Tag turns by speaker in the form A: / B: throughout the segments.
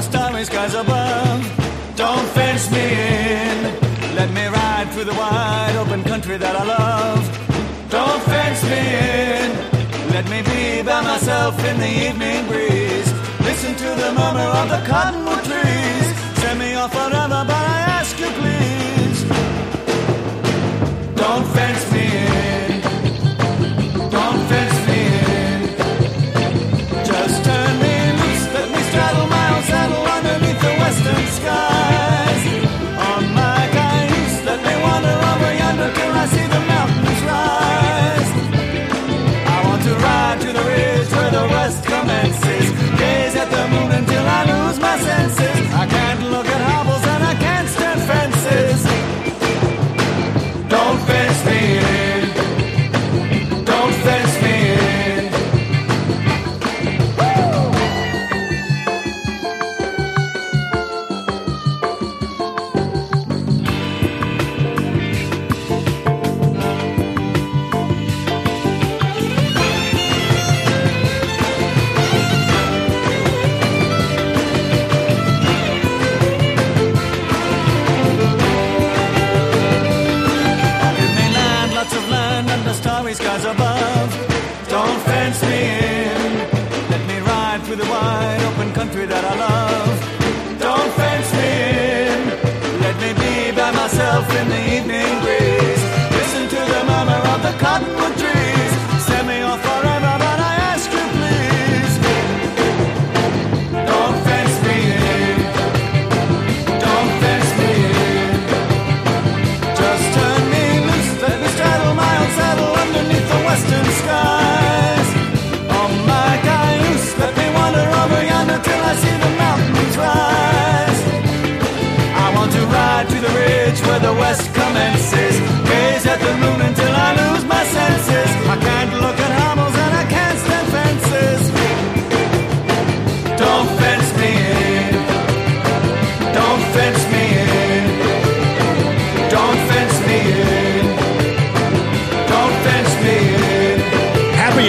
A: under starry skies above. Don't fence me in. Let me ride through the wide open country that I love. Don't fence me in. Let me be by myself in the evening breeze. Listen to the murmur of the cottonwood trees.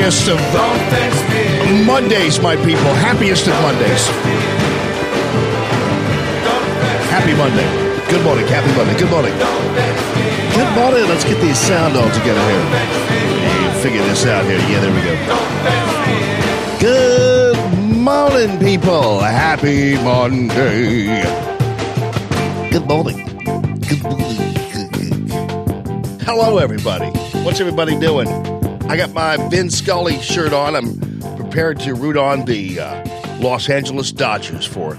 B: Happiest of. Mondays, my people. Happiest of Mondays. Happy Monday. Good morning. Happy Monday. Good morning. Good morning. Let's get these sound all together here. Hey, figure this out here. Yeah, there we go. Good morning, people. Happy Monday. Good morning. Good morning. Hello, everybody. What's everybody doing? I got my Vin Scully shirt on. I'm prepared to root on the uh, Los Angeles Dodgers for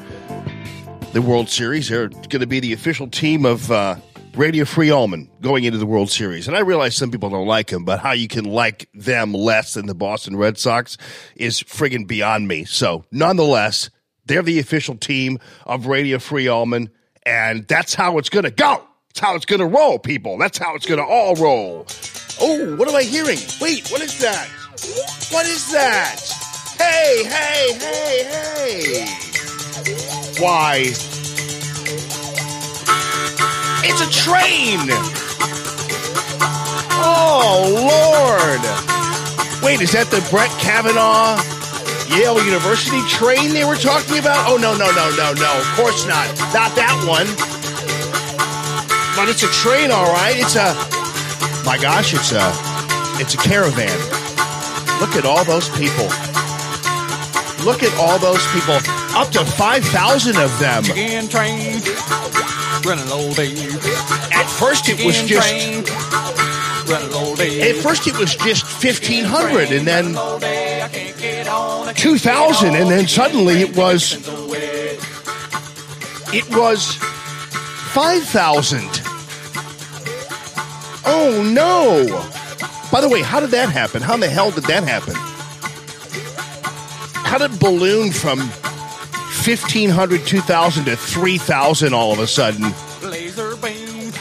B: the World Series. They're going to be the official team of uh, Radio Free Allman going into the World Series. And I realize some people don't like them, but how you can like them less than the Boston Red Sox is friggin' beyond me. So, nonetheless, they're the official team of Radio Free Allman, and that's how it's going to go. That's how it's going to roll, people. That's how it's going to all roll. Oh, what am I hearing? Wait, what is that? What is that? Hey, hey, hey, hey. Why? It's a train! Oh, Lord! Wait, is that the Brett Kavanaugh Yale University train they were talking about? Oh, no, no, no, no, no. Of course not. Not that one. But it's a train, all right. It's a. My gosh, it's a. It's a caravan. Look at all those people. Look at all those people. Up to 5,000 of them.
A: Chicken train, running all day.
B: At first, it was just.
A: train, running all day.
B: At first, it was just 1,500, and then
A: All day, I can't get on, I can't
B: 2,000, and then suddenly it was. It was 5,000. Oh, no. By the way, how did that happen? How in the hell did that happen? How did balloon from 1,500, 2,000 to 3,000 all of a sudden?
A: Laser beam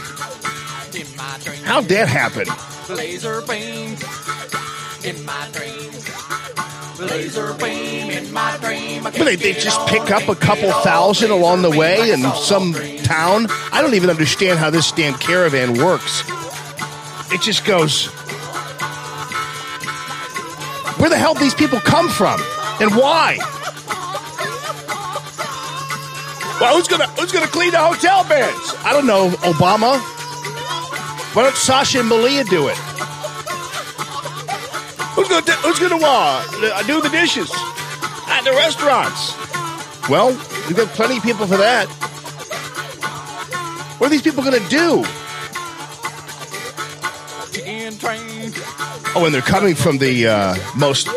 A: in my dream.
B: How'd that happen?
A: Laser beam in my dream. Laser beam in my dream.
B: But they, they just pick up a couple thousand along the way in some town. I don't even understand how this damn caravan works. It just goes. Where the hell these people come from? And why? Well, who's gonna who's gonna clean the hotel beds? I don't know, Obama. Why don't Sasha and Malia do it? Who's gonna do- who's gonna uh, do the dishes at the restaurants? Well, we've got plenty of people for that. What are these people gonna do? Oh, and they're coming from the uh, most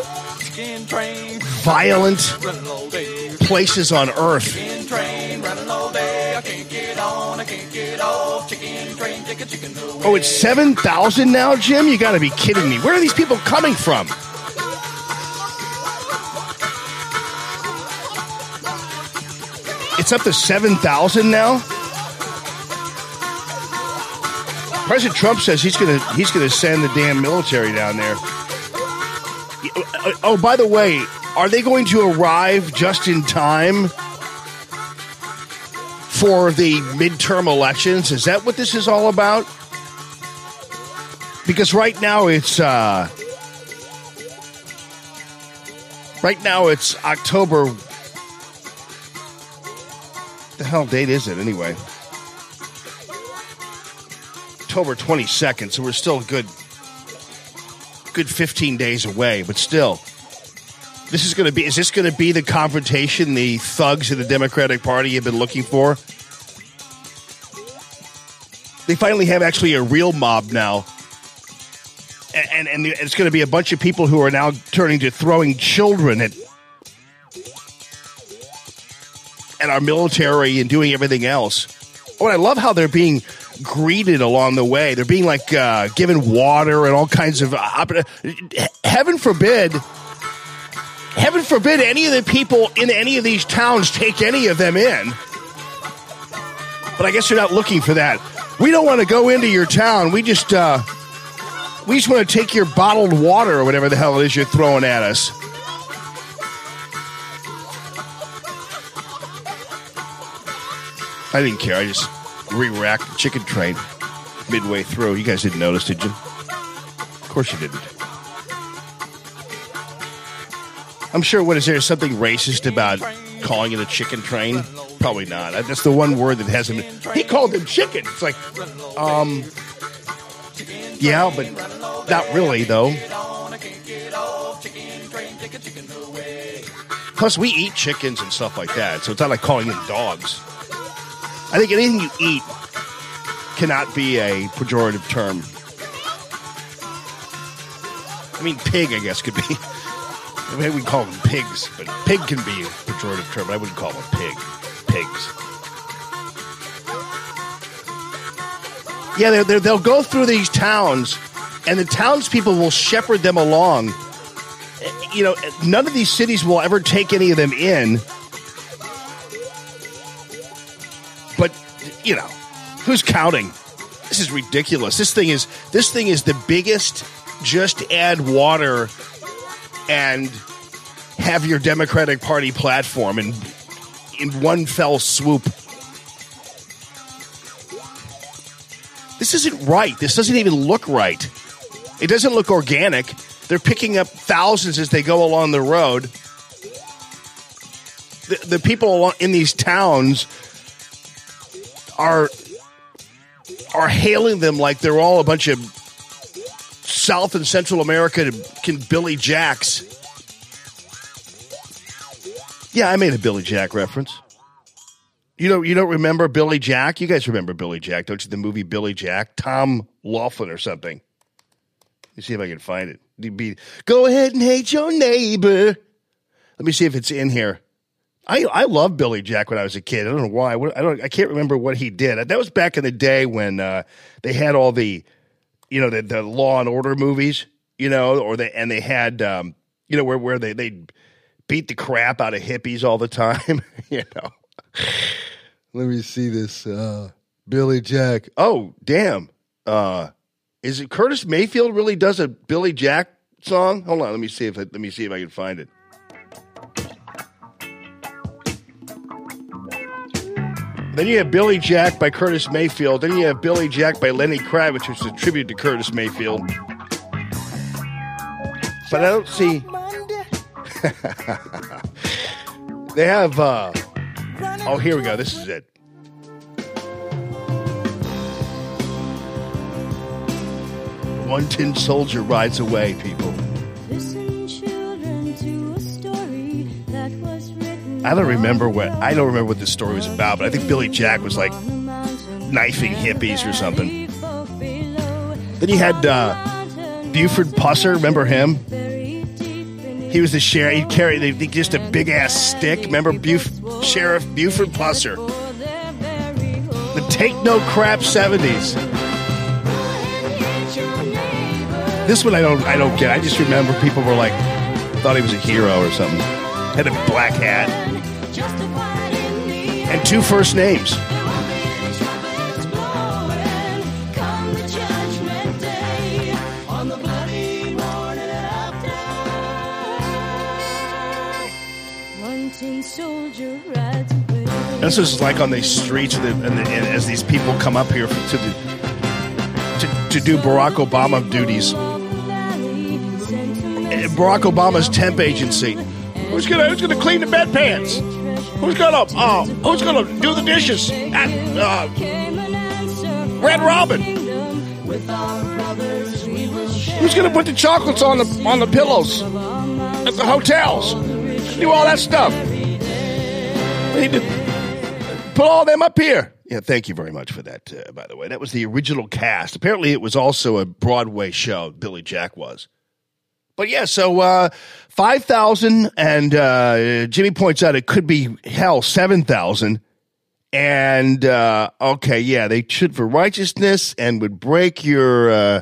B: violent places on earth. Oh, it's 7,000 now, Jim? You gotta be kidding me. Where are these people coming from? It's up to 7,000 now? President Trump says he's gonna he's gonna send the damn military down there. Oh, by the way, are they going to arrive just in time for the midterm elections? Is that what this is all about? Because right now it's uh right now it's October the hell date is it anyway? October 22nd, so we're still a good good 15 days away, but still. This is going to be is this going to be the confrontation the thugs of the Democratic Party have been looking for? They finally have actually a real mob now. And and, and it's going to be a bunch of people who are now turning to throwing children at at our military and doing everything else. Oh, and I love how they're being greeted along the way. They're being like uh, given water and all kinds of. opp- heaven forbid. Heaven forbid any of the people in any of these towns take any of them in. But I guess you're not looking for that. We don't want to go into your town. We just uh, we just want to take your bottled water or whatever the hell it is you're throwing at us. I didn't care. I just re-racked the chicken train midway through. You guys didn't notice, did you? Of course you didn't. I'm sure. What is there something racist about calling it a chicken train? Probably not. That's the one word that hasn't. Been, he called it chicken. It's like, um, yeah, but not really though. Plus, we eat chickens and stuff like that, so it's not like calling them dogs. I think anything you eat cannot be a pejorative term. I mean, pig, I guess, could be. Maybe we call them pigs, but pig can be a pejorative term. I wouldn't call them pig. Pigs. Yeah, they're, they're, they'll go through these towns, and the townspeople will shepherd them along. You know, none of these cities will ever take any of them in. But you know, who's counting? This is ridiculous. This thing is this thing is the biggest. Just add water and have your Democratic Party platform in in one fell swoop. This isn't right. This doesn't even look right. It doesn't look organic. They're picking up thousands as they go along the road. The, the people in these towns are are hailing them like they're all a bunch of South and Central America can Billy Jacks. Yeah, I made a Billy Jack reference. You don't you don't remember Billy Jack? You guys remember Billy Jack, don't you? The movie Billy Jack, Tom Laughlin or something. Let me see if I can find it. Be- Go ahead and hate your neighbor. Let me see if it's in here. I I loved Billy Jack when I was a kid. I don't know why. I don't. I can't remember what he did. That was back in the day when uh, they had all the, you know, the, the Law and Order movies. You know, or they and they had, um, you know, where where they they beat the crap out of hippies all the time. you know. Let me see this. Uh, Billy Jack. Oh, damn. Uh, is it Curtis Mayfield really does a Billy Jack song? Hold on. Let me see if I, let me see if I can find it. Then you have Billy Jack by Curtis Mayfield. Then you have Billy Jack by Lenny Kravitz, which is a tribute to Curtis Mayfield. But I don't see. they have uh, Oh, here we go. This is it. One tin soldier rides away, people. I don't remember what I don't remember what this story was about, but I think Billy Jack was like knifing hippies or something. Then you had uh, Buford Pusser. Remember him? He was the sheriff. He carried just a big ass stick. Remember Buf- Sheriff Buford Pusser? The Take No Crap '70s.
C: Hit your neighbor.
B: This one I don't I don't get. I just remember people were like thought he was a hero or something. Had a black hat two first names. This is like on the streets the, and, the, and as these people come up here to the to, to do Barack Obama duties. Eh, Barack Obama's temp agency. Who's gonna Who's gonna clean the bedpans? Who's gonna uh, Who's gonna do the dishes at uh, Red Robin? Who's gonna put the chocolates on the on the pillows at the hotels? Do all that stuff. Put all them up here. Yeah, thank you very much for that. Uh, by the way, that was the original cast. Apparently, it was also a Broadway show. Billy Jack was. But yeah, so uh, five thousand, and uh, Jimmy points out it could be hell seven thousand. And uh, okay, yeah, they should for righteousness and would break your uh,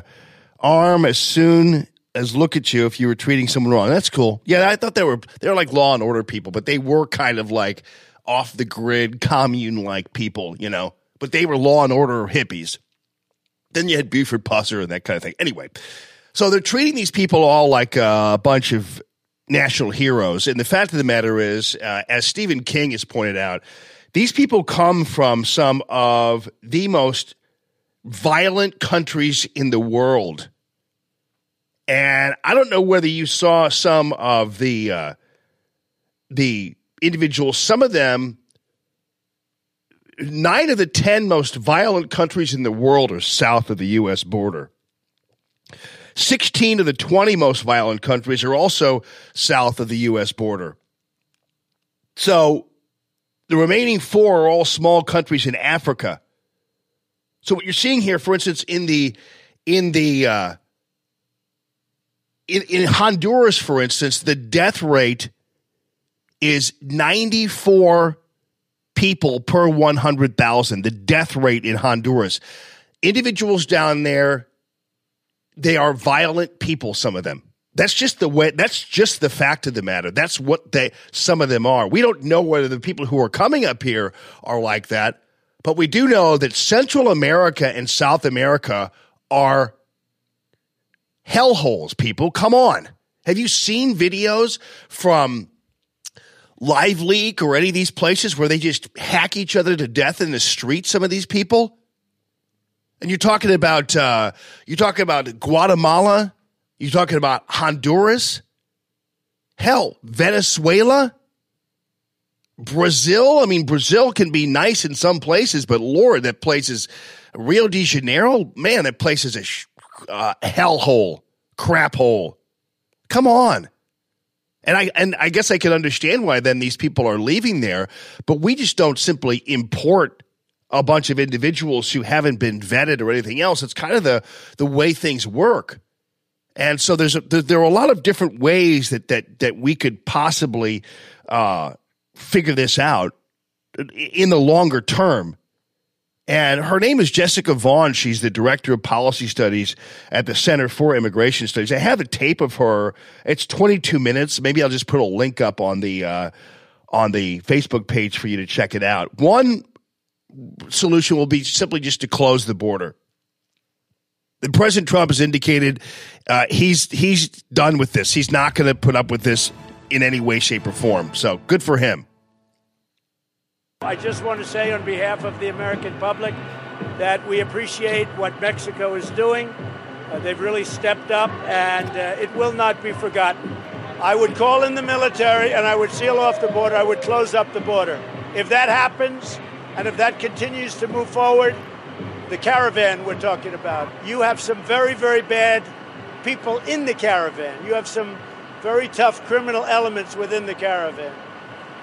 B: arm as soon as look at you if you were treating someone wrong. That's cool. Yeah, I thought they were they're like law and order people, but they were kind of like off the grid commune like people, you know. But they were law and order hippies. Then you had Buford Pusser and that kind of thing. Anyway, so they're treating these people all like a bunch of national heroes. And the fact of the matter is, uh, as Stephen King has pointed out, these people come from some of the most violent countries in the world. And I don't know whether you saw some of the uh, the individuals. Some of them, nine of the ten most violent countries in the world are south of the U.S. border. 16 of the 20 most violent countries are also south of the U.S. border. So the remaining four are all small countries in Africa. So what you're seeing here, for instance, in the in the uh, in, in Honduras, for instance, the death rate is 94 people per 100,000. The death rate in Honduras. Individuals down there, they are violent people, some of them. That's just the way, that's just the fact of the matter. That's what they, some of them are. We don't know whether the people who are coming up here are like that, but we do know that Central America and South America are hellholes, people. Come on. Have you seen videos from Live Leak or any of these places where they just hack each other to death in the street? Some of these people, and you're talking about uh, you're talking about Guatemala, you're talking about Honduras, hell, Venezuela, Brazil. I mean, Brazil can be nice in some places, but Lord, that place is Rio de Janeiro. Man, that place is a sh- uh, hellhole, crap hole. Come on. And I and I guess I can understand why then these people are leaving there, but we just don't simply import a bunch of individuals who haven't been vetted or anything else. It's kind of the the way things work. And so there's a, there, are a lot of different ways that that that we could possibly uh, figure this out in the longer term. And her name is Jessica Vaughn. She's the director of policy studies at the Center for Immigration Studies. I have a tape of her. It's 22 minutes. Maybe I'll just put a link up on the uh, on the Facebook page for you to check it out. One solution will be simply just to close the border. And President Trump has indicated uh, he's he's done with this. He's not going to put up with this in any way, shape, or form. So good for him.
D: I just want to say on behalf of the American public that we appreciate what Mexico is doing. Uh, they've really stepped up, and uh, it will not be forgotten. I would call in the military and I would seal off the border. I would close up the border. If that happens, and if that continues to move forward, the caravan we're talking about, you have some very, very bad people in the caravan. You have some very tough criminal elements within the caravan.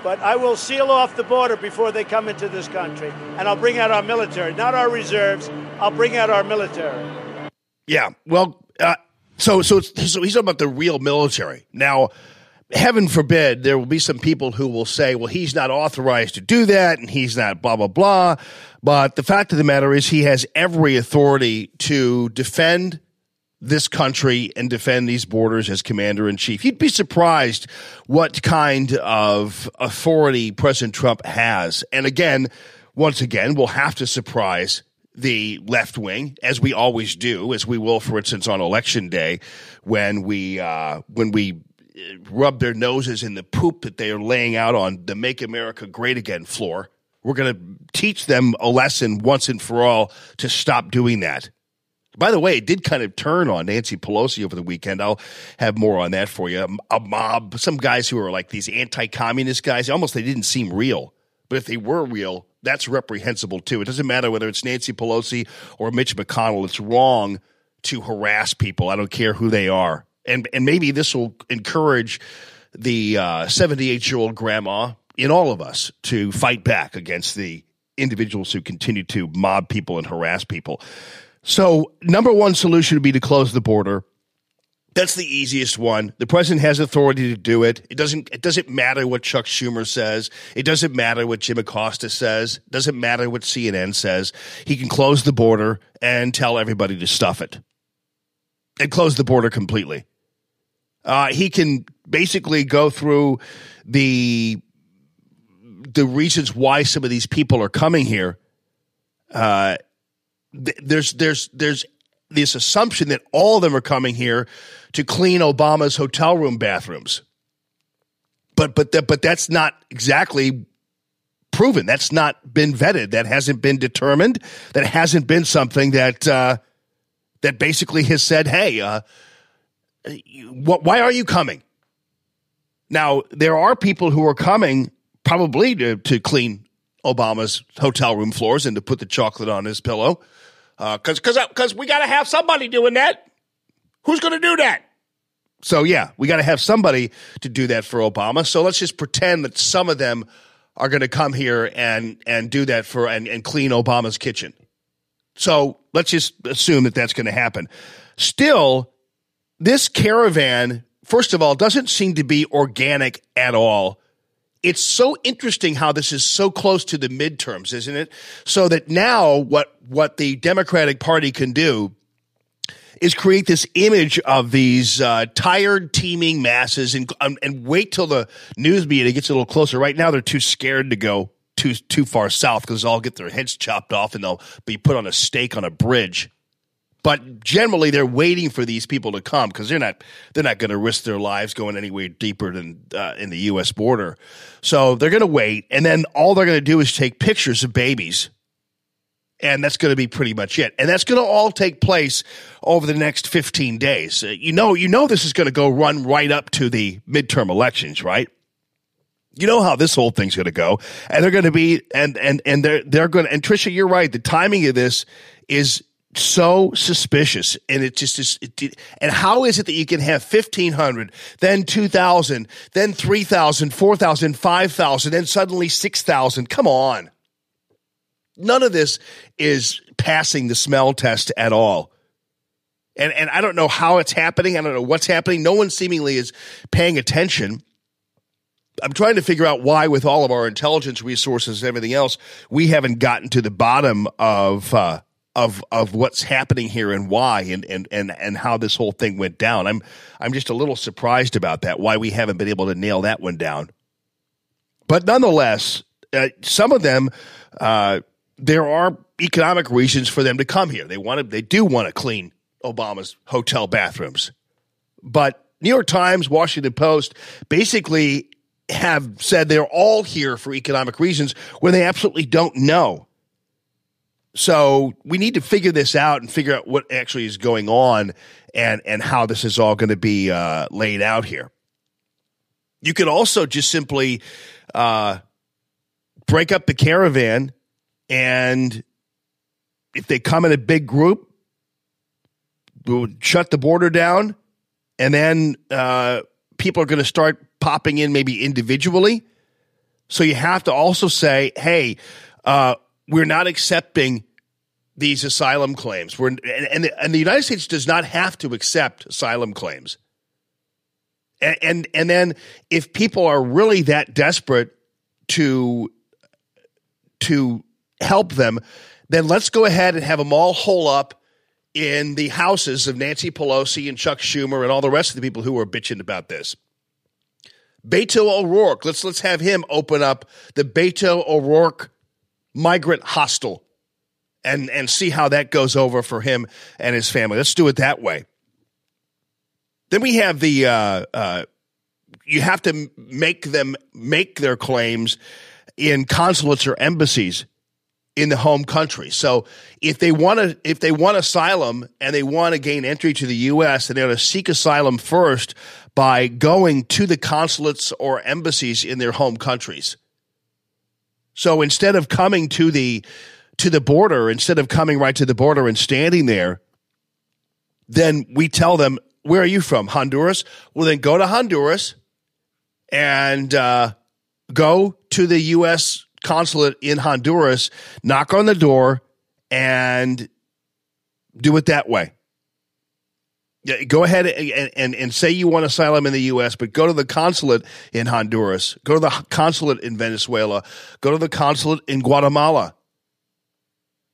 D: But I will seal off the border before they come into this country, and I'll bring out our military, not our reserves. I'll bring out our military.
B: Yeah. Well, uh, so so so he's talking about the real military now. Heaven forbid there will be some people who will say, "Well, he's not authorized to do that, and he's not blah blah blah." But the fact of the matter is, he has every authority to defend this country and defend these borders as commander in chief. You'd be surprised what kind of authority President Trump has. And again, once again, we'll have to surprise the left wing, as we always do, as we will, for instance, on election day, when we uh, when we Uh, rub their noses in the poop that they are laying out on the "Make America Great Again" floor. We're going to teach them a lesson once and for all to stop doing that. By the way, it did kind of turn on Nancy Pelosi over the weekend. I'll have more on that for you. Um, a mob, some guys who are like these anti-communist guys, almost they didn't seem real. But if they were real, that's reprehensible too. It doesn't matter whether it's Nancy Pelosi or Mitch McConnell. It's wrong to harass people. I don't care who they are. And and maybe this will encourage the uh, 78 year old grandma in all of us to fight back against the individuals who continue to mob people and harass people. So, number one solution would be to close the border. That's the easiest one. The president has authority to do it. It doesn't it doesn't matter what Chuck Schumer says. It doesn't matter what Jim Acosta says. It doesn't matter what CNN says. He can close the border and tell everybody to stuff it. And close the border completely. Uh, he can basically go through the the reasons why some of these people are coming here. Uh, th- there's there's there's this assumption that all of them are coming here to clean Obama's hotel room bathrooms. But but that but that's not exactly proven. That's not been vetted. That hasn't been determined. That hasn't been something that uh, that basically has said, "Hey, uh, what, why are you coming?" Now there are people who are coming probably to to clean Obama's hotel room floors and to put the chocolate on his pillow uh, because because because uh, we got to have somebody doing that. Who's going to do that? So yeah, we got to have somebody to do that for Obama. So let's just pretend that some of them are going to come here and and do that for and, and clean Obama's kitchen. So let's just assume that that's going to happen. Still, this caravan, first of all, doesn't seem to be organic at all it's so interesting how this is so close to the midterms, isn't it? So that now what what the Democratic Party can do is create this image of these uh, tired, teeming masses, and um, and wait till the news media gets a little closer. Right now, they're too scared to go too too far south because they'll all get their heads chopped off and they'll be put on a stake on a bridge but generally they're waiting for these people to come because they're not they're not going to risk their lives going anywhere deeper than uh, in the U.S. border. So they're going to wait, and then all they're going to do is take pictures of babies, and that's going to be pretty much it. And that's going to all take place over the next fifteen days. Uh, you know, you know this is going to go run right up to the midterm elections, right? You know how this whole thing's going to go, and they're going to be and and and they're they're going to. And Trisha, you're right. The timing of this is so suspicious and it just is it, and how is it that you can have 1500 then 2000 then 3000 4000 5000 then suddenly 6000 come on. None of this is passing the smell test at all. And and I don't know how it's happening. I don't know what's happening. No one seemingly is paying attention. I'm trying to figure out why, with all of our intelligence resources and everything else, we haven't gotten to the bottom of uh, of of what's happening here and why and, and and and how this whole thing went down. I'm I'm just a little surprised about that. Why we haven't been able to nail that one down. But nonetheless, uh, some of them uh, there are economic reasons for them to come here. They want to they do want to clean Obama's hotel bathrooms. But New York Times, Washington Post basically have said they're all here for economic reasons when they absolutely don't know. So we need to figure this out and figure out what actually is going on and and how this is all going to be uh, laid out here. You could also just simply uh, break up the caravan, and if they come in a big group, we'll shut the border down, and then uh, people are going to start popping in maybe individually. So you have to also say, hey, uh, we're not accepting these asylum claims. We're and, and, the, and the United States does not have to accept asylum claims. And, and and then if people are really that desperate to to help them, then let's go ahead and have them all hole up in the houses of Nancy Pelosi and Chuck Schumer and all the rest of the people who are bitching about this. Beto O'Rourke, let's let's have him open up the Beto O'Rourke migrant hostel and and see how that goes over for him and his family. Let's do it that way. Then we have the uh, uh, you have to make them make their claims in consulates or embassies in the home country. So if they want to if they want asylum and they want to gain entry to the US, then they're to seek asylum first by going to the consulates or embassies in their home countries. So instead of coming to the to the border, instead of coming right to the border and standing there, then we tell them, "Where are you from? Honduras." Well, then go to Honduras and uh, go to the U.S. consulate in Honduras, knock on the door, and do it that way. Yeah, go ahead and, and, and say you want asylum in the U.S., but go to the consulate in Honduras, go to the consulate in Venezuela, go to the consulate in Guatemala.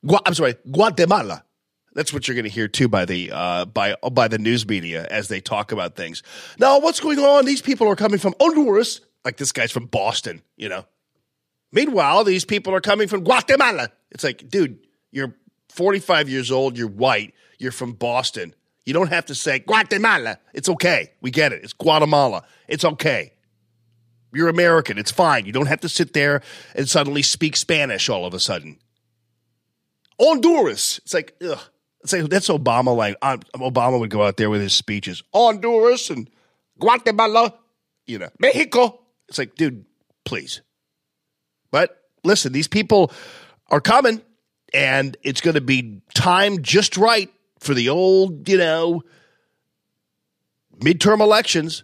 B: Gua- I'm sorry, Guatemala. That's what you're going to hear too by the uh, by by the news media as they talk about things. Now, what's going on? These people are coming from Honduras, like this guy's from Boston, you know. Meanwhile, these people are coming from Guatemala. It's like, dude, you're 45 years old, you're white, you're from Boston. You don't have to say Guatemala. It's okay. We get it. It's Guatemala. It's okay. You're American. It's fine. You don't have to sit there and suddenly speak Spanish all of a sudden. Honduras. It's like, ugh. It's like that's Obama. Like Obama would go out there with his speeches. Honduras and Guatemala, you know, Mexico. It's like, dude, please. But listen, these people are coming, and it's going to be time just right for the old, you know, midterm elections.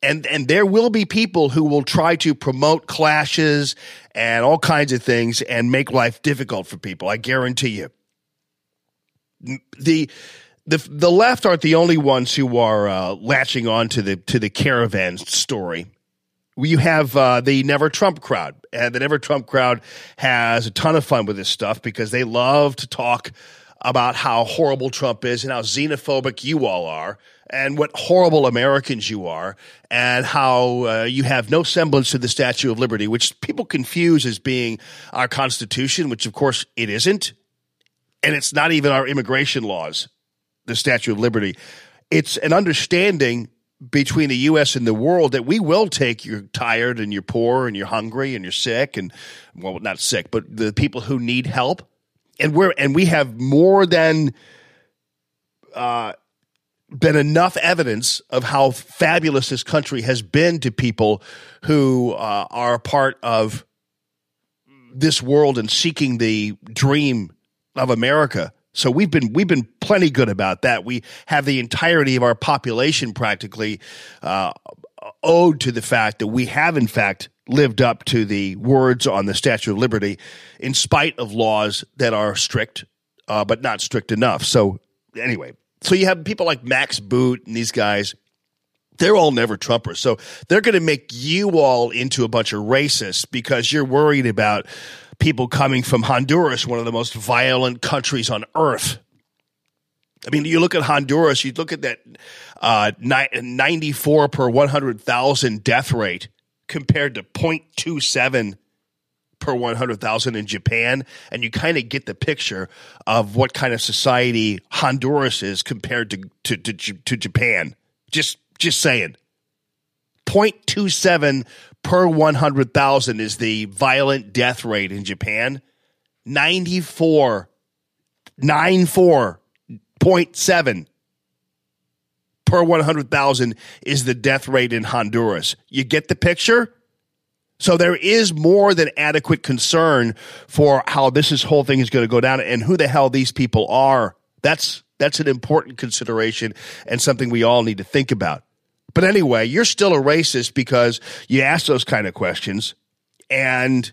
B: And and there will be people who will try to promote clashes and all kinds of things and make life difficult for people. I guarantee you. The the the left aren't the only ones who are uh, latching on to the to the caravan story you have uh, the Never Trump crowd, and the Never Trump crowd has a ton of fun with this stuff because they love to talk about how horrible Trump is and how xenophobic you all are, and what horrible Americans you are, and how uh, you have no semblance to the Statue of Liberty, which people confuse as being our Constitution, which of course it isn't, and it's not even our immigration laws, the Statue of Liberty. It's an understanding between the U.S. and the world that we will take you're tired and you're poor and you're hungry and you're sick and well not sick but the people who need help and we're and we have more than uh, been enough evidence of how fabulous this country has been to people who uh, are a part of this world and seeking the dream of America. So we've been we've been plenty good about that. We have the entirety of our population practically uh, owed to the fact that we have in fact lived up to the words on the Statue of Liberty, in spite of laws that are strict, uh, but not strict enough. So anyway, so you have people like Max Boot and these guys they're all never Trumpers. So they're going to make you all into a bunch of racists because you're worried about people coming from Honduras, one of the most violent countries on earth. I mean, you look at Honduras, you look at that uh, 94 per 100,000 death rate compared to 0.27 per 100,000 in Japan, and you kind of get the picture of what kind of society Honduras is compared to, to, to, to Japan. Just, just saying. 0.27 per 100,000 is the violent death rate in Japan. 94, 94.7 per 100,000 is the death rate in Honduras. You get the picture? So there is more than adequate concern for how this is, whole thing is going to go down and who the hell these people are. That's that's an important consideration and something we all need to think about. But anyway, you're still a racist because you ask those kind of questions. And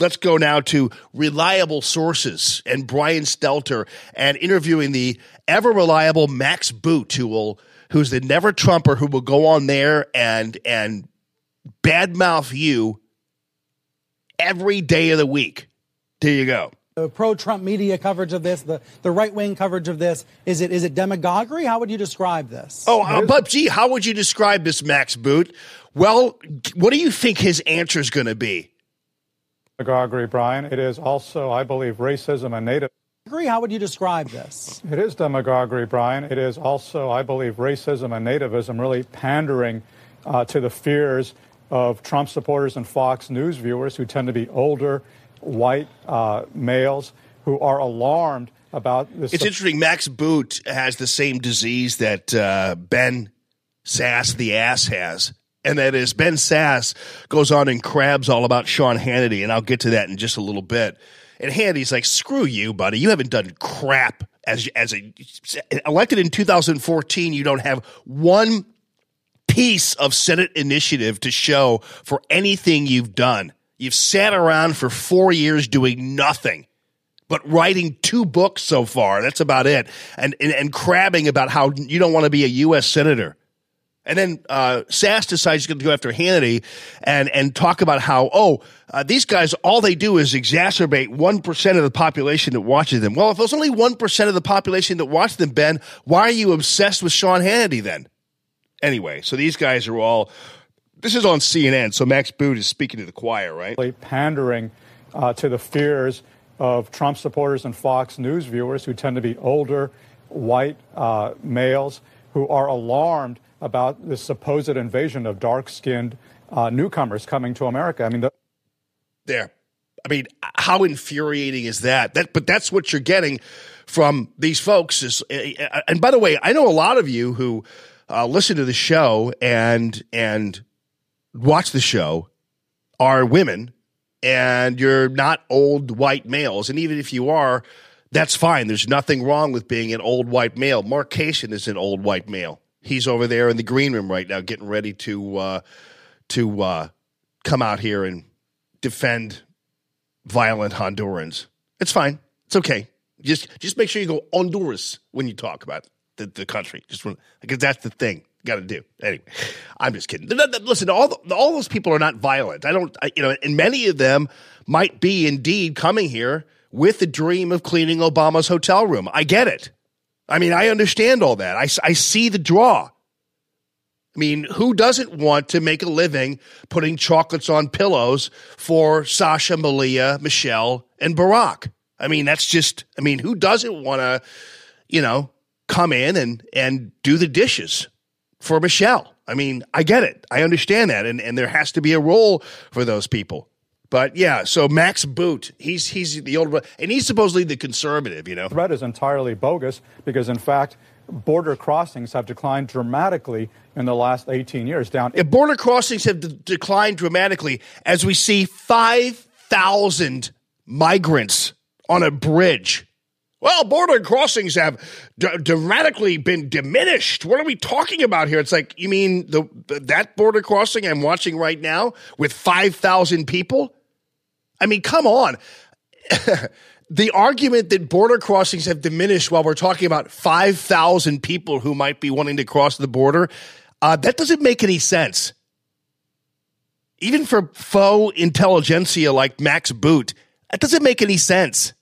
B: let's go now to reliable sources and Brian Stelter and interviewing the ever reliable Max Boot, who will who's the never Trumper who will go on there and and badmouth you every day of the week. There you go.
E: the pro-Trump media coverage of this, the, the right-wing coverage of this, is it is it demagoguery? How would you describe this?
B: Oh, uh, but gee, how would you describe this Max Boot? Well, what do you think his answer is going to be?
F: Demagoguery, Brian. It is also, I believe, racism and native.
E: Agree? How would you describe this?
F: It is demagoguery, Brian. It is also, I believe, racism and nativism, really pandering uh, to the fears of Trump supporters and Fox News viewers who tend to be older, white uh, males who are alarmed about this.
B: It's interesting. Max Boot has the same disease that uh, Ben Sasse the ass has. And that is Ben Sasse goes on and crabs all about Sean Hannity, and I'll get to that in just a little bit. And Hannity's like, "Screw you, buddy! You haven't done crap as as a elected in 2014. You don't have one piece of Senate initiative to show for anything you've done. You've sat around for four years doing nothing." but writing two books so far. That's about it. And, and, and crabbing about how you don't want to be a U.S. senator. And then uh, Sasse decides he's going to go after Hannity and, and talk about how, oh, uh, these guys, all they do is exacerbate 1% of the population that watches them. Well, if there's only 1% of the population that watches them, Ben, why are you obsessed with Sean Hannity then? Anyway, so these guys are all, this is on CNN, so Max Boot is speaking to the choir, right?
F: pandering uh, to the fears of Trump supporters and Fox News viewers who tend to be older, white uh, males who are alarmed about this supposed invasion of dark skinned uh, newcomers coming to America. I mean, the-
B: there. I mean, how infuriating is that? That, but that's what you're getting from these folks. Is and by the way, I know a lot of you who uh, listen to the show and and watch the show are women, and you're not old white males. And even if you are, that's fine. There's nothing wrong with being an old white male. Mark Cation is an old white male. He's over there in the green room right now, getting ready to uh, to uh, come out here and defend violent Hondurans. It's fine. It's okay. Just just make sure you go Honduras when you talk about the, the country. Just because that's the thing got to do. Anyway, I'm just kidding. Listen, all the, all those people are not violent. I don't. I, you know, and many of them might be indeed coming here with the dream of cleaning Obama's hotel room. I get it. I mean, I understand all that. I, I see the draw. I mean, who doesn't want to make a living putting chocolates on pillows for Sasha, Malia, Michelle, and Barack? I mean, that's just, I mean, who doesn't want to, you know, come in and, and do the dishes for Michelle? I mean, I get it. I understand that. And, and there has to be a role for those people. But yeah, so Max Boot, he's, he's the old, and he's supposedly the conservative, you know?
F: threat is entirely bogus because, in fact, border crossings have declined dramatically in the last 18 years, down
B: If border crossings have de- declined dramatically as we see 5,000 migrants on a bridge. Well, border crossings have d- dramatically been diminished. What are we talking about here? It's like, you mean the that border crossing I'm watching right now with 5,000 people? I mean, come on. the argument that border crossings have diminished while we're talking about 5,000 people who might be wanting to cross the border, uh, that doesn't make any sense. Even for faux intelligentsia like Max Boot, that doesn't make any sense.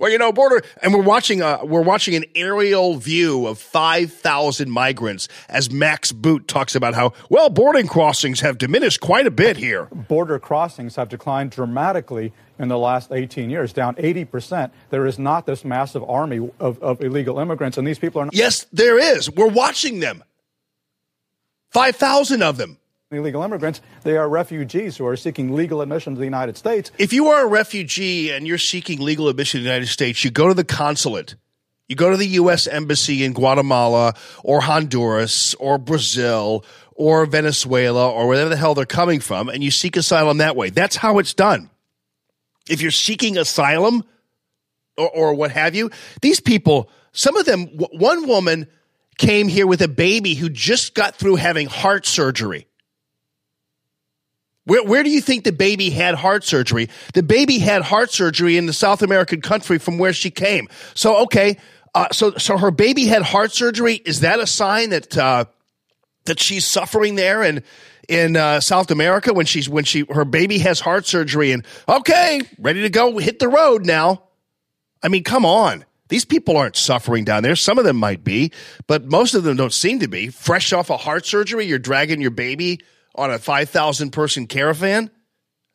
B: Well, you know, border, and we're watching a we're watching an aerial view of five thousand migrants as Max Boot talks about how well boarding crossings have diminished quite a bit here.
F: border crossings have declined dramatically in the last 18 years, down 80%. There is not this massive army of, of illegal immigrants, and these people are not
B: Yes, there is. We're watching them. Five thousand of them.
F: Illegal immigrants. They are refugees who are seeking legal admission to the United States.
B: If you are a refugee and you're seeking legal admission to the United States, you go to the consulate. You go to the U.S. Embassy in Guatemala or Honduras or Brazil or Venezuela or wherever the hell they're coming from, and you seek asylum that way. That's how it's done. If you're seeking asylum or, or what have you, these people, some of them, one woman came here with a baby who just got through having heart surgery. Where, where do you think the baby had heart surgery? The baby had heart surgery in the South American country from where she came. So, okay. Uh, so, so her baby had heart surgery. Is that a sign that, uh, that she's suffering there in, in, uh, South America when she's, when she, her baby has heart surgery and okay, ready to go hit the road now. I mean, come on. These people aren't suffering down there. Some of them might be, but most of them don't seem to be. Fresh off a heart surgery, you're dragging your baby on a 5,000 person caravan?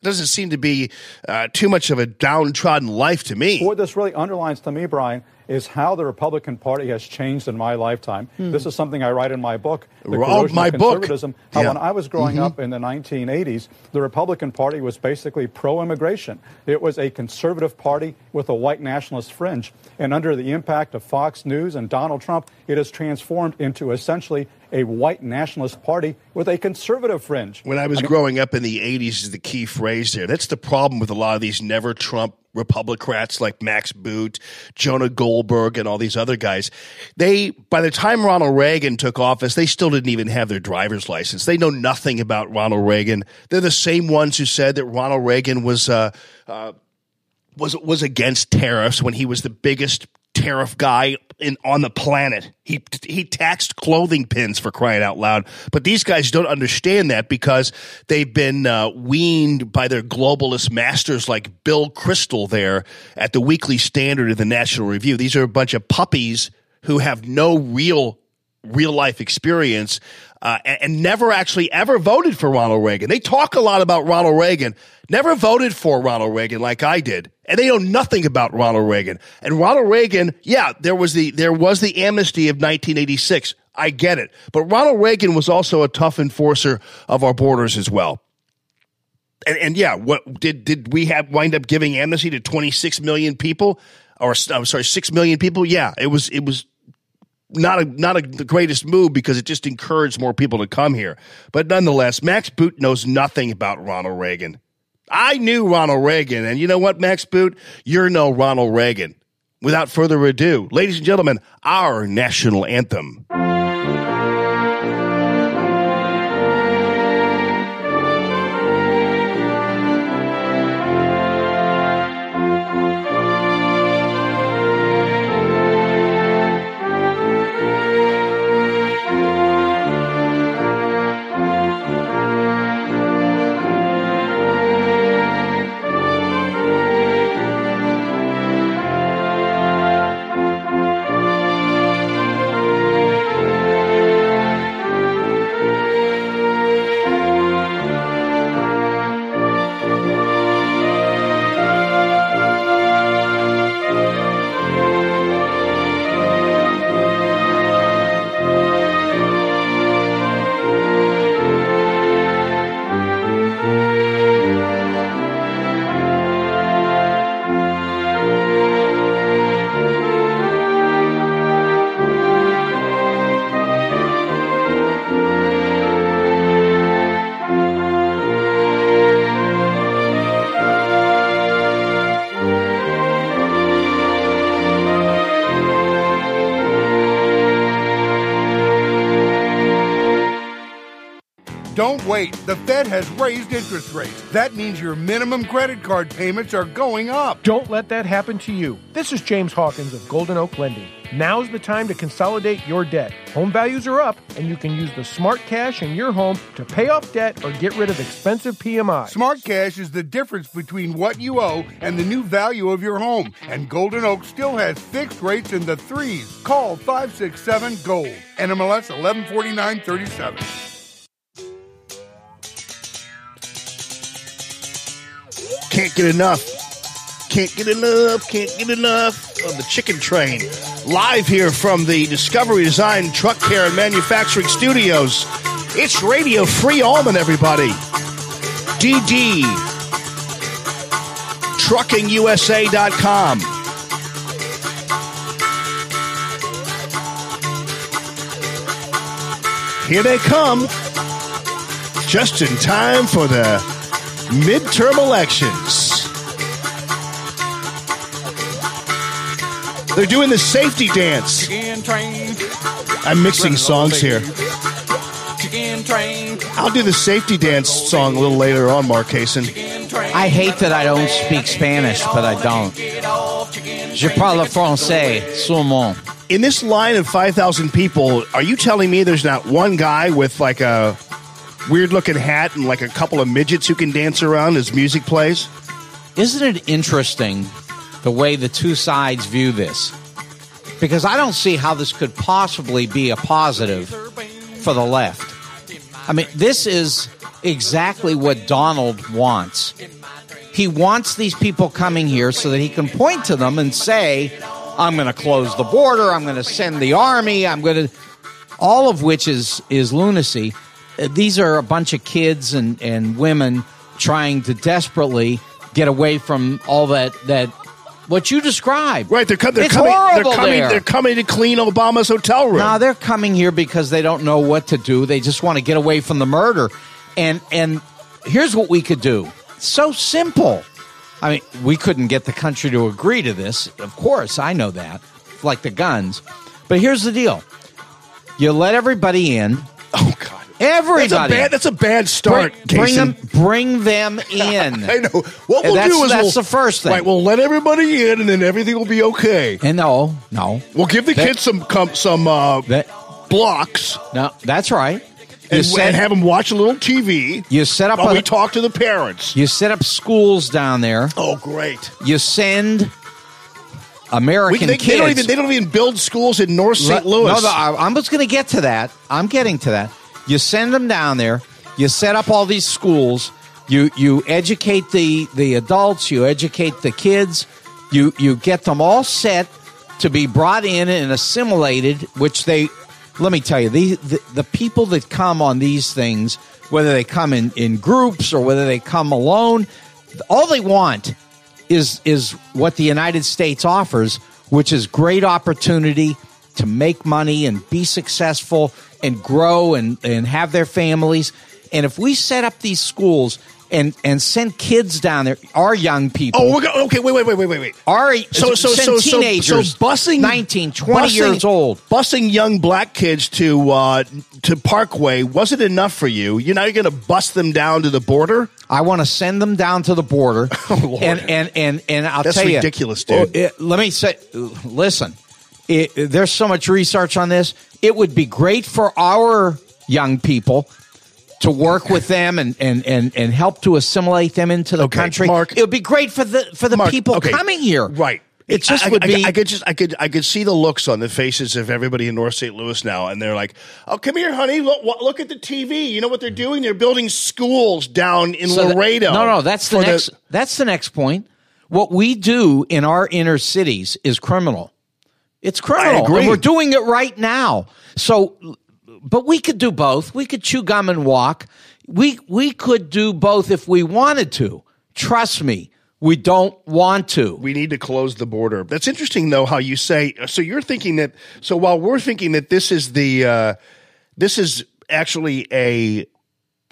B: Doesn't seem to be uh, too much of a downtrodden life to me.
F: What this really underlines to me, Brian, is how the Republican Party has changed in my lifetime. This is something I write in my book, The
B: Hmm. Oh, my
F: of
B: book.
F: Conservatism. How
B: Yeah. Mm-hmm.
F: when I was growing up in the 1980s, the Republican Party was basically pro-immigration. It was a conservative party with a white nationalist fringe. And under the impact of Fox News and Donald Trump, it has transformed into essentially a white nationalist party with a conservative fringe.
B: When I was growing up in the 80s is the key phrase there. That's the problem with a lot of these never Trump Republicrats like Max Boot, Jonah Goldberg, and all these other guys. They, by the time Ronald Reagan took office, they still didn't even have their driver's license. They know nothing about Ronald Reagan. They're the same ones who said that Ronald Reagan was, uh, uh, was was against tariffs when he was the biggest tariff guy in on the planet. He he taxed clothing pins for crying out loud. But these guys don't understand that because they've been uh, weaned by their globalist masters like Bill Kristol there at the Weekly Standard and the National Review. These are a bunch of puppies who have no real real life experience uh, and, and never actually ever voted for Ronald Reagan. They talk a lot about Ronald Reagan, never voted for Ronald Reagan like I did, and they know nothing about Ronald Reagan. And Ronald Reagan, yeah, there was the there was the amnesty of 1986. I get it, but Ronald Reagan was also a tough enforcer of our borders as well. And, and yeah, what did did we have wind up giving amnesty to 26 million people, or I'm sorry, six million people? Yeah, it was it was not a not a, the greatest move because it just encouraged more people to come here. But nonetheless, Max Boot knows nothing about Ronald Reagan. I knew Ronald Reagan, and you know what, Max Boot, you're no Ronald Reagan. Without further ado, ladies and gentlemen, our national anthem.
G: Don't wait. The Fed has raised interest rates. That means your minimum credit card payments are going up.
H: Don't let that happen to you. This is James Hawkins of Golden Oak Lending. Now's the time to consolidate your debt. Home values are up, and you can use the smart cash in your home to pay off debt or get rid of expensive PMI.
G: Smart cash is the difference between what you owe and the new value of your home. And Golden Oak still has fixed rates in the threes. Call 567 Gold. NMLS 114937.
B: Can't get enough. Can't get enough. Can't get enough of the Chicken Train. Live here from the Discovery Design Truck Care and Manufacturing Studios. It's Radio Free Allman, everybody. DD. TruckingUSA.com. Here they come. Just in time for the midterm elections. They're doing the safety dance. I'm mixing songs here. I'll do the safety dance song a little later on, Mark Hasten.
I: I hate that I don't speak Spanish, but I don't. Je parle français, seulement.
B: In this line of 5,000 people, are you telling me there's not one guy with like a weird looking hat and like a couple of midgets who can dance around as music plays?
I: Isn't it interesting the way the two sides view this? Because I don't see how this could possibly be a positive for the left. I mean, this is exactly what Donald wants. He wants these people coming here so that he can point to them and say, I'm going to close the border, I'm going to send the army, I'm going to all of which is is lunacy. Uh, These are a bunch of kids and, and women trying to desperately get away from all that that what you described.
B: Right, they're, co- they're
I: It's
B: coming. They're coming.
I: there.
B: They're coming to clean Obama's hotel room.
I: No, they're coming here because they don't know what to do. They just want to get away from the murder. And and here's what we could do. So simple. I mean, we couldn't get the country to agree to this. Of course, I know that. Like the guns. But here's the deal. You let everybody in.
B: oh God,
I: Everybody.
B: that's a bad. That's a bad start.
I: bring, bring them bring them in.
B: I know. What we'll
I: that's,
B: do is
I: that's
B: we'll,
I: the first thing.
B: Right, we'll let everybody in, and then everything will be okay.
I: and no, no.
B: We'll give the
I: That-
B: kids some com, some uh,
I: That
B: blocks
I: no, that's right.
B: And,
I: set,
B: and have them watch a little TV
I: you set up
B: while
I: a,
B: we talk to the parents.
I: you set up schools down there.
B: Oh, great!
I: You send American
B: We, they,
I: kids.
B: they don't even they don't even build schools in North St. Louis.
I: No, no, I- I'm just going to get to that. I'm getting to that. You send them down there. You set up all these schools. You you educate the the adults. You educate the kids. You you get them all set to be brought in and assimilated. Which they, let me tell you, the the, the people that come on these things, whether they come in in groups or whether they come alone, all they want is is what the United States offers, which is great opportunity to make money and be successful and grow and, and have their families. And if we set up these schools and and send kids down there, our young people,
B: oh, we're go- okay. Wait, wait, wait, wait, wait, wait.
I: our
B: So, so,
I: send
B: so, so,
I: teenagers,
B: so, busing
I: 19, 20
B: busing-
I: years old.
B: busing young black kids to uh, to Parkway wasn't enough for you. You now you're going to bust them down to the border.
I: I want to send them down to the border.
B: Oh.
I: And and and and I'll
B: That's
I: tell you,
B: ridiculous, dude.
I: Well, it- let me say, listen. It, there's so much research on this. It would be great for our young people to work with them and and and, and help to assimilate them into the
B: Okay,
I: country.
B: Mark-
I: it would be great for the for the
B: Mark,
I: people
B: okay,
I: coming here.
B: Right.
I: It just
B: I,
I: would
B: I,
I: be.
B: I, could just I could I could see the looks on the faces of everybody in North St. Louis now, and they're like, "Oh, come here, honey. Look, look at the TV. You know what they're doing? They're building schools down in
I: So
B: Laredo."
I: no, no, that's the next. that's the next point. What we do in our inner cities is criminal. It's criminal, and we're doing it right now. So, but we could do both. We could chew gum and walk. We we could do both if we wanted to. Trust me, we don't want to.
B: we need to close the border. That's interesting, though, how you say. So you're thinking that. So while we're thinking that this is the, uh, this is actually a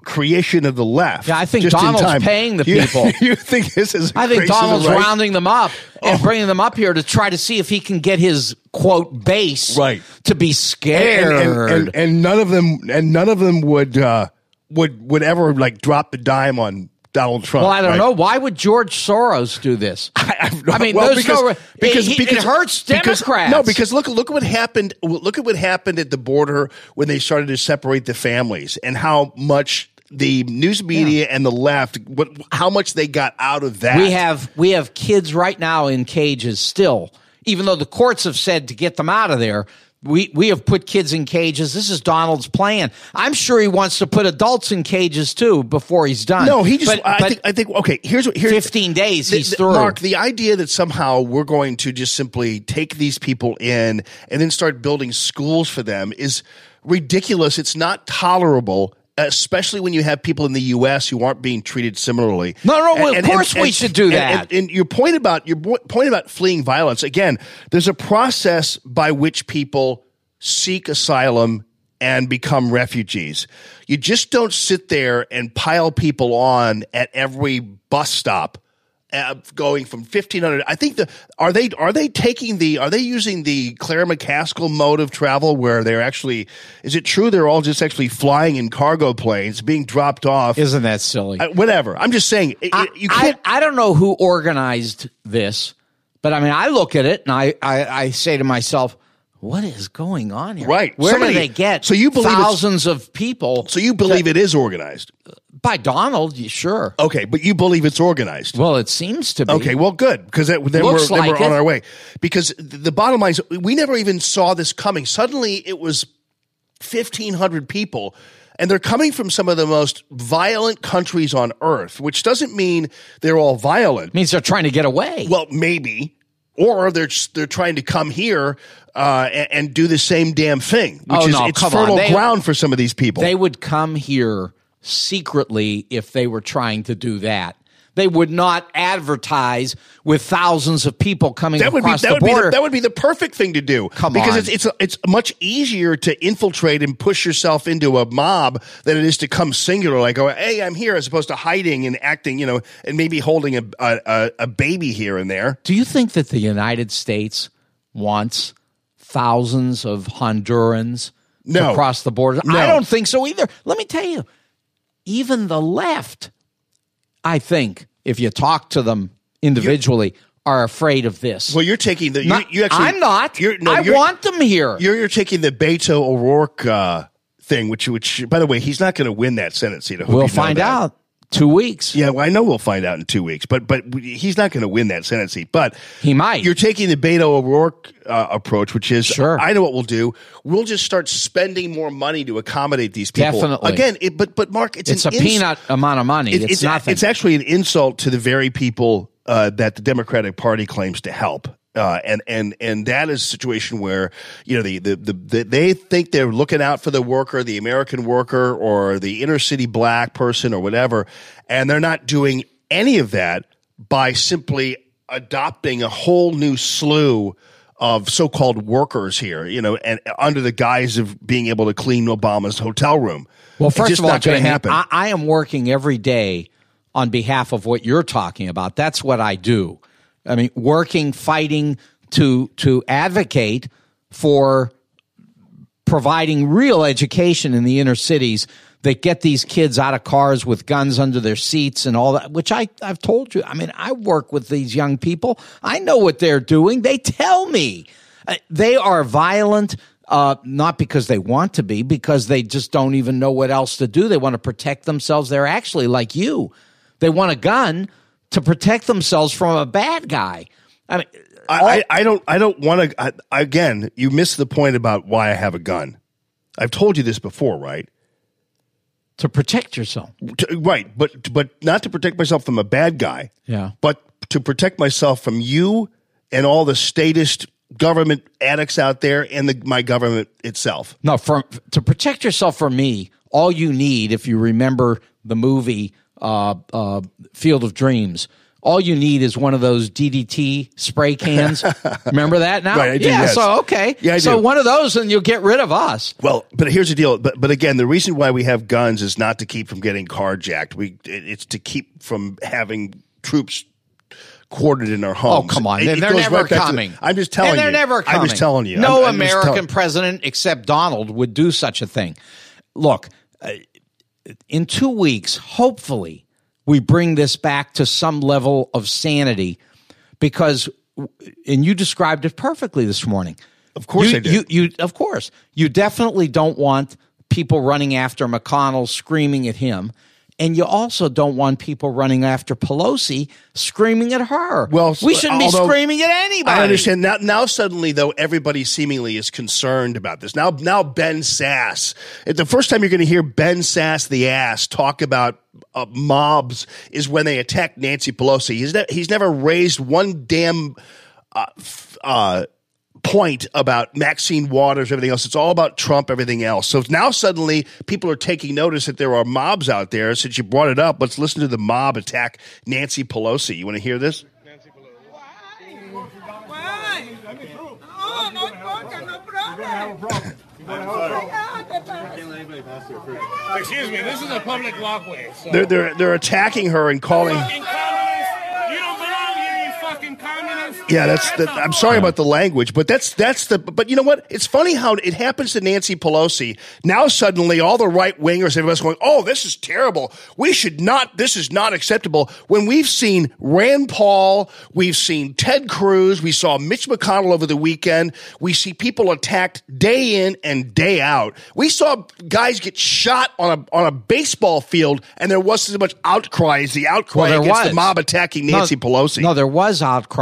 B: creation of the left.
I: Yeah, I think Donald's paying the people.
B: You think this is? a
I: I think Donald's
B: right?
I: rounding them up and
B: Oh.
I: bringing them up here to try to see if he can get his quote base
B: Right.
I: to be
B: and,
I: scared.
B: and, and, and none of them and none of them would uh, would would ever like drop the dime on Donald Trump.
I: Well, I don't
B: right?
I: know. Why would George Soros do this? I, mean,
B: Well,
I: there's no.
B: because,
I: it,
B: because
I: it hurts
B: because-
I: Democrats.
B: no, because look look at what happened. Look at what happened at the border when they started to separate the families and how much the news media and the left what how much they got out of that.
I: we have we have kids right now in cages still, even though the courts have said to get them out of there. We we have put kids in cages. This is Donald's plan. I'm sure he wants to put adults in cages too before he's done.
B: No, he just.
I: But-
B: I
I: but
B: think. I think. Okay, here's what. Here's
I: 15 days
B: the-
I: he's
B: the-
I: through.
B: Mark, the idea that somehow we're going to just simply take these people in and then start building schools for them is ridiculous. It's not tolerable. Especially when you have people in the U.S. who aren't being treated similarly.
I: No, no, well, of course we should do that.
B: And, and your point about your point about fleeing violence again. There's a process by which people seek asylum and become refugees. You just don't sit there and pile people on at every bus stop. Uh, going from fifteen hundred, I think the are they are they taking the are they using the Claire McCaskill mode of travel where they're actually is it true they're all just actually flying in cargo planes being dropped off?
I: Isn't that silly?
B: Uh, whatever. I'm just saying it-
I: I,
B: it- you can't.
I: I, I don't know who organized this, but I mean, I look at it and I, I, I say to myself, what is going on here?
B: Right.
I: Where
B: Somebody-
I: do they get
B: so you believe
I: thousands of people?
B: so you believe it is organized?
I: By Donald, sure.
B: Okay, but you believe it's organized.
I: Well, it seems to be.
B: Okay, well, good because then we're, then we're
I: like
B: on our way. Because the bottom line is, we never even saw this coming. Suddenly, it was fifteen hundred people, and they're coming from some of the most violent countries on earth. Which doesn't mean they're all violent.
I: It means they're trying to get away.
B: Well, maybe, or they're they're trying to come here uh, and, and do the same damn thing, which
I: Oh,
B: is
I: no,
B: it's fertile
I: They-
B: ground for some of these people.
I: They would come here secretly if they were trying to do that. They would not advertise with thousands of people coming
B: that would be
I: across
B: that
I: the
B: would be
I: border.
B: the, that would be the perfect thing to do.
I: Come
B: because
I: on.
B: it's it's it's much easier to infiltrate and push yourself into a mob than it is to come singular, like oh hey I'm here, as opposed to hiding and acting, you know, and maybe holding a a, a, baby here and there.
I: Do you think that the United States wants thousands of Hondurans
B: No.
I: to cross the border?
B: No.
I: I don't think so either. Let me tell you, even the left, I think, if you talk to them individually, are afraid of this.
B: Well, you're taking the
I: Not-
B: you, you actually
I: I'm not.
B: No,
I: I want them here.
B: You're you're taking the Beto O'Rourke uh, thing, which which by the way he's not going to win that Senate seat.
I: We'll
B: you
I: find out two weeks.
B: Yeah, well, I know we'll find out in two weeks, but but he's not going to win that Senate seat. But
I: He might.
B: You're taking the Beto O'Rourke uh, approach, which is
I: Sure.
B: I know what we'll do. We'll just start spending more money to accommodate these people.
I: Definitely.
B: Again, it, but but Mark, it's,
I: It's a
B: ins-
I: peanut amount of money.
B: it-
I: it's,
B: it's
I: nothing.
B: It's actually an insult to the very people uh, that the Democratic Party claims to help. Uh, and and and that is a situation where you know the, the the the they think they're looking out for the worker, the American worker, or the inner city black person, or whatever, and they're not doing any of that by simply adopting a whole new slew of so-called workers here, you know, and under the guise of being able to clean Obama's hotel room.
I: Well,
B: It's
I: first
B: just
I: of all,
B: not going to happen.
I: I, I am working every day on behalf of what you're talking about. That's what I do. I mean, working, fighting to to advocate for providing real education in the inner cities that get these kids out of cars with guns under their seats and all that, which I, I've told you. I mean, I work with these young people. I know what they're doing. They tell me Uh, they are violent. Uh, not because they want to be, because they just don't even know what else to do. They want to protect themselves. They're actually like you. They want a gun to protect themselves from a bad guy. I mean,
B: I, I, I don't I don't want to. Again, you missed the point about why I have a gun. I've told you this before, right?
I: to protect yourself.
B: To- right, but but not to protect myself from a bad guy.
I: Yeah.
B: But to protect myself from you and all the statist government addicts out there and the, my government itself.
I: No, from to protect yourself from me, all you need, if you remember the movie uh, uh, Field of Dreams, all you need is one of those DDT spray cans. remember that now?
B: Right, I do,
I: yeah.
B: yes.
I: So okay.
B: Yeah, I
I: so
B: do.
I: one of those, and you'll get rid of us.
B: Well, but here's the deal. But but again, the reason why we have guns is not to keep from getting carjacked. We it- it's to keep from having troops quartered in our homes.
I: Oh come on!
B: It-
I: They're,
B: it
I: never
B: right to the-
I: coming.
B: I'm just telling
I: and they're
B: you.
I: never coming.
B: I'm just telling you.
I: No
B: I'm- I'm
I: American
B: telling-
I: president except Donald would do such a thing. Look, uh, in two weeks, hopefully, we bring this back to some level of sanity, because, and you described it perfectly this morning.
B: Of course
I: you,
B: I did.
I: You, you, of course, you definitely don't want people running after McConnell, screaming at him. And you also don't want people running after Pelosi, screaming at her.
B: Well,
I: we shouldn't be screaming at anybody.
B: I understand now. Now suddenly, though, everybody seemingly is concerned about this. Now, now Ben Sasse. The first time you're going to hear Ben Sasse, the ass, talk about uh, mobs is when they attack Nancy Pelosi. He's ne- he's never raised one damn uh, f- uh, point about Maxine Waters, everything else. It's all about Trump, everything else. So now suddenly people are taking notice that there are mobs out there. Since you brought it up, let's listen to the mob attack Nancy Pelosi. You want to hear this?
J: Why? No, no problem, no problem. Excuse me, this is a public walkway. So.
B: They're they're they're attacking her and calling.
J: Fucking communists! You don't belong here, you fucking communists!
B: Yeah, that's the. I'm sorry about the language, but that's that's the. But you know what? It's funny how it happens to Nancy Pelosi. Now suddenly, all the right wingers, everybody's going, "Oh, this is terrible. We should not. This is not acceptable." When we've seen Rand Paul, we've seen Ted Cruz, we saw Mitch McConnell over the weekend. We see people attacked day in and day out. We saw guys get shot on a on a baseball field, and there wasn't as much outcry as the outcry
I: Well,
B: against
I: was
B: the mob attacking
I: No,
B: Nancy Pelosi.
I: No, there was outcry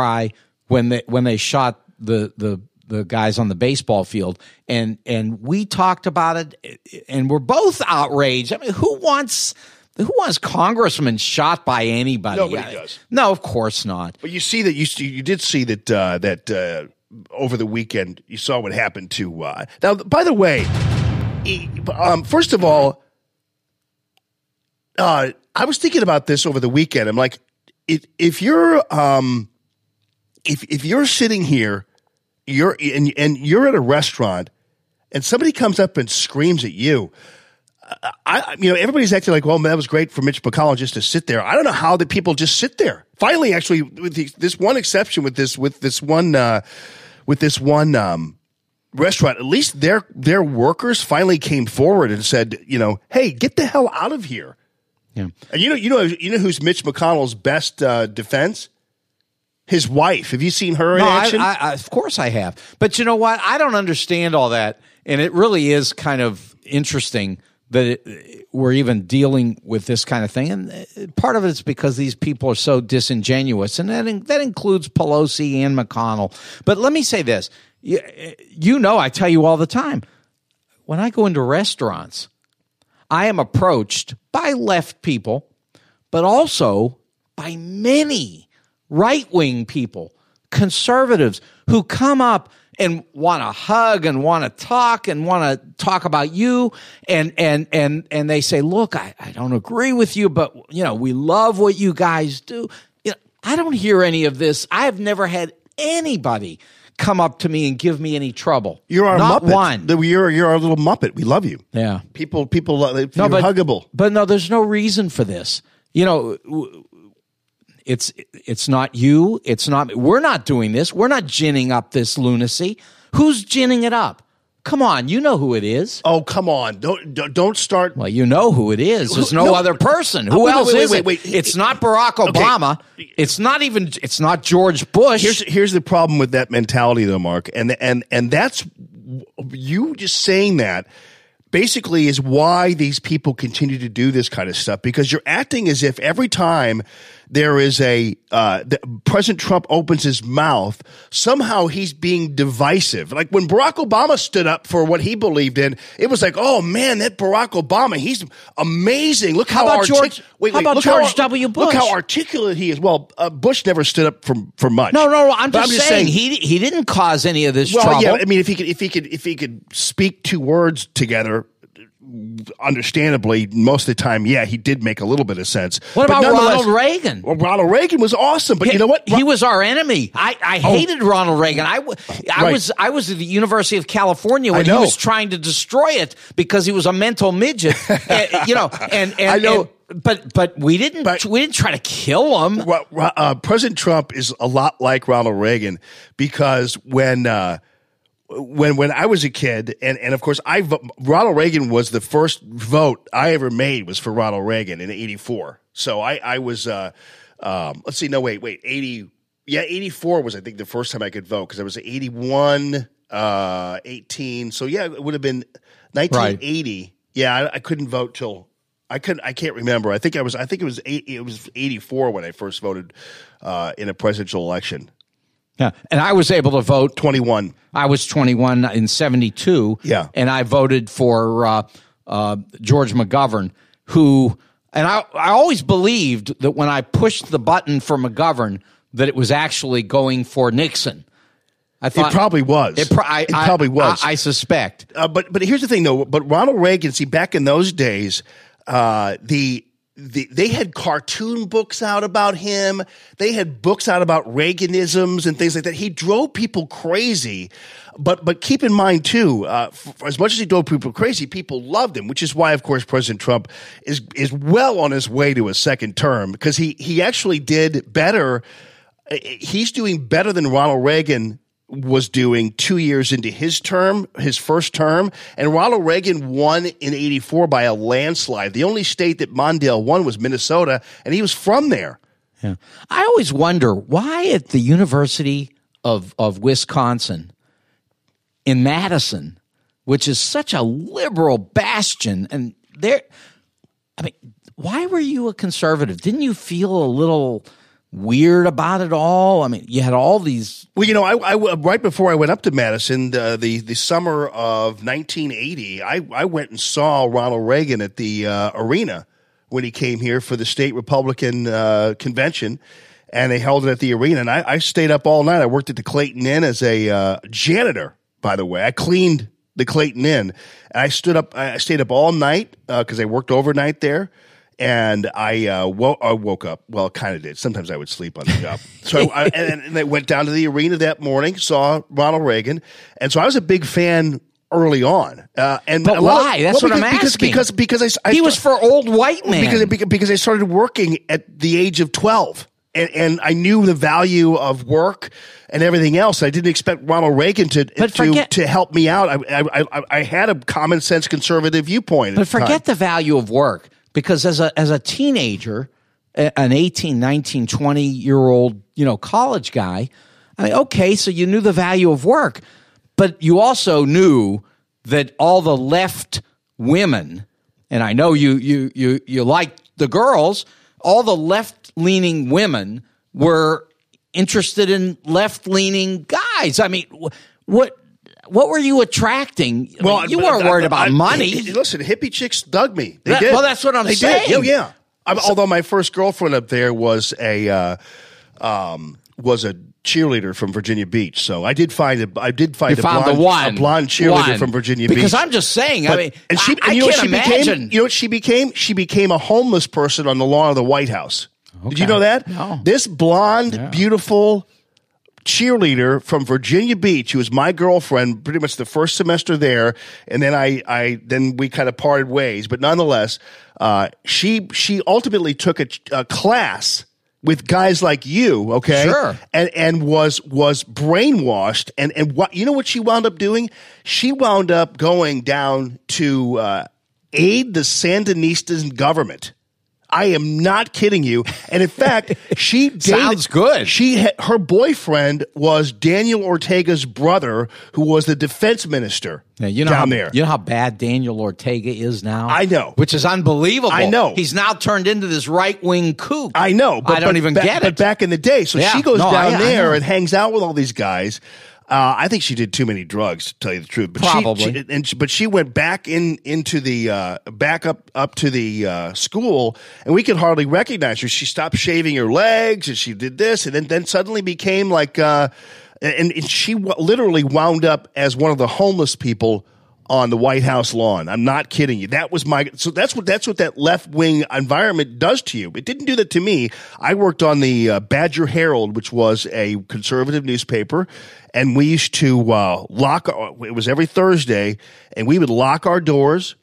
I: when they when they shot the the the guys on the baseball field, and and we talked about it, and we're both outraged. I mean, who wants who wants congressmen shot by anybody?
B: Nobody
I: I-
B: does.
I: No, of course not.
B: But you see that you you did see that uh, that uh, over the weekend you saw what happened to uh, now. By the way, um, first of all, uh, I was thinking about this over the weekend. I'm like, if if you're um, if if you're sitting here, you're and and you're at a restaurant, and somebody comes up and screams at you. I, you know, everybody's acting like, well, that was great for Mitch McConnell just to sit there. I don't know how the people just sit there. Finally, actually, with the, this one exception, with this, with this one, uh, with this one um, restaurant, at least their their workers finally came forward and said, you know, hey, get the hell out of here.
I: Yeah.
B: And you know, you know, you know who's Mitch McConnell's best uh, defense? His wife. Have you seen her in
I: No, I,
B: action?
I: I, I, of course I have. But you know what? I don't understand all that, and it really is kind of interesting that it, we're even dealing with this kind of thing. And uh, part of it's because these people are so disingenuous, and that in- that includes Pelosi and McConnell. But let me say this: you, you know, I tell you all the time when I go into restaurants, I am approached by left people, but also by many right wing people, conservatives who come up and want to hug and want to talk and want to talk about you and and and and they say look I, I don't agree with you but you know we love what you guys do you know, i don't hear any of this i have never had anybody come up to me and give me any trouble
B: you're our
I: not
B: Muppet.
I: one
B: You're you're our little Muppet. We love you.
I: yeah
B: People people uh, love you're
I: no, but,
B: huggable.
I: But no, there's no reason for this. You know, it's it's not you. It's not. We're not doing this. We're not ginning up this lunacy. Who's ginning it up? Come on, you know who it is.
B: Oh, come on! Don't don't, start.
I: Well, you know who it is. There's no,
B: no.
I: other person.
B: Oh,
I: Who
B: wait,
I: else
B: wait, wait,
I: is
B: wait,
I: it?
B: wait.
I: It's not Barack Obama. It's not even. It's not George Bush.
B: Here's here's the problem with that mentality, though, Mark, and and and that's you just saying that basically is why these people continue to do this kind of stuff because you're acting as if every time there is a uh, the, President Trump opens his mouth, somehow he's being divisive. Like when Barack Obama stood up for what he believed in, it was like, oh man, that Barack Obama, he's amazing. Look
I: How
B: how,
I: about
B: artic-
I: George-
B: Wait,
I: how about
B: look
I: George
B: how,
I: W.
B: Look how articulate he is. Well, uh, Bush never stood up for for much.
I: no, no. no I'm
B: But
I: just, saying, he he didn't cause any of this
B: well,
I: trouble.
B: yeah. I mean, if he could, if he could, if he could speak two words together, understandably, most of the time, yeah, he did make a little bit of sense.
I: what
B: But
I: about Ronald Reagan?
B: Well, Ronald Reagan was awesome, but you know what?
I: He was our enemy. I, I hated Ronald Reagan. I, I
B: Right.
I: was I was at the University of California when he was trying to destroy it because he was a mental midget. Uh, you know, and, and
B: I know.
I: and- but but we didn't we didn't try to kill him.
B: Uh, President Trump is a lot like Ronald Reagan because when uh, when when I was a kid, and and of course I Ronald Reagan was the first vote I ever made was for Ronald Reagan in '84. So I I was uh, um, let's see, no wait wait eighty yeah eighty four was I think the first time I could vote because I was eighty one uh, eighteen. So yeah, it would have been nineteen eighty. Yeah, I, I couldn't vote till. I couldn't. I can't remember. I think I was. I think it was. Eight, it was eighty four when I first voted uh, in a presidential election.
I: Yeah, and I was able to vote.
B: Twenty one.
I: I was 21 in 72.
B: Yeah.
I: And I voted for uh, uh, George McGovern, who, and I, I always believed that when I pushed the button for McGovern, that it was actually going for Nixon. I thought
B: it probably was.
I: It, pro- I,
B: It
I: I-
B: probably was.
I: I, I suspect.
B: Uh, but but here's the thing though. But Ronald Reagan, see, back in those days, uh, the the, they had cartoon books out about him. They had books out about Reaganisms and things like that. He drove people crazy. But but keep in mind too, uh, f- as much as he drove people crazy, people loved him, which is why, of course, President Trump is is well on his way to a second term because he he actually did better. Uh, He's doing better than Ronald Reagan was doing two years into his term, his first term, and Ronald Reagan won in '84 by a landslide. The only state that Mondale won was Minnesota, and he was from there.
I: Yeah. I always wonder why at the University of, of Wisconsin in Madison, which is such a liberal bastion, and there, I mean, why were you a conservative? Didn't you feel a little weird about it all? I mean, you had all these.
B: Well, you know, I, I right before I went up to Madison, uh, the the summer of 1980, I I went and saw Ronald Reagan at the uh, arena when he came here for the state Republican uh, convention, and they held it at the arena. And I, I stayed up all night. I worked at the Clayton Inn as a uh, janitor, by the way. I cleaned the Clayton Inn. And I stood up. I stayed up all night because I worked overnight there. And I, uh, wo- I woke up. Well, kind of did. Sometimes I would sleep on the job. So I, and, and I went down to the arena that morning, saw Ronald Reagan, and so I was a big fan early on. Uh, and
I: But
B: lot of-
I: why? That's
B: well,
I: what I'm
B: because,
I: asking.
B: Because because because I, I
I: He was for old white men.
B: because, because I started working at the age of twelve, and, and I knew the value of work and everything else. I didn't expect Ronald Reagan to
I: But
B: to
I: forget-
B: to help me out. I, I I I had a common sense conservative viewpoint.
I: But forget the value of work because as a as a teenager, an 18, 19, 20 year old, you know, college guy, I mean, okay, so you knew the value of work, but you also knew that all the left women, and I know you you you you like the girls, all the left leaning women were interested in left leaning guys. I mean, what what were you attracting? I mean, you weren't worried about
B: I-
I: money.
B: Listen, hippie chicks dug me. They
I: That-
B: did.
I: well, that's what I'm
B: they
I: saying.
B: Did. Yeah, yeah. I'm, although my first girlfriend up there was a uh, um, was a cheerleader from Virginia Beach, so I did find a I did find a blonde,
I: one.
B: a blonde cheerleader
I: One.
B: from Virginia Beach.
I: Because I'm just saying, I mean,
B: and she,
I: I-
B: and you
I: I
B: know
I: can't
B: she became? You know what she became? She became a homeless person on the lawn of the White House. Did you know that?
I: No.
B: This blonde, beautiful cheerleader from Virginia Beach who was my girlfriend pretty much the first semester there. And then I I then we kind of parted ways. But nonetheless uh she she ultimately took a, a class with guys like you okay?
I: Sure.
B: and and was was brainwashed. And and what you know what she wound up doing? She wound up going down to uh aid the Sandinistas government I am not kidding you. And in fact, she dated,
I: Sounds good.
B: She had, her boyfriend was Daniel Ortega's brother, who was the defense minister
I: Yeah, you know
B: down
I: how,
B: there.
I: You know how bad Daniel Ortega is now.
B: I know.
I: which is unbelievable.
B: I know.
I: He's now turned into this right wing kook.
B: I know, but
I: I don't
B: but
I: even
B: ba-
I: get it.
B: But back in the day, so
I: Yeah.
B: she goes
I: No,
B: down
I: I
B: there
I: know.
B: and hangs out with all these guys. Uh, I think she did too many drugs, to tell you the truth. But she-
I: Probably.
B: she, and she, but she went back in into the uh, back up up to the uh, school, and we could hardly recognize her. She stopped shaving her legs, and she did this, and then then suddenly became like, uh, and, and she w- literally wound up as one of the homeless people on the White House lawn. I'm not kidding you. That was my so that's what that's what that left wing environment does to you. It didn't do that to me. I worked on the uh, Badger Herald, which was a conservative newspaper, and we used to uh, lock. It was every Thursday, and we would lock our doors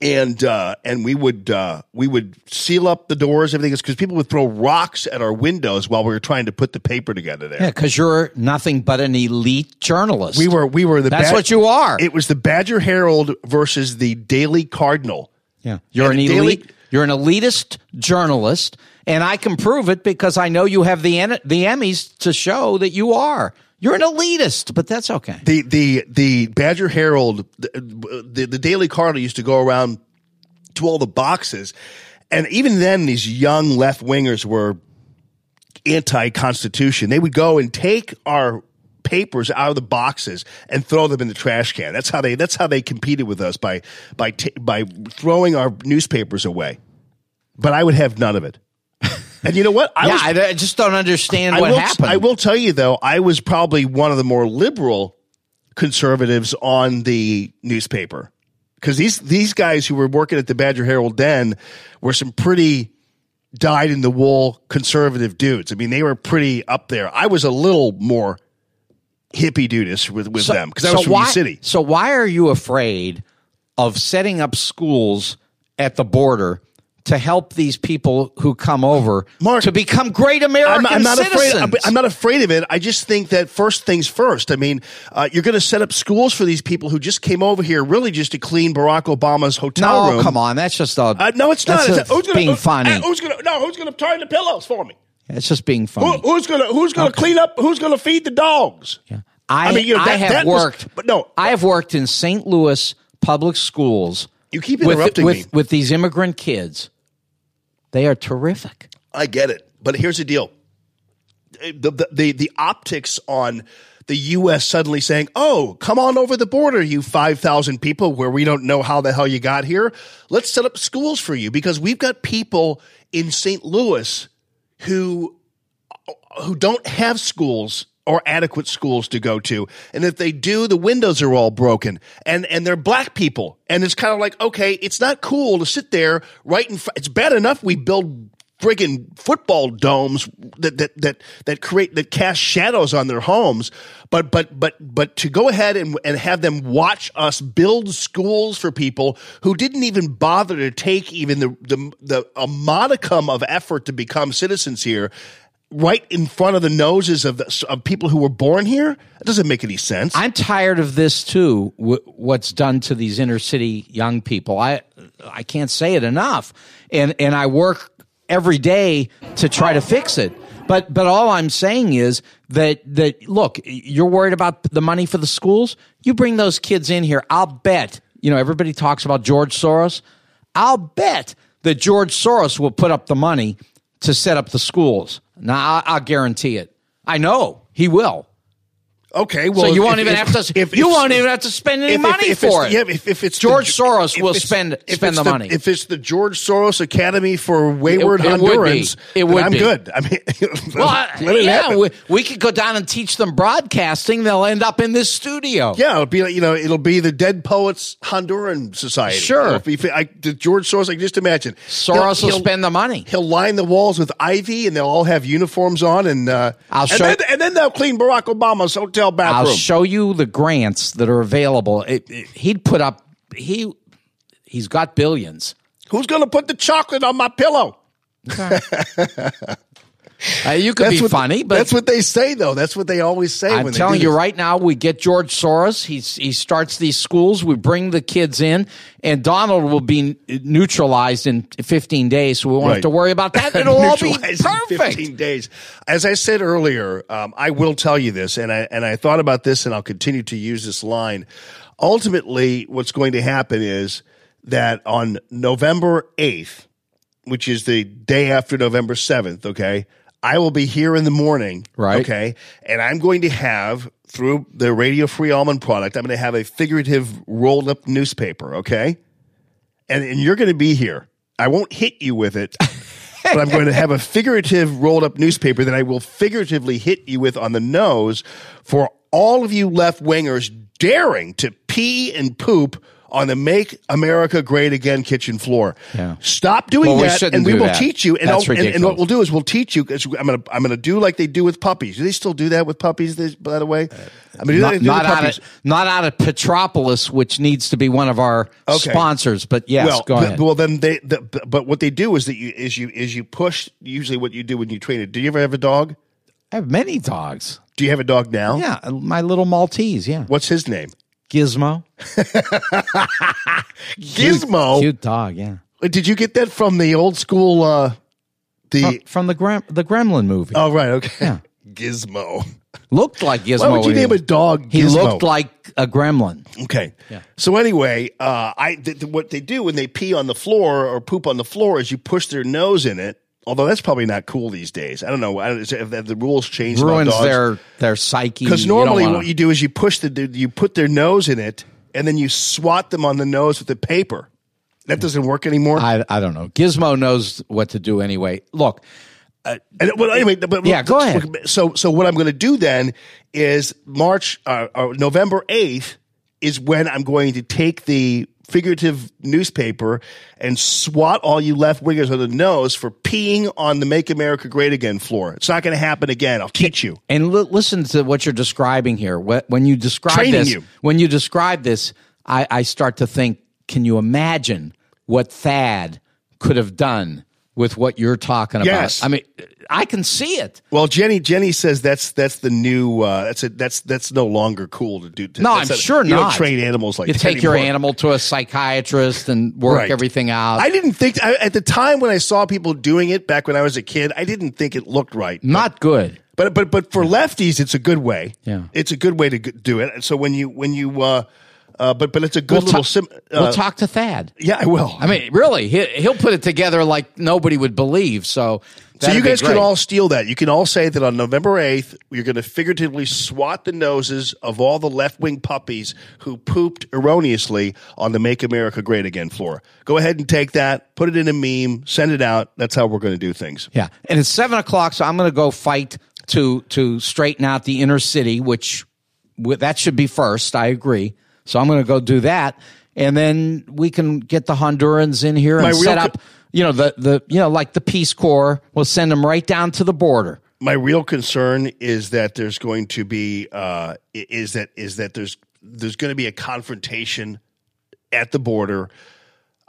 B: and uh, and we would uh, we would seal up the doors, everything is because people would throw rocks at our windows while we were trying to put the paper together there.
I: yeah, because you're nothing but an elite journalist.
B: We were we were the
I: That's
B: Bad-
I: what you are.
B: It was the Badger Herald versus the Daily Cardinal.
I: Yeah, you're
B: And
I: an elite.
B: Daily-
I: you're an elitist journalist, and I can prove it because I know you have the the Emmys to show that you are. You're an elitist, but that's okay.
B: The the the Badger Herald, the, the the Daily Cardinal used to go around to all the boxes, and even then, these young left wingers were anti-constitution. They would go and take our papers out of the boxes and throw them in the trash can. That's how they that's how they competed with us by by ta by throwing our newspapers away. But I would have none of it. And you know what? I
I: yeah,
B: was,
I: I, I just don't understand
B: I
I: what
B: will,
I: happened.
B: I will tell you though, I was probably one of the more liberal conservatives on the newspaper. because these these guys who were working at the Badger Herald then were some pretty dyed in the wool conservative dudes. I mean, they were pretty up there. I was a little more hippie dudish with with them because I was from
I: why,
B: the city.
I: So why are you afraid of setting up schools at the border to help these people who come over to become great American
B: I'm, I'm not
I: citizens?
B: afraid. I'm, not afraid of it. I just think that first things first. I mean, uh, you're going to set up schools for these people who just came over here, really just to clean Barack Obama's hotel
I: no,
B: room.
I: come on, that's just a
B: Uh, no, it's not. It's
I: a-
B: who's gonna,
I: being
B: who-
I: funny.
B: uh, Who's gonna? No, who's gonna turn the pillows for me?
I: It's just being
B: Who,
I: funny.
B: who's gonna? Who's gonna clean up? Who's gonna feed the dogs? Yeah.
I: I,
B: I mean, you know,
I: I
B: that-
I: have
B: that was-
I: worked,
B: but no,
I: I have worked in St. Louis public schools.
B: You keep interrupting
I: with,
B: me.
I: with these immigrant kids. They are terrific.
B: I get it, but here's the deal: the the the, the optics on the U.S. suddenly saying, "Oh, come on over the border, you five thousand people, where we don't know how the hell you got here. Let's set up schools for you because we've got people in St. Louis who who don't have schools." Or adequate schools to go to, and if they do, the windows are all broken, and and they're black people, and it's kind of like okay, it's not cool to sit there right in. Fr- it's bad enough we build friggin' football domes that that that that create that cast shadows on their homes. But but but but to go ahead and and have them watch us build schools for people who didn't even bother to take even the the, the a modicum of effort to become citizens here. Right in front of the noses of the, of people who were born here, it doesn't make any sense.
I: I'm tired of this too. W- what's done to these inner city young people? I I can't say it enough, and and I work every day to try to fix it. But but all I'm saying is that that look, you're worried about the money for the schools. You bring those kids in here. I'll bet. You know, everybody talks about George Soros. I'll bet that George Soros will put up the money to set up the schools. Now I, I'll guarantee it. I know he will.
B: Okay, well, so
I: you won't
B: if-
I: even
B: if-
I: have to.
B: if-
I: you won't even have to spend any money for it.
B: Yeah, if, if it's
I: George
B: the,
I: Soros will spend spend
B: it's
I: the money.
B: If it's the George Soros Academy for Wayward
I: It- it would be.
B: Hondurans,
I: It would
B: I'm
I: be.
B: good. I mean,
I: well, I-
B: let it
I: yeah, we, we could go down and teach them broadcasting. They'll end up in this studio.
B: Yeah, it'll be like, you know, it'll be the Dead Poets Honduran Society.
I: Sure.
B: Be- I, the George Soros, I can just imagine.
I: Soros will spend the money.
B: He'll line the walls with ivy, and they'll all have uniforms on, and uh,
I: I'll
B: and
I: show-
B: then, and then they'll clean Barack Obama's hotel bathroom.
I: I'll show you the grants that are available. It- it- he'd put up. He he's got billions.
B: Who's going to put the chocolate on my pillow?
I: Uh, you could
B: That's
I: be funny, but
B: that's what they say, though. That's what they always say.
I: I'm telling you
B: this.
I: right now, we get George Soros. He's, he starts these schools. We bring the kids in, and Donald will be neutralized in 15 days, so we won't have to worry about that. It'll all be perfect.
B: 15 days. As I said earlier, um, I will tell you this, and I and I thought about this, and I'll continue to use this line. Ultimately, what's going to happen is that on November eighth, which is the day after November seventh, okay, I will be here in the morning,
I: Right.
B: Okay, and I'm going to have through the Radio Free Allman product, I'm going to have a figurative rolled up newspaper, okay, and and you're going to be here. I won't hit you with it. but I'm going to have a figurative rolled up newspaper that I will figuratively hit you with on the nose for all of you left wingers daring to pee and poop on the Make America Great Again kitchen floor.
I: Yeah.
B: Stop doing
I: Well,
B: that,
I: shouldn't
B: and we will
I: that.
B: teach you. And, and, and what we'll do is we'll teach you. I'm going to I'm to do like they do with puppies. Do they still do that with puppies? This, by the way, I mean,
I: Not, not out of not out of Petropolis, which needs to be one of our
B: Okay.
I: sponsors. But yes,
B: well,
I: go
B: but- well, then they. The, but what they do is that you is you is you push. Usually, what you do when you train it. Do you ever have a dog?
I: I have many dogs.
B: Do you have a dog now?
I: Yeah, my little Maltese. Yeah,
B: What's his name?
I: Gizmo.
B: Gizmo.
I: Cute dog. Yeah,
B: Did you get that from the old school? Uh, the
I: from, from the Grem- the Gremlin movie.
B: oh right, okay.
I: Yeah.
B: Gizmo.
I: Looked like Gizmo.
B: Why would you name a dog?
I: He looked like a gremlin.
B: Okay.
I: Yeah.
B: So anyway, uh, I th- th- what they do when they pee on the floor or poop on the floor is you push their nose in it. Although that's probably not cool these days. I don't know. I don't, if the rules changed about
I: Ruins
B: dogs.
I: their their psyche.
B: Because
I: You
B: normally
I: wanna-
B: what you do is you push the you put their nose in it and then you swat them on the nose with the paper. That doesn't work anymore.
I: I I don't know. Gizmo knows what to do anyway. Look,
B: And well, anyway, but,
I: Yeah, go ahead.
B: So, so what I'm going to do then is March, uh, uh, November 8th is when I'm going to take the figurative newspaper and swat all you left wingers on the nose for peeing on the Make America Great Again floor. It's not going to happen again. I'll teach you.
I: And li- listen to what you're describing here. When you describe
B: Training
I: this,
B: you.
I: when you describe this, I, I start to think: Can you imagine what Thad could have done with what you're talking about?
B: Yes.
I: I mean, I can see it.
B: Well, Jenny Jenny says that's that's the new uh, that's a, that's that's no longer cool to do. To,
I: No, I'm sure
B: you
I: not.
B: don't train animals like
I: you take your animal to a psychiatrist and work
B: Right.
I: everything out.
B: I didn't think I, at the time when I saw people doing it back when I was a kid. I didn't think it looked right.
I: Not good.
B: But but but for lefties, it's a good way.
I: Yeah.
B: it's a good way to do it. And so when you when you uh, uh but but it's a good
I: We'll,
B: little.
I: ta-
B: sim- uh,
I: we'll talk to Thad.
B: Yeah, I will.
I: I mean, really, he, he'll put it together like nobody would believe. So,
B: So
I: that'd
B: you
I: be
B: guys can all steal that. You can all say that on November 8th, you're going to figuratively swat the noses of all the left wing puppies who pooped erroneously on the Make America Great Again floor. Go ahead and take that, put it in a meme, send it out. That's how we're going to do things.
I: Yeah, and it's seven o'clock, so I'm going to go fight to to straighten out the inner city, which that should be first. I agree. So I'm going to go do that, and then we can get the Hondurans in here and
B: My
I: set up. You know the the you know like the Peace Corps. We'll send them right down to the border.
B: My real concern is that there's going to be uh, is that is that there's there's going to be a confrontation at the border.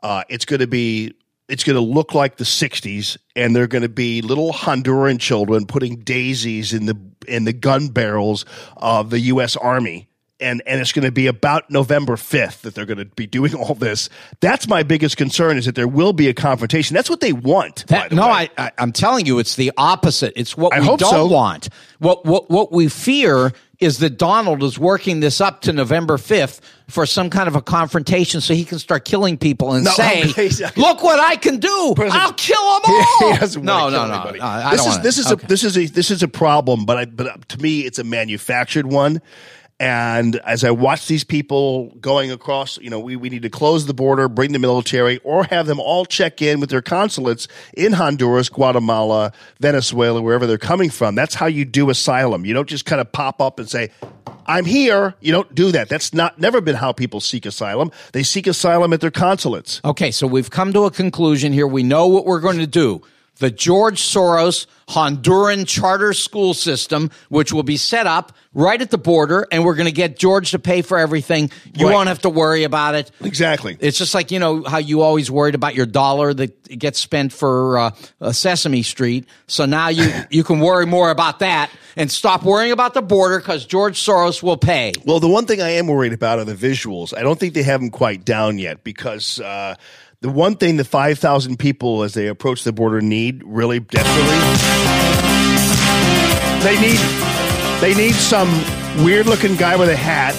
B: Uh, it's going to be it's going to look like the 60s and they're going to be little honduran children putting daisies in the in the gun barrels of the US army and and it's going to be about November 5th that they're going to be doing all this that's my biggest concern is that there will be a confrontation that's what they want
I: That,
B: the
I: no,
B: way.
I: I, I, I'm telling you, it's the opposite. It's what
B: I
I: we don't
B: so.
I: want. What, what what we fear is that Donald is working this up to November 5th for some kind of a confrontation, so he can start killing people and
B: No,
I: say, "Look what I can do! I'll kill them all."
B: He doesn't
I: no, no, no, no, I
B: this is this is
I: okay.
B: a this is a this is a problem, but I but uh, to me it's a manufactured one. And as I watch these people going across, you know, we, we need to close the border, bring the military, or have them all check in with their consulates in Honduras, Guatemala, Venezuela, wherever they're coming from. That's how you do asylum. You don't just kind of pop up and say, I'm here. You don't do that. That's not never been how people seek asylum. They seek asylum at their consulates.
I: Okay, so we've come to a conclusion here. We know what we're going to do. The George Soros Honduran charter school system, which will be set up right at the border, and we're going to get George to pay for everything. You
B: Right.
I: won't have to worry about it.
B: Exactly.
I: It's just like, you know, how you always worried about your dollar that gets spent for uh, uh, Sesame Street. So now you, you can worry more about that and stop worrying about the border because George Soros will pay.
B: Well, the one thing I am worried about are the visuals. I don't think they have them quite down yet because uh, the one thing the 5,000 people as they approach the border need really desperately, they need they need some weird looking guy with a hat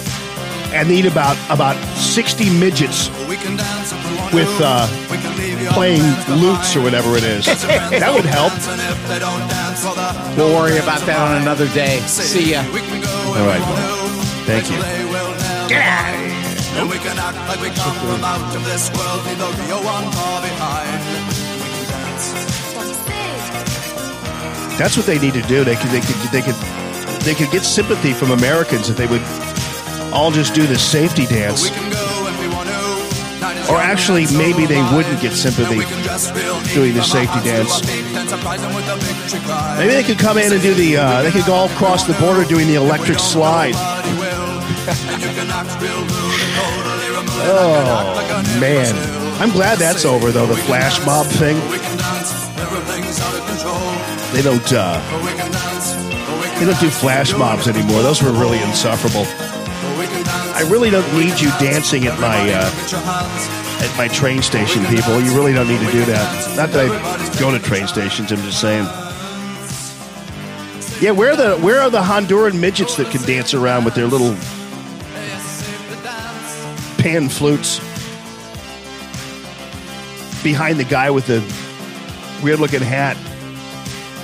B: and need about about 60 midgets with uh, playing lutes or whatever it is. that would help.
I: We'll worry about that on another day. See ya.
B: All right. Thank you.
A: Get out of here. And we can act like we come from out of this world, leave the real one far behind. We can dance.
B: That's what they need to do. They could, they could, they could, they could get sympathy from Americans if they would all just do this safety dance. Or actually, maybe they wouldn't get sympathy doing the safety dance. Maybe they could come in and do the. Uh, they could go all across the border doing the electric slide. Oh man, I'm glad that's over though. The flash mob thing. They don't. Uh, they don't do flash mobs anymore. Those were really insufferable. I really don't need you dancing at my uh, at my train station, people. You really don't need to do that. Not that I go to train stations. I'm just saying. Yeah, where are the where are the Honduran midgets that can dance around with their little pan flutes behind the guy with the weird looking hat?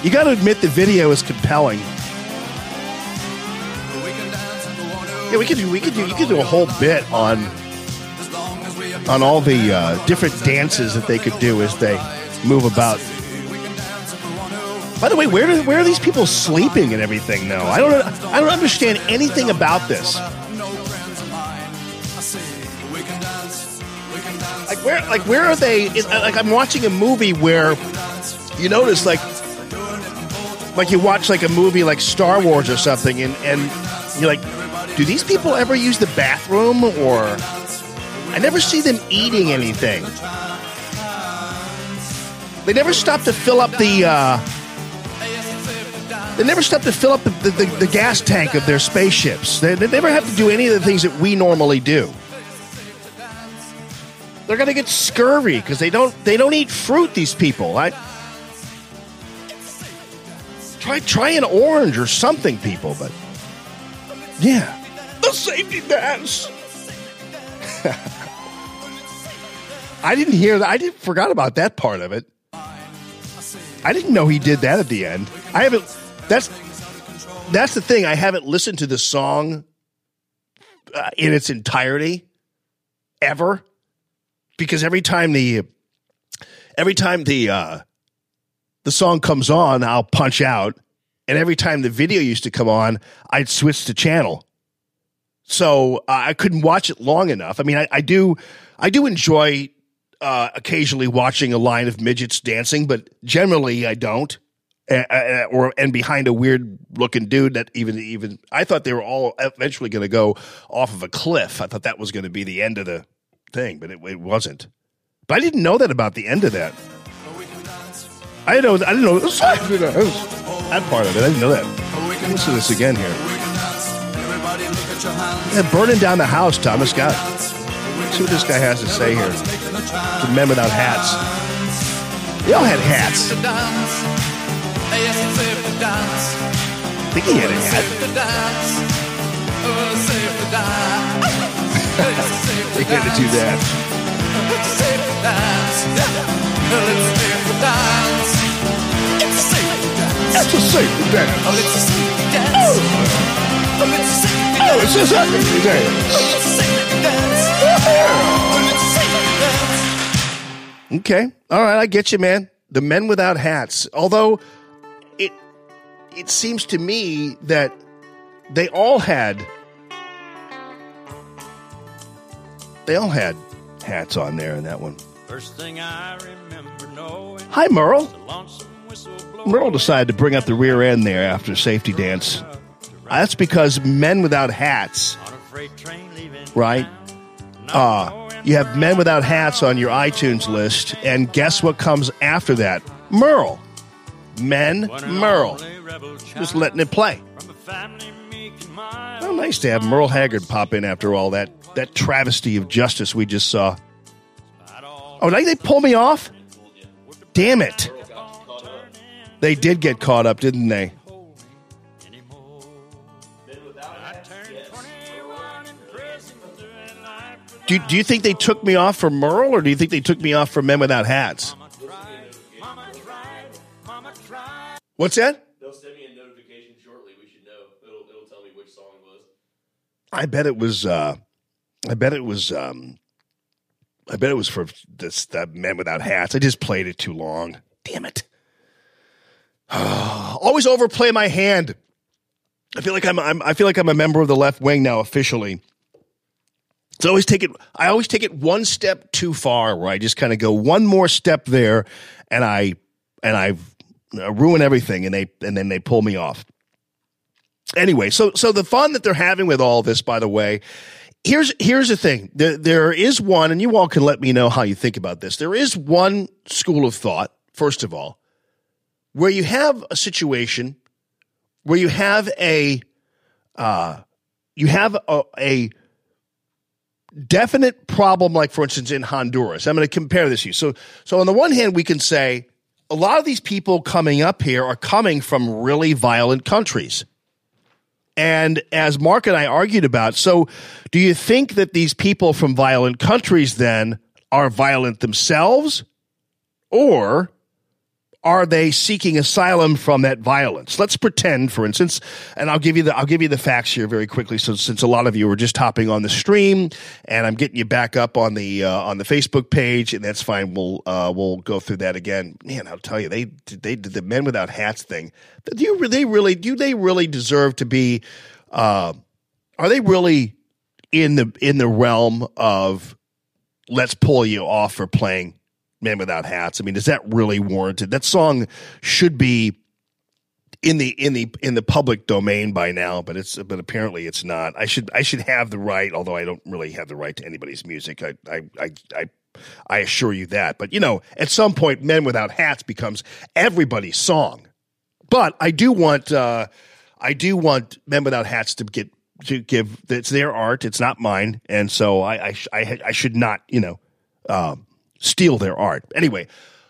B: You got to admit the video is compelling. Yeah, we could do we could do you could do a whole bit on on all the uh, different dances that they could do as they move about. By the way, where do, where are these people sleeping and everything? though? I don't I don't understand anything about this. Where like where are they? Like I'm watching a movie where you notice like like you watch like a movie like Star Wars or something, and and you're like, do these people ever use the bathroom or? I never see them eating anything. They never stop to fill up the. Uh, they never stop to fill up the, the, the, the gas tank of their spaceships. They, they never have to do any of the things that we normally do. They're gonna get scurvy because they don't they don't eat fruit. These people. I try try an orange or something, people. But yeah, the safety dance. I didn't hear that. I didn't forgot about that part of it. I didn't know he did that at the end. I haven't. That's that's the thing. I haven't listened to the song uh, in its entirety ever because every time the every time the uh, the song comes on, I'll punch out, and every time the video used to come on, I'd switch to channel. So uh, I couldn't watch it long enough. I mean, I, I do I do enjoy uh, occasionally watching a line of midgets dancing, but generally I don't. Uh, or and behind a weird looking dude that even even I thought they were all eventually going to go off of a cliff. I thought that was going to be the end of the thing, but it, it wasn't. But I didn't know that about the end of that. I didn't know. I didn't know that part of it. I didn't know that. Listen to this again here. Yeah, burning down the house, Thomas Scott. See what this guy has to say here. The men without hats. They all had hats. I think he had a hat. They gotta do that. That's a safety dance. Oh, it's a safety dance. Okay. All right, I get you, man. The men without hats. Although it it seems to me that they all had they all had hats on there in that one.
A: First thing I remember knowing
B: Hi, Merle.
A: the lonesome whistle blow.
B: Merle decided to bring up the rear end there after safety dance. That's because men without hats,
A: on a freight train leaving
B: right? Uh, you have men without hats on your iTunes list, and guess what comes after that? Merle. Men, Merle. Just letting it play. Oh, nice to have Merle Haggard pop in after all that that travesty of justice we just saw. Oh, did they pull me off? Damn it. They did get caught up, didn't they? Do, do you think they took me off for Merle, or do you think they took me off for Men Without Hats? What's that?
K: They'll send me a notification shortly. We should know. It'll, it'll tell me which song it was.
B: I bet it was. Uh, I bet it was. Um, I bet it was for this the Men Without Hats. I just played it too long. Damn it! Always overplay my hand. I feel like I'm, I'm. I feel like I'm a member of the left wing now officially. So I always take it. I always take it one step too far, where I just kind of go one more step there, and I and I ruin everything, and they and then they pull me off. Anyway, so so the fun that they're having with all this, by the way, here's here's the thing. There there is one, and you all can let me know how you think about this. There is one school of thought, first of all, where you have a situation where you have a uh, you have a, a definite problem, like for instance in Honduras. I'm going to compare this to you. So, so on the one hand, we can say a lot of these people coming up here are coming from really violent countries. And as Mark and I argued about, so do you think that these people from violent countries then are violent themselves? Or are they seeking asylum from that violence? Let's pretend, for instance, and I'll give you the I'll give you the facts here very quickly. So since a lot of you were just hopping on the stream, and I'm getting you back up on the uh, on the Facebook page, and that's fine. We'll uh, we'll go through that again. Man, I'll tell you, they they did the men without hats thing. Do you they really do they really deserve to be? Uh, are they really in the in the realm of let's pull you off for playing Man Without Hats. I mean, is that really warranted? That song should be in the in the in the public domain by now, but it's but apparently it's not. I should I should have the right, although I don't really have the right to anybody's music. I I I, I I assure you that. But you know, at some point, Men Without Hats becomes everybody's song. But I do want uh, I do want Men Without Hats to get to give it's their art. It's not mine, and so I I I, I should not you know um, steal their art. Anyway,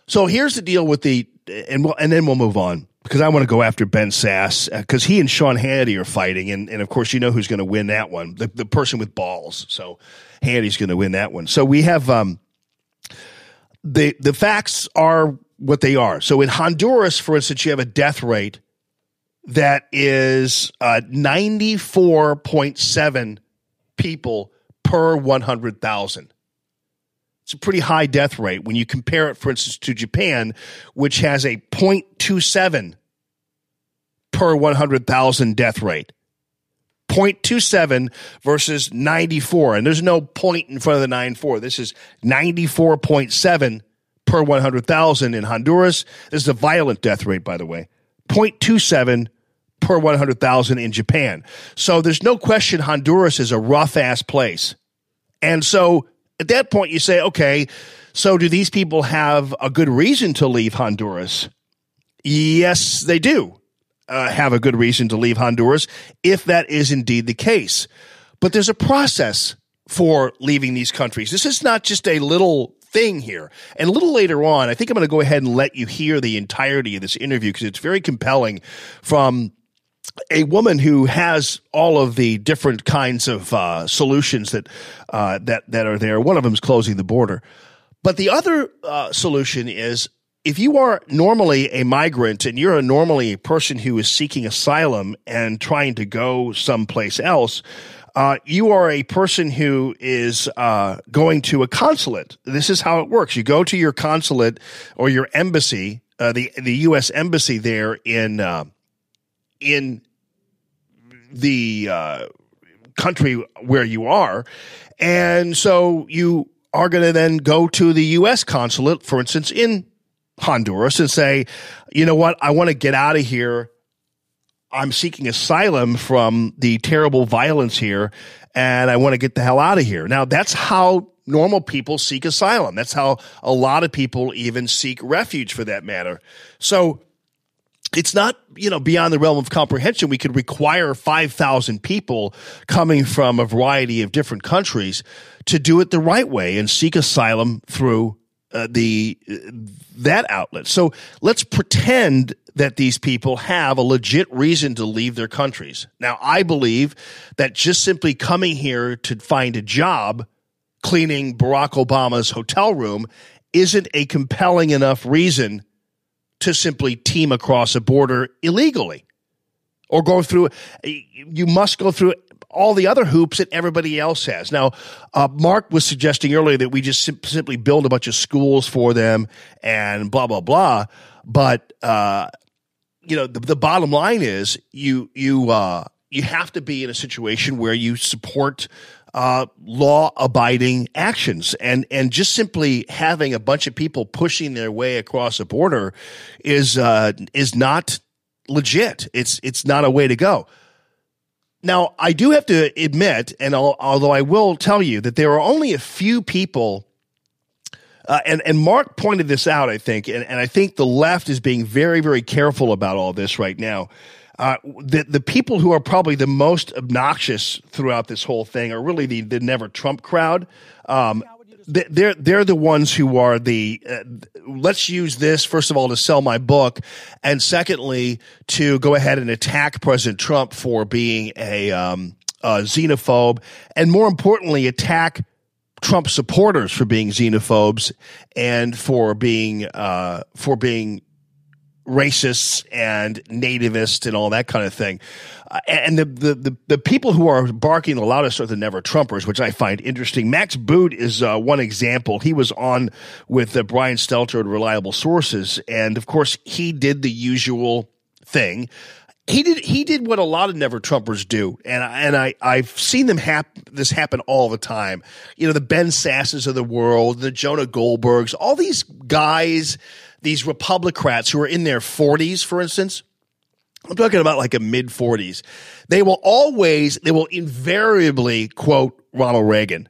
B: so here's the deal with the and we'll, and then we'll move on because I want to go after Ben Sasse because he and Sean Hannity are fighting, and and of course you know who's going to win that one, the the person with balls. So Hannity's going to win that one. So we have um the the facts are what they are. So in Honduras, for instance, you have a death rate that is uh, 94.7 people per 100,000. It's a pretty high death rate when you compare it, for instance, to Japan, which has a 0.27 per 100,000 death rate. 0.27 versus 94. And there's no point in front of the 94. This is 94.7 per 100,000 in Honduras. This is a violent death rate, by the way. 0.27 per 100,000 in Japan. So there's no question Honduras is a rough ass place. And so at that point, you say, okay, so do these people have a good reason to leave Honduras? Yes, they do uh, have a good reason to leave Honduras if that is indeed the case. But there's a process for leaving these countries. This is not just a little thing here. And a little later on, I think I'm going to go ahead and let you hear the entirety of this interview because it's very compelling from a woman who has all of the different kinds of uh, solutions that uh, that that are there. One of them is closing the border, but the other uh, solution is if you are normally a migrant and you're a normally a person who is seeking asylum and trying to go someplace else. Uh, you are a person who is uh, going to a consulate. This is how it works. You go to your consulate or your embassy, uh, the the U.S. embassy there in in the uh, country where you are. And so you are going to then go to the U.S. consulate, for instance, in Honduras and say, you know what, I want to get out of here. I'm seeking asylum from the terrible violence here, and I want to get the hell out of here. Now, that's how normal people seek asylum. That's how a lot of people even seek refuge for that matter. So it's not you know beyond the realm of comprehension. We could require 5000 people coming from a variety of different countries to do it the right way and seek asylum through uh, the that outlet. So let's pretend that these people have a legit reason to leave their countries. Now i believe that just simply coming here to find a job cleaning barack obama's hotel room isn't a compelling enough reason to simply team across a border illegally or go through you must go through all the other hoops that everybody else has. Now uh, mark was suggesting earlier that we just sim- simply build a bunch of schools for them and blah blah blah. But uh, you know the, the bottom line is you you uh, you have to be in a situation where you support uh, law abiding actions and and just simply having a bunch of people pushing their way across a border is uh, is not legit. It's it's not a way to go. Now I do have to admit, and al- although I will tell you that there are only a few people. Uh, and and Mark pointed this out, I think, and, and I think the left is being very very careful about all this right now. Uh, the the people who are probably the most obnoxious throughout this whole thing are really the the never Trump crowd. Um, they're they're the ones who are the uh, let's use this first of all to sell my book, and secondly to go ahead and attack President Trump for being a, um, a xenophobe, and more importantly attack Trump supporters for being xenophobes and for being uh, for being racists and nativist and all that kind of thing. Uh, and the, the, the, the people who are barking the loudest are the never Trumpers, which I find interesting. Max Boot is uh, one example. He was on with uh, Brian Stelter at Reliable Sources. And of course, he did the usual thing. he did he did what a lot of never Trumpers do, and and I I've seen them hap- this happen all the time. You know, the Ben Sasses of the world, the Jonah Goldbergs, all these guys, these Republicrats who are in their forties, for instance. I'm talking about like a mid 40s. They will always, they will invariably quote Ronald Reagan.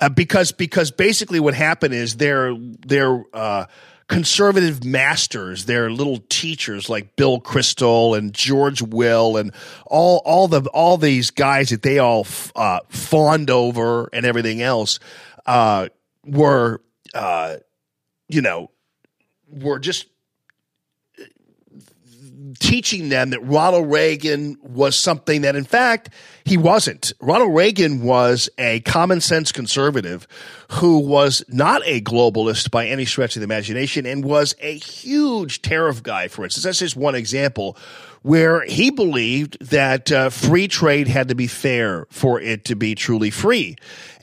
B: Uh, because because basically what happened is their their uh, conservative masters, their little teachers like Bill Kristol and George Will and all all the all these guys that they all uh, fawned over and everything else uh, were uh, you know were just teaching them that Ronald Reagan was something that, in fact, he wasn't. Ronald Reagan was a common sense conservative who was not a globalist by any stretch of the imagination and was a huge tariff guy, for instance. That's just one example where he believed that uh, free trade had to be fair for it to be truly free.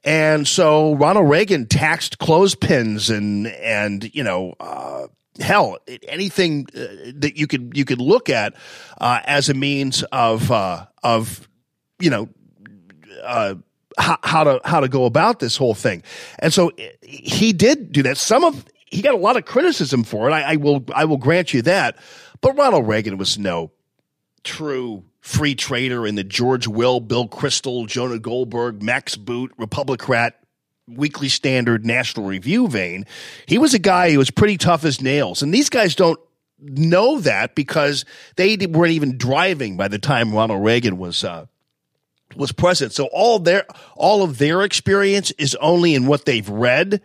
B: And so Ronald Reagan taxed clothespins and, and, you know, uh, hell, anything uh, that you could you could look at uh, as a means of uh, of you know uh, how, to how to go about this whole thing. And so he did do that. Some of he got a lot of criticism for it. I, I will I will grant you that. But Ronald Reagan was no true free trader in the George Will, Bill Kristol, Jonah Goldberg, Max Boot, Republicrat Weekly Standard, National Review vein. He was a guy who was pretty tough as nails. And these guys don't know that because they weren't even driving by the time Ronald Reagan was uh, was president. So all their all of their experience is only in what they've read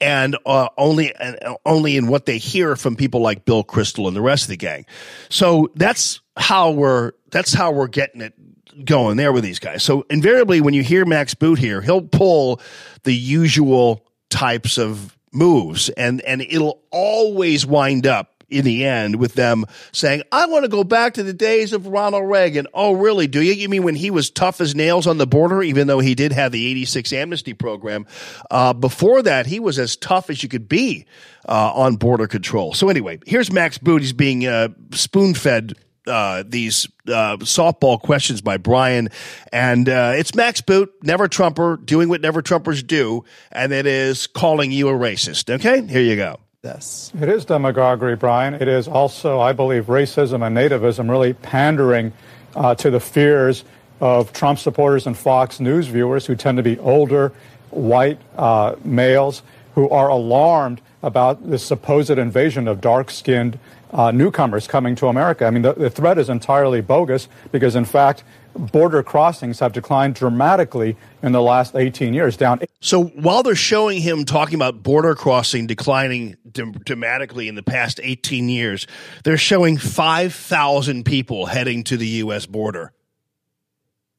B: and uh, only uh, only in what they hear from people like Bill Kristol and the rest of the gang. So that's how we're that's how we're getting it going there with these guys. So invariably, when you hear Max Boot here, he'll pull the usual types of moves, and and it'll always wind up in the end with them saying, I want to go back to the days of Ronald Reagan. Oh, really? Do you? You mean when he was tough as nails on the border, even though he did have the 86 amnesty program? Uh, before that, he was as tough as you could be uh, on border control. So, anyway, here's Max Boot. He's being uh, spoon fed uh, these uh, softball questions by Brian, and uh, it's Max Boot, never Trumper, doing what never Trumpers do, and it is calling you a racist. Okay, here you go.
E: Yes,
F: It is demagoguery, Brian. It is also, I believe, racism and nativism really pandering uh, to the fears of Trump supporters and Fox News viewers who tend to be older, white uh, males who are alarmed about the supposed invasion of dark skinned uh, newcomers coming to America. I mean, the, the threat is entirely bogus because, in fact, border crossings have declined dramatically in the last 18 years, down.
B: So while they're showing him talking about border crossing declining dramatically in the past 18 years, they're showing 5,000 people heading to the U.S. border.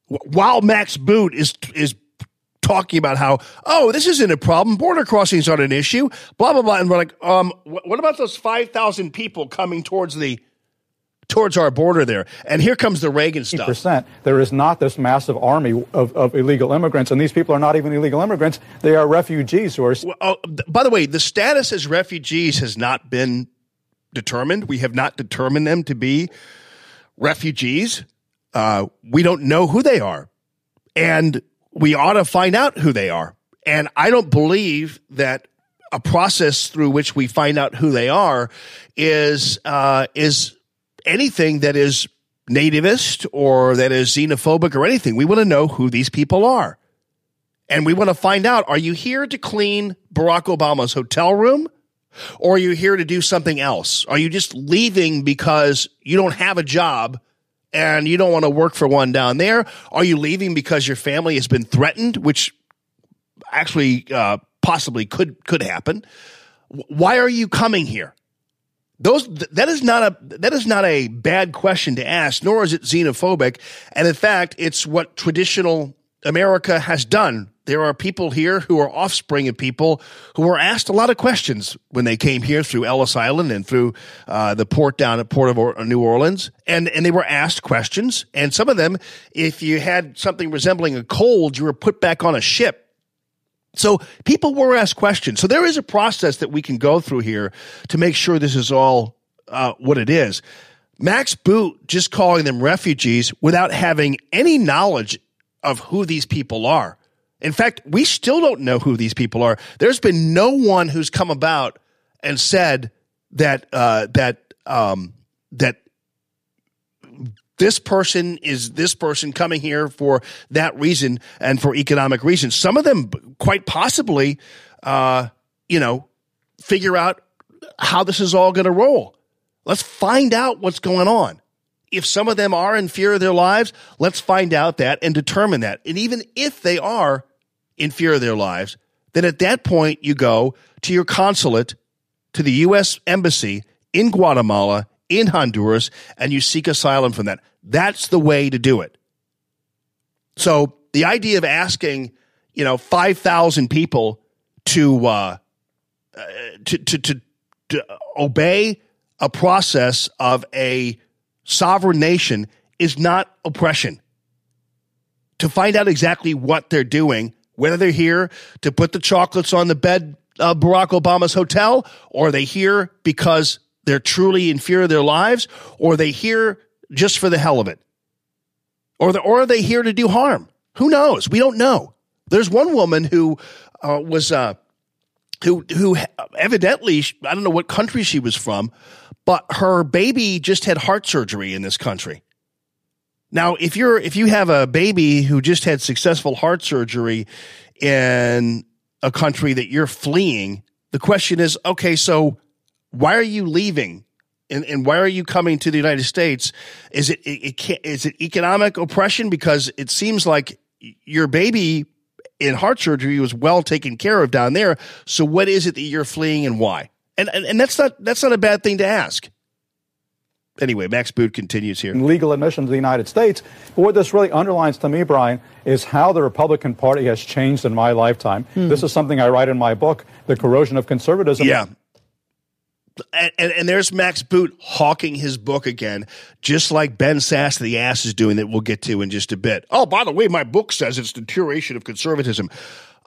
B: While Max Boot is is talking about how oh this isn't a problem, border crossings aren't an issue, blah blah blah, and we're like, um, wh- what about those 5,000 people coming towards the towards our border there? And here comes the Reagan stuff.
F: percent. There is not this massive army of, of illegal immigrants, and these people are not even illegal immigrants. They are refugees who are.
B: Well, oh, by the way, the status as refugees has not been determined. We have not determined them to be refugees. Uh, we don't know who they are, and we ought to find out who they are. And I don't believe that a process through which we find out who they are is uh, is anything that is nativist or that is xenophobic or anything. We want to know who these people are. And we want to find out are you here to clean Barack Obama's hotel room? Or are you here to do something else? Are you just leaving because you don't have a job and you don't want to work for one down there? Are you leaving because your family has been threatened, which actually uh, possibly could could happen? Why are you coming here? Those that is not a that is not a bad question to ask, nor is it xenophobic. And in fact, it's what traditional America has done. There are people here who are offspring of people who were asked a lot of questions when they came here through Ellis Island and through uh, the port down at Port of or- New Orleans, and and they were asked questions. And some of them, if you had something resembling a cold, you were put back on a ship so people were asked questions. So there is a process that we can go through here to make sure this is all uh, what it is. Max Boot just calling them refugees without having any knowledge of who these people are. In fact, we still don't know who these people are. There's been no one who's come about and said that uh, that um, that this person is this person coming here for that reason and for economic reasons. Some of them, quite possibly, uh, you know, figure out how this is all going to roll. Let's find out what's going on. If some of them are in fear of their lives, let's find out that and determine that. And even if they are in fear of their lives, then at that point you go to your consulate, to the U.S. Embassy in Guatemala, in Honduras, and you seek asylum from that. That's the way to do it. So the idea of asking, you know, 5,000 people to, uh, uh, to, to, to, to obey a process of a sovereign nation is not oppression. To find out exactly what they're doing, whether they're here to put the chocolates on the bed of Barack Obama's hotel, or are they here because they're truly in fear of their lives, or are they here just for the hell of it, or the, or are they here to do harm? Who knows? We don't know. There's one woman who uh, was uh, who who evidently I don't know what country she was from, but her baby just had heart surgery in this country. Now, if you're if you have a baby who just had successful heart surgery in a country that you're fleeing, the question is, okay, so why are you leaving? And, and why are you coming to the United States? Is it, it, it can't, is it economic oppression? Because it seems like your baby in heart surgery was well taken care of down there. So what is it that you're fleeing and why? And, and, and that's not, that's not a bad thing to ask. Anyway, Max Boot continues here.
F: legal admission to the United States. But what this really underlines to me, Brian, is how the Republican Party has changed in my lifetime. This is something I write in my book, The Corrosion of Conservatism.
B: Yeah. And, and, and there's Max Boot hawking his book again, just like Ben Sasse the ass is doing that we'll get to in just a bit. Oh, by the way, my book says it's deterioration of conservatism.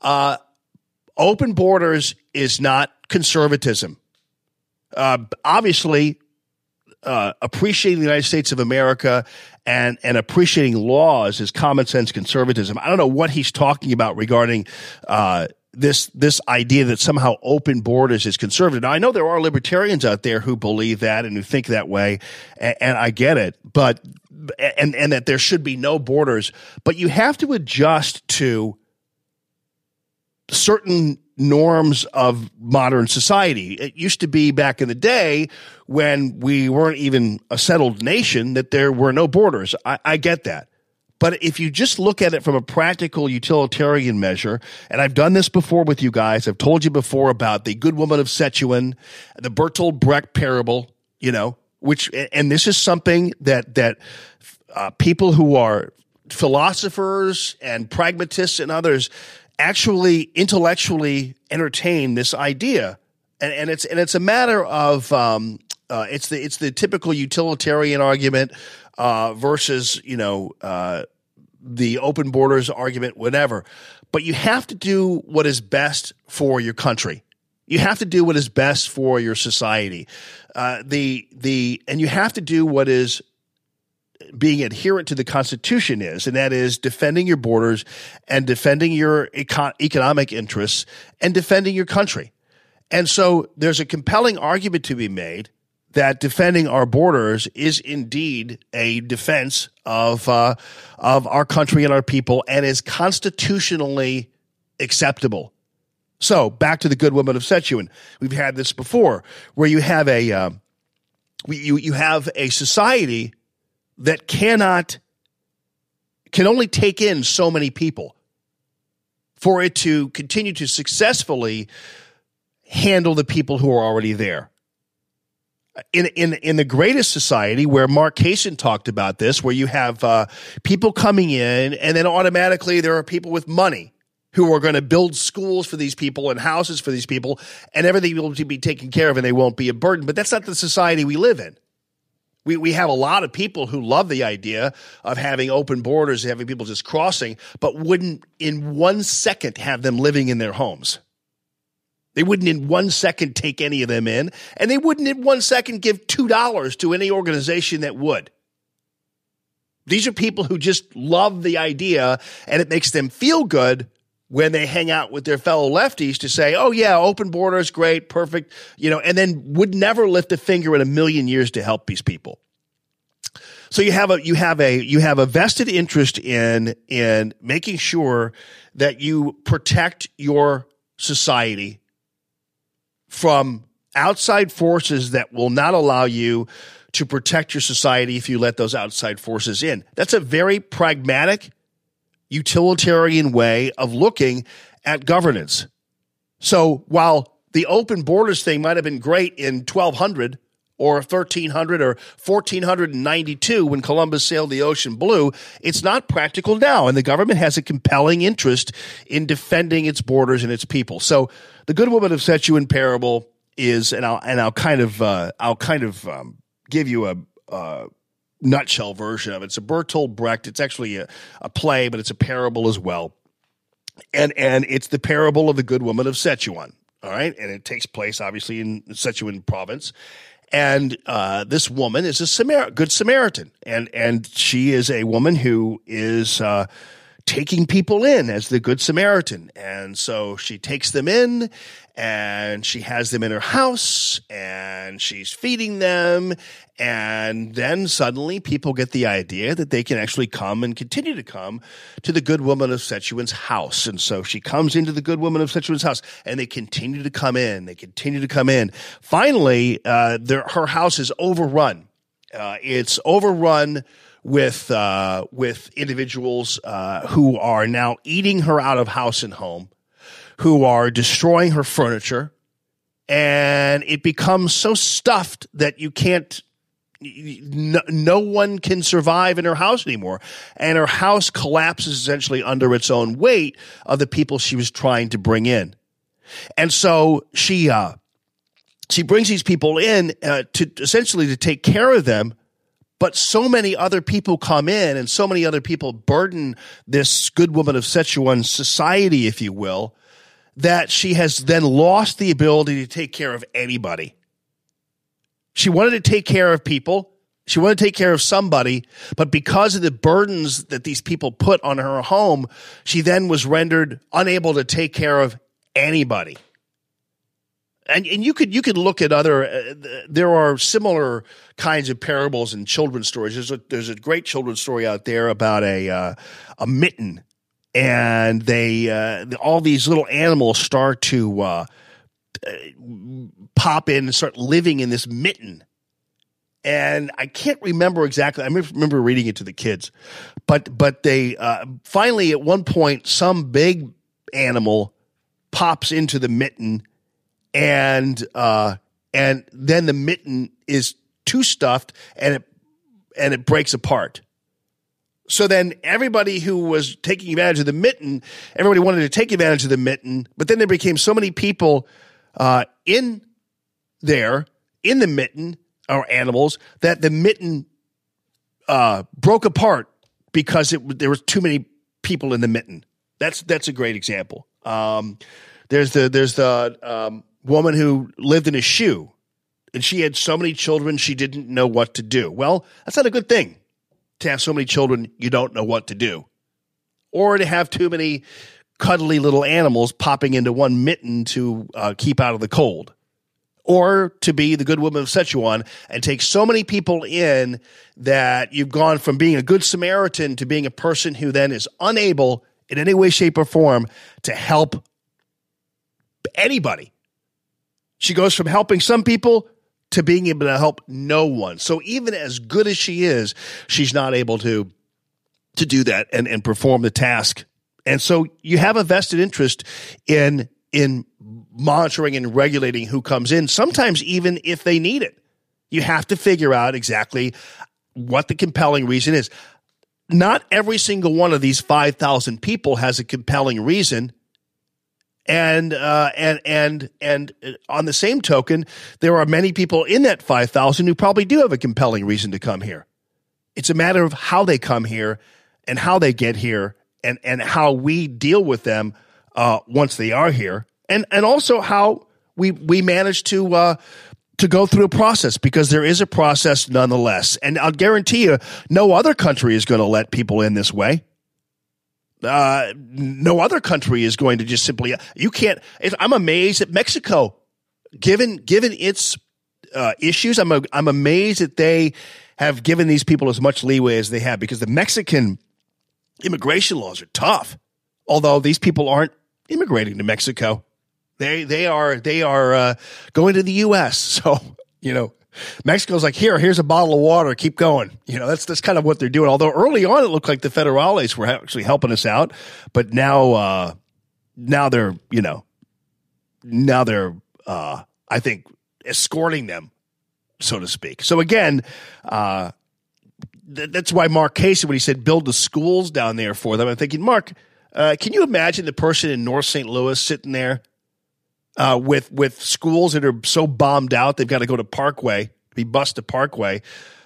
B: Uh, open borders is not conservatism. Uh, obviously, uh, appreciating the United States of America and and appreciating laws is common sense conservatism. I don't know what he's talking about regarding uh, this this idea that somehow open borders is conservative. Now I know there are libertarians out there who believe that and who think that way, and, and I get it, but and and that there should be no borders, but you have to adjust to certain norms of modern society. It used to be back in the day when we weren't even a settled nation that there were no borders. I, I get that. But if you just look at it from a practical utilitarian measure, and I've done this before with you guys, I've told you before about the good woman of Sichuan, the Bertolt Brecht parable, you know, which, and this is something that, that uh, people who are philosophers and pragmatists and others actually intellectually entertain this idea. And, and it's, and it's a matter of, um, uh, it's the, it's the typical utilitarian argument, uh, versus, you know, uh, the open borders argument, whatever. But you have to do what is best for your country. You have to do what is best for your society. Uh, the the and you have to do what is being adherent to the Constitution is, and that is defending your borders and defending your econ- economic interests and defending your country. And so there's a compelling argument to be made that defending our borders is indeed a defense of uh, of our country and our people, and is constitutionally acceptable. So back to the good woman of Sichuan. We've had this before, where you have a uh, you you have a society that cannot can only take in so many people for it to continue to successfully handle the people who are already there in in in the greatest society where Mark Kaysen talked about this, where you have uh, people coming in, and then automatically there are people with money who are going to build schools for these people and houses for these people, and everything will be taken care of, and they won't be a burden. But that's not the society we live in. We we have a lot of people who love the idea of having open borders, having people just crossing, but wouldn't in one second have them living in their homes. They wouldn't in one second take any of them in, and they wouldn't in one second give $2 to any organization that would. These are people who just love the idea, and it makes them feel good when they hang out with their fellow lefties to say, oh, yeah, open borders, great, perfect, you know, and then would never lift a finger in a million years to help these people. So you have a you have a you have a vested interest in in making sure that you protect your society from outside forces that will not allow you to protect your society if you let those outside forces in. That's a very pragmatic, utilitarian way of looking at governance. So while the open borders thing might have been great in 1200 or 1300 or 1492 when Columbus sailed the ocean blue, it's not practical now. And the government has a compelling interest in defending its borders and its people. So the good woman of Sichuan parable is, and I'll, and I'll kind of, uh, I'll kind of, um, give you a, uh, nutshell version of it. It's a Bertolt Brecht. It's actually a, a play, but it's a parable as well. And, and it's the parable of the good woman of Sichuan. All right. And it takes place obviously in Sichuan province. And uh, this woman is a Samar- good Samaritan, and and she is a woman who is uh, taking people in as the good Samaritan, and so she takes them in, and she has them in her house, and she's feeding them, and then suddenly people get the idea that they can actually come and continue to come to the good woman of Sichuan's house. And so she comes into the good woman of Sichuan's house and they continue to come in. They continue to come in. Finally, uh, their, her house is overrun. Uh, it's overrun with, uh, with individuals, uh, who are now eating her out of house and home, who are destroying her furniture. And it becomes so stuffed that you can't no, no one can survive in her house anymore. And her house collapses essentially under its own weight of the people she was trying to bring in. And so she, uh, she brings these people in uh, to essentially to take care of them. But so many other people come in and so many other people burden this good woman of Sichuan society, if you will, that she has then lost the ability to take care of anybody. She wanted to take care of people. She wanted to take care of somebody, but because of the burdens that these people put on her home, she then was rendered unable to take care of anybody. And, and you could you could look at other uh, there are similar kinds of parables and children's stories. There's a there's a great children's story out there about a uh, a mitten, and they uh, all these little animals start to uh, pop in and start living in this mitten. And I can't remember exactly. I remember reading it to the kids, but but they uh, finally at one point some big animal pops into the mitten, and uh, and then the mitten is too stuffed and it and it breaks apart. So then everybody who was taking advantage of the mitten, everybody wanted to take advantage of the mitten, but then there became so many people uh, in there in the mitten or animals that the mitten uh, broke apart because it there was too many people in the mitten. That's that's a great example. Um, there's the there's the um, woman who lived in a shoe, and she had so many children she didn't know what to do. Well, that's not a good thing to have so many children you don't know what to do, or to have too many cuddly little animals popping into one mitten to uh, keep out of the cold or to be the good woman of Sichuan and take so many people in that you've gone from being a good Samaritan to being a person who then is unable in any way, shape, or form to help anybody. She goes from helping some people to being able to help no one. So even as good as she is, she's not able to to do that and, and perform the task. And so you have a vested interest in in monitoring and regulating who comes in, sometimes even if they need it. You have to figure out exactly what the compelling reason is. Not every single one of these 5,000 people has a compelling reason. And uh, and and and on the same token, there are many people in that five thousand who probably do have a compelling reason to come here. It's a matter of how they come here and how they get here, and and how we deal with them uh, once they are here, and and also how we we managed to uh, to go through a process because there is a process nonetheless. And I'll guarantee you, no other country is going to let people in this way. Uh, no other country is going to just simply. You can't. I'm amazed at Mexico, given given its uh, issues. I'm a, I'm amazed that they have given these people as much leeway as they have because the Mexican immigration laws are tough. Although these people aren't immigrating to Mexico, they they are they are uh, going to the U.S. So you know, Mexico's like here, here's a bottle of water, keep going. You know, that's that's kind of what they're doing. Although early on it looked like the federales were actually helping us out, but now uh, now they're you know now they're uh, I think escorting them, so to speak. So again, uh, th- that's why Mark Casey, when he said build the schools down there for them, I'm thinking, Mark, uh, can you imagine the person in North St. Louis sitting there uh, with with schools that are so bombed out they've got to go to Parkway, be bused to Parkway.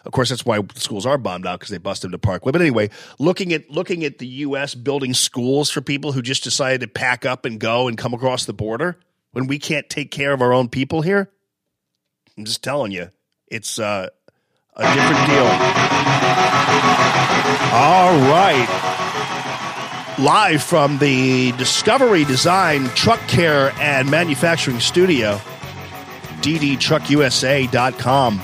B: Of course, that's why schools are bombed out because they bust them to Parkway. But anyway, looking at looking at the U.S. building schools for people who just decided to pack up and go and come across the border when we can't take care of our own people here, I'm just telling you, it's uh, a different deal. All right. Live from the Discovery Design Truck Care and Manufacturing Studio, ddtruckusa.com.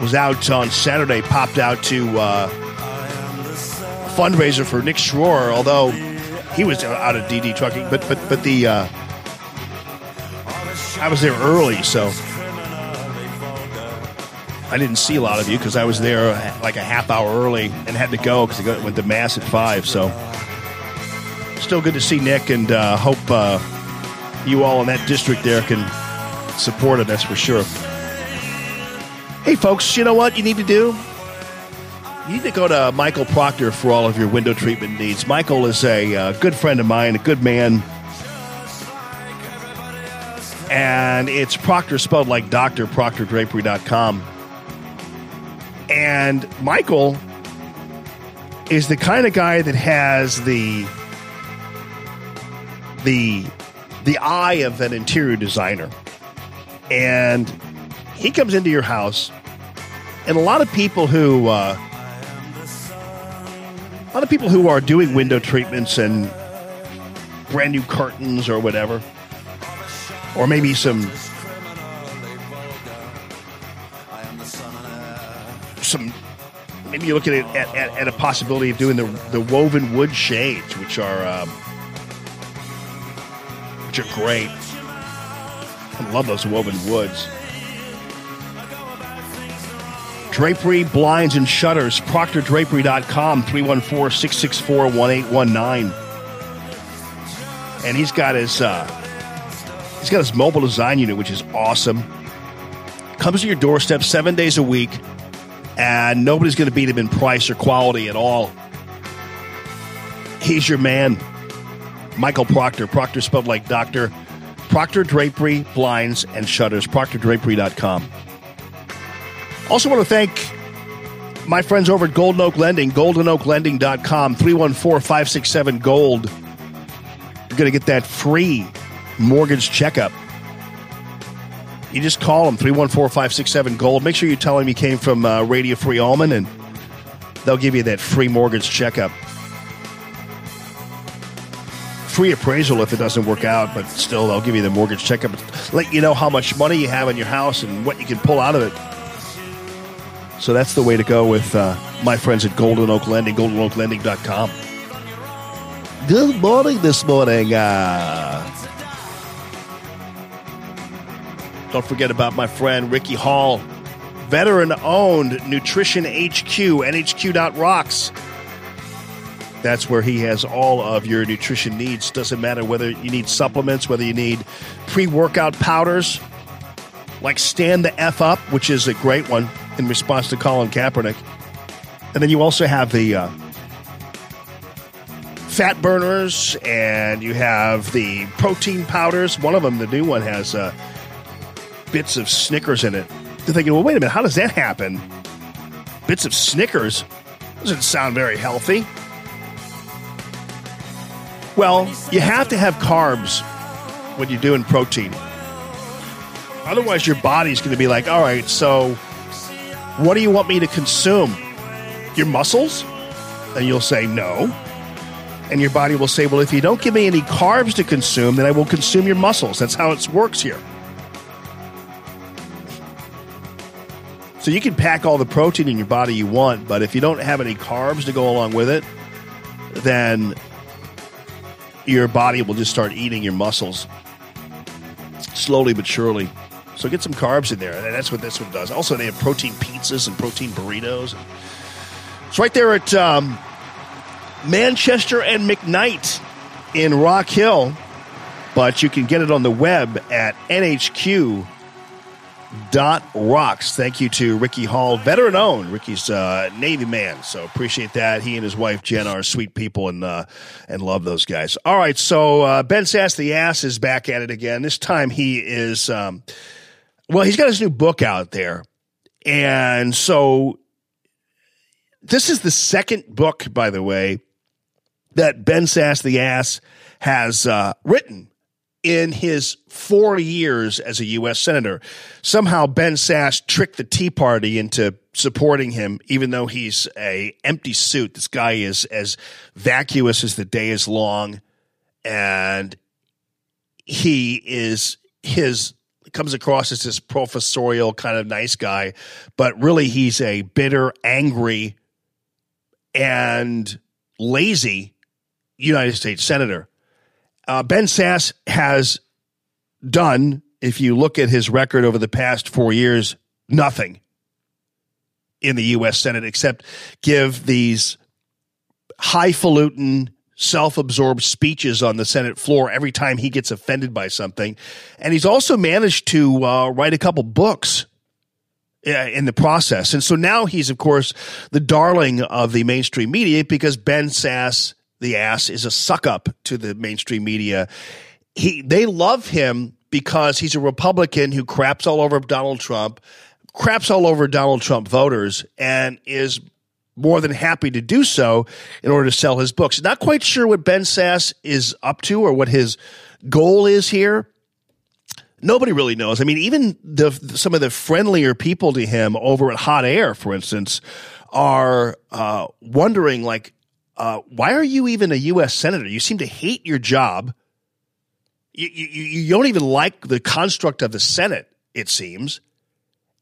B: Was out on Saturday, popped out to uh, a fundraiser for Nick Schroer, although he was out of DD Trucking, but but but the uh, I was there early, so I didn't see a lot of you because I was there like a half hour early and had to go because I went to mass at five. So still good to see Nick and uh, hope uh, you all in that district there can support it. That's for sure. Hey, folks, you know what you need to do? You need to go to Michael Proctor for all of your window treatment needs. Michael is a uh, good friend of mine, a good man. And it's Proctor spelled like Dr. ProctorDrapery.com. And Michael is the kind of guy that has the the the eye of an interior designer. And he comes into your house and a lot of people who uh, a lot of people who are doing window treatments and brand new curtains or whatever or maybe some some maybe you're looking at, at, at, a possibility of doing the the woven wood shades which are um, which are great I love those woven woods Drapery, blinds, and shutters. ProctorDrapery.com, 314 664 1819. And he's got his uh, he's got his mobile design unit, which is awesome. Comes to your doorstep seven days a week, and nobody's going to beat him in price or quality at all. He's your man, Michael Proctor. Proctor spelled like doctor. Proctor Drapery, blinds, and shutters. ProctorDrapery.com. Also, want to thank my friends over at Golden Oak Lending, goldenoaklending.com, 314 567 Gold. You're going to get that free mortgage checkup. You just call them, 314 567 Gold. Make sure you tell them you came from uh, Radio Free Allman, and they'll give you that free mortgage checkup. Free appraisal if it doesn't work out, but still, they'll give you the mortgage checkup. Let you know how much money you have in your house and what you can pull out of it. So that's the way to go with uh, my friends at Golden Oak Lending, goldenoaklending.com. Good morning this morning. Uh, don't forget about my friend Ricky Hall, veteran owned Nutrition HQ, NHQ.rocks. That's where he has all of your nutrition needs. Doesn't matter whether you need supplements, whether you need pre workout powders, like Stand the F Up, which is a great one in response to Colin Kaepernick. And then you also have the uh, fat burners, and you have the protein powders. One of them, the new one, has uh, bits of Snickers in it. They're thinking, well, wait a minute, how does that happen? Bits of Snickers doesn't sound very healthy. Well, you have to have carbs when you're doing protein. Otherwise, your body's going to be like, all right, so what do you want me to consume? Your muscles? And you'll say no. And your body will say, well, if you don't give me any carbs to consume, then I will consume your muscles. That's how it works here. So you can pack all the protein in your body you want, but if you don't have any carbs to go along with it, then your body will just start eating your muscles slowly but surely. So get some carbs in there, and that's what this one does. Also, they have protein pizzas and protein burritos. It's right there at um, Manchester and McKnight in Rock Hill, but you can get it on the web at NHQ dot rocks. Thank you to Ricky Hall, veteran owned. Ricky's uh, Navy man, so appreciate that. He and his wife Jen are sweet people and uh, and love those guys. All right, so uh, Ben Sasse the ass is back at it again. This time he is. Um, well, he's got his new book out there, and so this is the second book, by the way, that Ben Sasse the ass has uh, written in his four years as a U.S. Senator. Somehow Ben Sasse tricked the Tea Party into supporting him, even though he's a empty suit. This guy is as vacuous as the day is long, and he is his comes across as this professorial kind of nice guy, but really he's a bitter, angry, and lazy United States Senator. Uh, ben Sasse has done, if you look at his record over the past four years, nothing in the U.S. Senate except give these highfalutin, self absorbed speeches on the Senate floor every time he gets offended by something. And he's also managed to uh, write a couple books uh, in the process. And so now he's, of course, the darling of the mainstream media because Ben Sasse, the ass, is a suck up to the mainstream media. He, they love him because he's a Republican who craps all over Donald Trump, craps all over Donald Trump voters, and is more than happy to do so in order to sell his books. Not quite sure what Ben Sasse is up to or what his goal is here. Nobody really knows. I mean, even the some of the friendlier people to him over at Hot Air, for instance, are uh, wondering like, uh, why are you even a U.S. senator? You seem to hate your job. You, you, you don't even like the construct of the Senate. It seems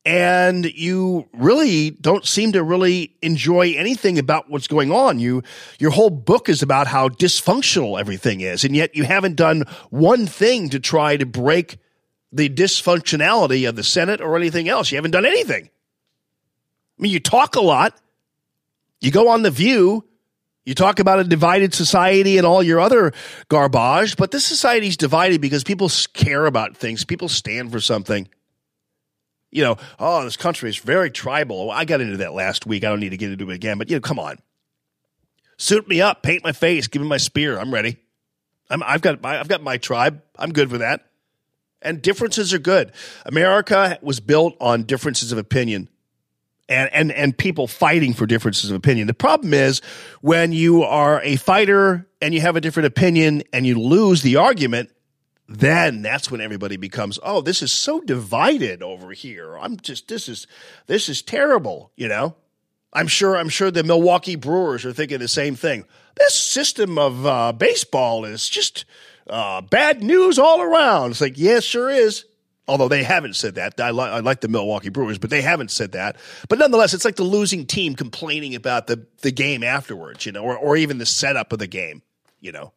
B: and you really don't seem to really enjoy anything about what's going on. You, your whole book is about how dysfunctional everything is, and yet you haven't done one thing to try to break the dysfunctionality of the Senate or anything else. You haven't done anything. I mean, you talk a lot. You go on The View. You talk about a divided society and all your other garbage, but this society is divided because people care about things. People stand for something you know, oh, this country is very tribal. I got into that last week. I don't need to get into it again, but you know, come on. Suit me up, paint my face, give me my spear. I'm ready. I'm, I've got my, I've got my tribe. I'm good for that. And differences are good. America was built on differences of opinion and, and, and people fighting for differences of opinion. The problem is when you are a fighter and you have a different opinion and you lose the argument, then that's when everybody becomes, oh, this is so divided over here. I'm just this is this is terrible, you know. I'm sure I'm sure the Milwaukee Brewers are thinking the same thing. This system of uh, baseball is just uh, bad news all around. It's like, yeah, sure is. Although they haven't said that. I, li- I like the Milwaukee Brewers, but they haven't said that. But nonetheless, it's like the losing team complaining about the, the game afterwards, you know, or, or even the setup of the game, you know.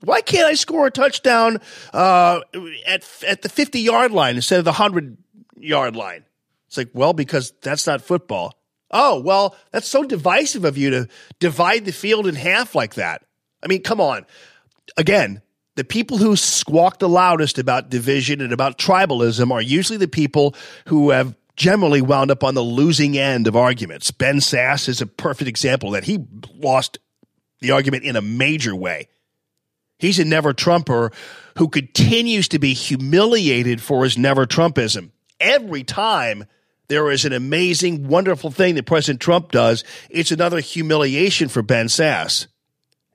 B: Why can't I score a touchdown uh, at at the fifty yard line instead of the hundred yard line? It's like, well, because that's not football. Oh, well, that's so divisive of you to divide the field in half like that. I mean, come on. Again, the people who squawk the loudest about division and about tribalism are usually the people who have generally wound up on the losing end of arguments. Ben Sasse is a perfect example that he lost the argument in a major way. He's a never Trumper who continues to be humiliated for his never Trumpism. Every time there is an amazing, wonderful thing that President Trump does, it's another humiliation for Ben Sasse.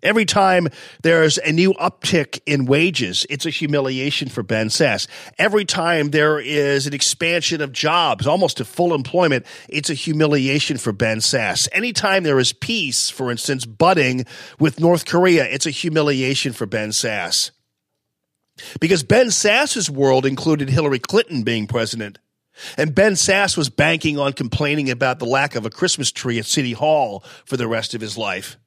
B: Every time there's a new uptick in wages, it's a humiliation for Ben Sasse. Every time there is an expansion of jobs, almost to full employment, it's a humiliation for Ben Sasse. Anytime there is peace, for instance, budding with North Korea, it's a humiliation for Ben Sasse. Because Ben Sasse's world included Hillary Clinton being president. And Ben Sasse was banking on complaining about the lack of a Christmas tree at City Hall for the rest of his life.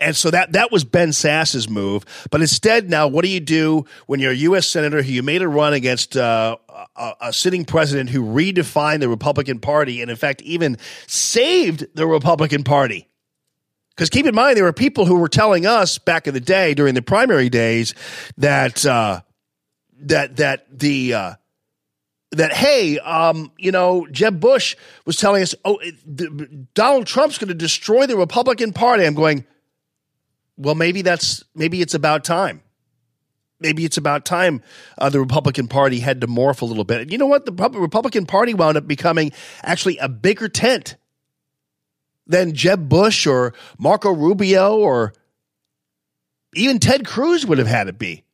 B: And so that that was Ben Sasse's move. But instead, now what do you do when you're a U.S. senator who you made a run against uh, a, a sitting president who redefined the Republican Party and, in fact, even saved the Republican Party? Because keep in mind, there were people who were telling us back in the day during the primary days that uh, that that the uh, that hey, um, you know, Jeb Bush was telling us, oh, the, Donald Trump's going to destroy the Republican Party. I'm going well, maybe that's maybe it's about time. Maybe it's about time uh, the Republican Party had to morph a little bit. And you know what? The Republican Party wound up becoming actually a bigger tent than Jeb Bush or Marco Rubio or even Ted Cruz would have had it be.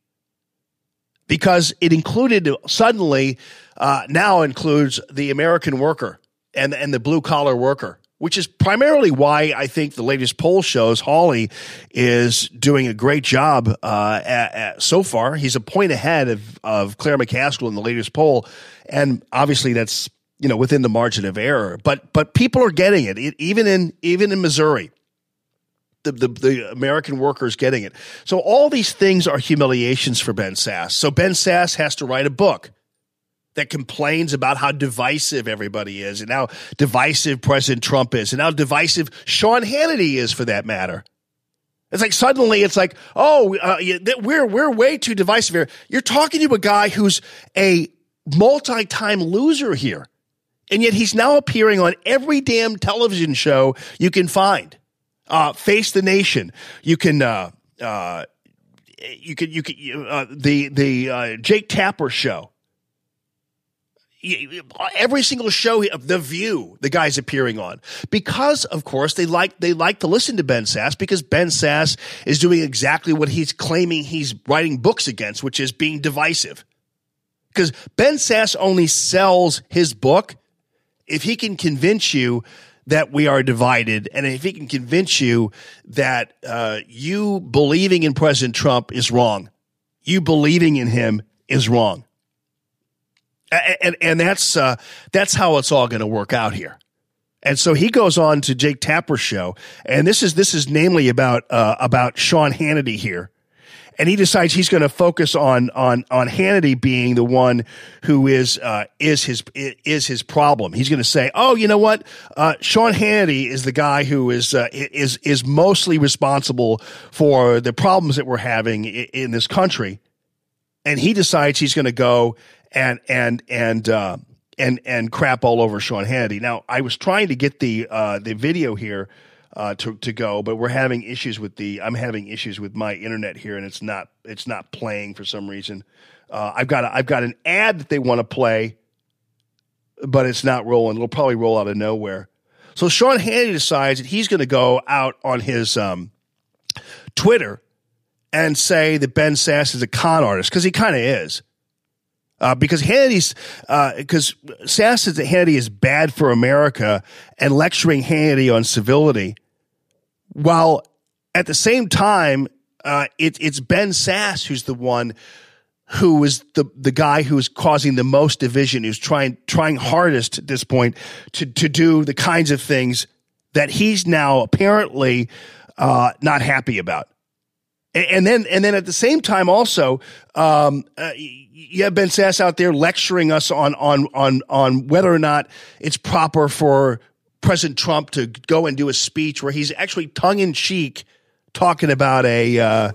B: Because it included suddenly uh, now includes the American worker and and the blue collar worker which is primarily why I think the latest poll shows Hawley is doing a great job uh, at, at, so far. He's a point ahead of, of Claire McCaskill in the latest poll, and obviously that's you know within the margin of error. But but people are getting it, it even in even in Missouri. The, the, the American workers getting it. So all these things are humiliations for Ben Sasse. So Ben Sasse has to write a book that complains about how divisive everybody is and how divisive President Trump is and how divisive Sean Hannity is for that matter. It's like suddenly it's like, oh, uh, we're we're way too divisive here. You're talking to a guy who's a multi-time loser here, and yet he's now appearing on every damn television show you can find. Uh, Face the Nation. You can. Uh, uh, you can you can uh, the the uh, Jake Tapper show every single show of The View, the guy's appearing on. Because, of course, they like they like to listen to Ben Sasse because Ben Sasse is doing exactly what he's claiming he's writing books against, which is being divisive. Because Ben Sasse only sells his book if he can convince you that we are divided, and if he can convince you that uh, you believing in President Trump is wrong, you believing in him is wrong and and that's uh, that's how it's all going to work out here. And so he goes on to Jake Tapper's show, and this is this is namely about uh, about Sean Hannity here, and he decides he's going to focus on on on Hannity being the one who is uh, is his is his problem. He's going to say, "Oh, you know what? Uh, Sean Hannity is the guy who is uh, is is mostly responsible for the problems that we're having in, in this country." And he decides he's going to go and and and uh, and and crap all over Sean Hannity. Now, I was trying to get the uh, the video here uh, to to go, but we're having issues with the. I'm having issues with my internet here, and it's not it's not playing for some reason. Uh, I've got a, I've got an ad that they want to play, but it's not rolling. It'll probably roll out of nowhere. So Sean Hannity decides that he's going to go out on his um, Twitter and say that Ben Sasse is a con artist because he kind of is. Uh, because Hannity's, because uh, Sasse says that Hannity is bad for America and lecturing Hannity on civility, while at the same time, uh, it, it's Ben Sasse who's the one who is the the guy who is causing the most division, who's trying trying hardest at this point to to do the kinds of things that he's now apparently uh, not happy about. And, then and then at the same time also. Um, uh, you have Ben Sasse out there lecturing us on on on on whether or not it's proper for President Trump to go and do a speech where he's actually tongue in cheek talking about a. Uh,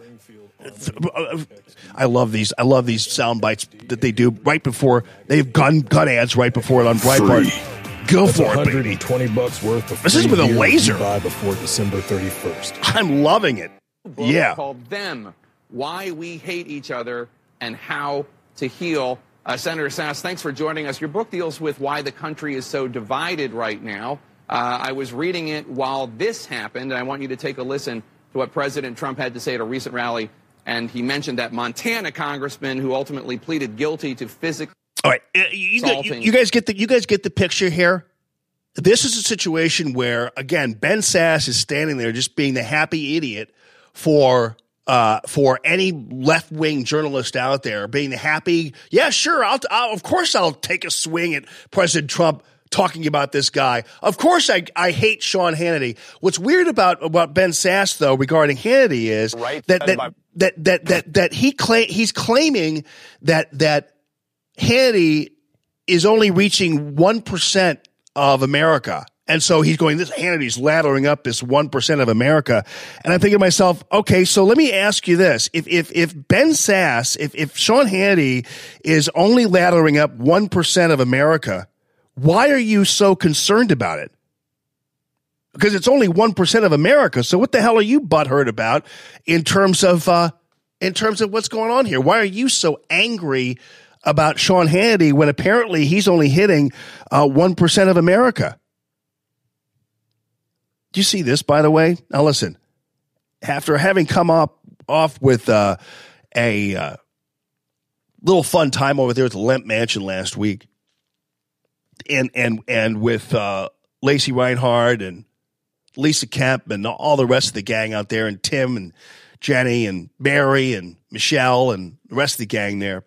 B: I love these. I love these sound bites that they do right before they have gun gun ads right before it on Breitbart. Go
L: That's
B: for it,
L: 120
B: baby.
L: bucks worth of
B: This is
L: free
B: with a laser.
L: Buy before December 31st.
B: I'm loving it.
M: Book
B: Yeah.
M: called Them Why We Hate Each Other and How to Heal. Uh, Senator Sasse, thanks for joining us. Your book deals with why the country is so divided right now. Uh, I was reading it while this happened, and I want you to take a listen to what President Trump had to say at a recent rally. And he mentioned that Montana congressman who ultimately pleaded guilty to physical.
B: All right, uh, you, you, you guys get the you guys get the picture here. This is a situation where again Ben Sass is standing there just being the happy idiot for uh, for any left wing journalist out there being happy. Yeah, sure, I'll, I'll of course I'll take a swing at President Trump talking about this guy. Of course I I hate Sean Hannity. What's weird about about Ben Sasse though regarding Hannity is that that, that that that that he claim he's claiming that that Hannity is only reaching 1% of America. And so he's going, this Hannity's lathering up this 1% of America. And I'm thinking to myself, okay, so let me ask you this. If, if, if Ben Sasse, if, if Sean Hannity is only lathering up 1% of America, why are you so concerned about it? Because it's only 1% of America. So what the hell are you butthurt about in terms of, uh, in terms of what's going on here? Why are you so angry about Sean Hannity when apparently he's only hitting uh, 1% of America? Do you see this, by the way? Now, listen, after having come up off with uh, a uh, little fun time over there at the Lemp Mansion last week, and and and with uh, Lacey Reinhardt and Lisa Kemp and all the rest of the gang out there, and Tim and Jenny and Mary and Michelle and the rest of the gang there.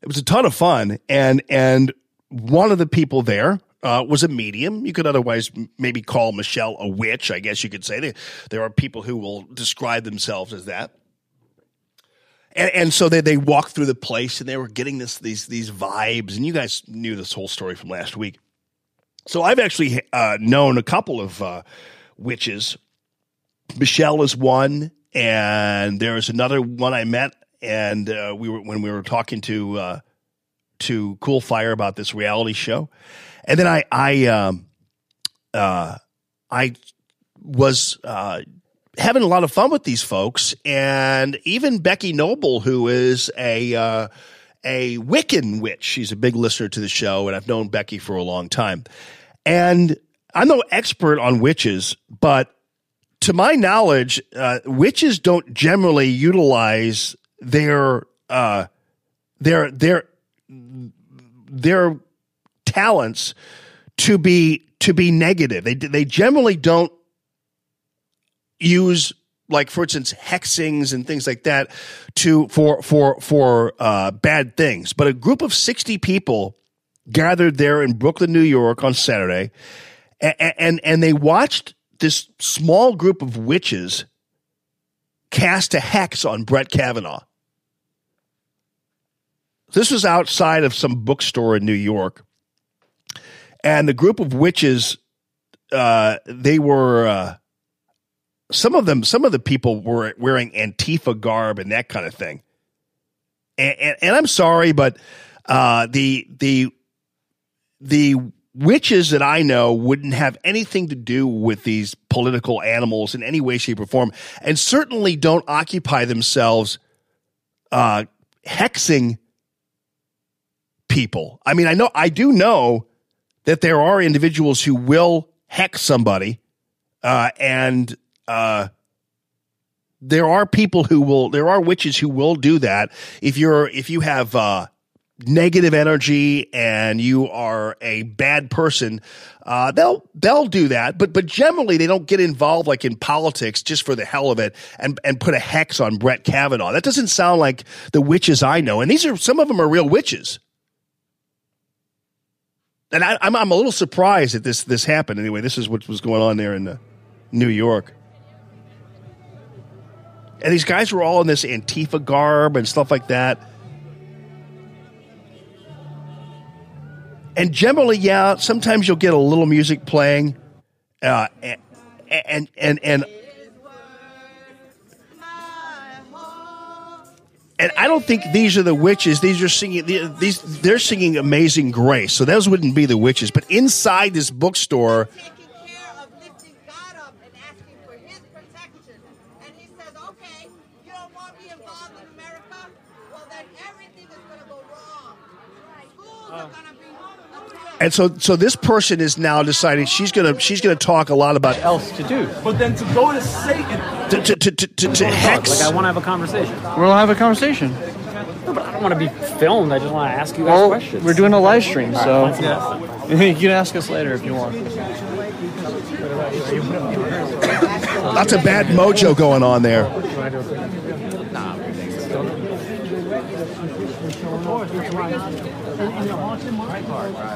B: It was a ton of fun, and and one of the people there uh, was a medium. You could otherwise maybe call Michelle a witch. I guess you could say there there are people who will describe themselves as that. And, and so they they walked through the place and they were getting this these these vibes. And you guys knew this whole story from last week. So I've actually uh, known a couple of uh, witches. Michelle is one, and there's another one I met, and uh, we were when we were talking to uh, to Cool Fire about this reality show, and then I I um, uh, I was uh, having a lot of fun with these folks, and even Becky Noble, who is a uh, a Wiccan witch. She's a big listener to the show, and I've known Becky for a long time. And I'm no expert on witches, but to my knowledge, uh, witches don't generally utilize their uh, their their their talents to be to be negative. They they generally don't use like for instance hexings and things like that to for for for uh, bad things. But a group of sixty people gathered there in Brooklyn, New York, on Saturday, and and, and they watched this small group of witches cast a hex on Brett Kavanaugh. This was outside of some bookstore in New York, and the group of witches, uh, they were. Uh, some of them, some of the people were wearing Antifa garb and that kind of thing. And, and, and I'm sorry, but uh, the the the witches that I know wouldn't have anything to do with these political animals in any way, shape, or form, and certainly don't occupy themselves uh, hexing people. I mean, I know I do know that there are individuals who will hex somebody, uh, and uh, there are people who will. There are witches who will do that. If you're if you have uh, negative energy and you are a bad person, uh, they'll they'll do that. But but generally they don't get involved like in politics just for the hell of it and and put a hex on Brett Kavanaugh. That doesn't sound like the witches I know. And these are some of them are real witches. And I, I'm I'm a little surprised that this this happened. Anyway, this is what was going on there in uh, New York. And these guys were all in this Antifa garb and stuff like that. And generally, yeah, sometimes you'll get a little music playing, uh, and and and and, and I don't think these are the witches. These are singing these. They're singing "Amazing Grace," so those wouldn't be the witches. But inside this bookstore,
N: lifting God up and asking for His protection. And He says, okay, you don't want me involved in America? Well, then everything is going to go wrong. Schools are going to be.
B: And so, so this person is now deciding she's gonna she's gonna talk a lot about
O: else to do. But then to go to Satan,
B: to to to, to, to, to hex.
O: Like I want to have a conversation.
P: We'll have a conversation.
O: No, but I don't want to be filmed. I just want to ask you guys
P: Well,
O: questions.
P: we're doing a live stream, so
O: right, fine.
P: you can ask us later if you want.
B: Lots of bad mojo going on there.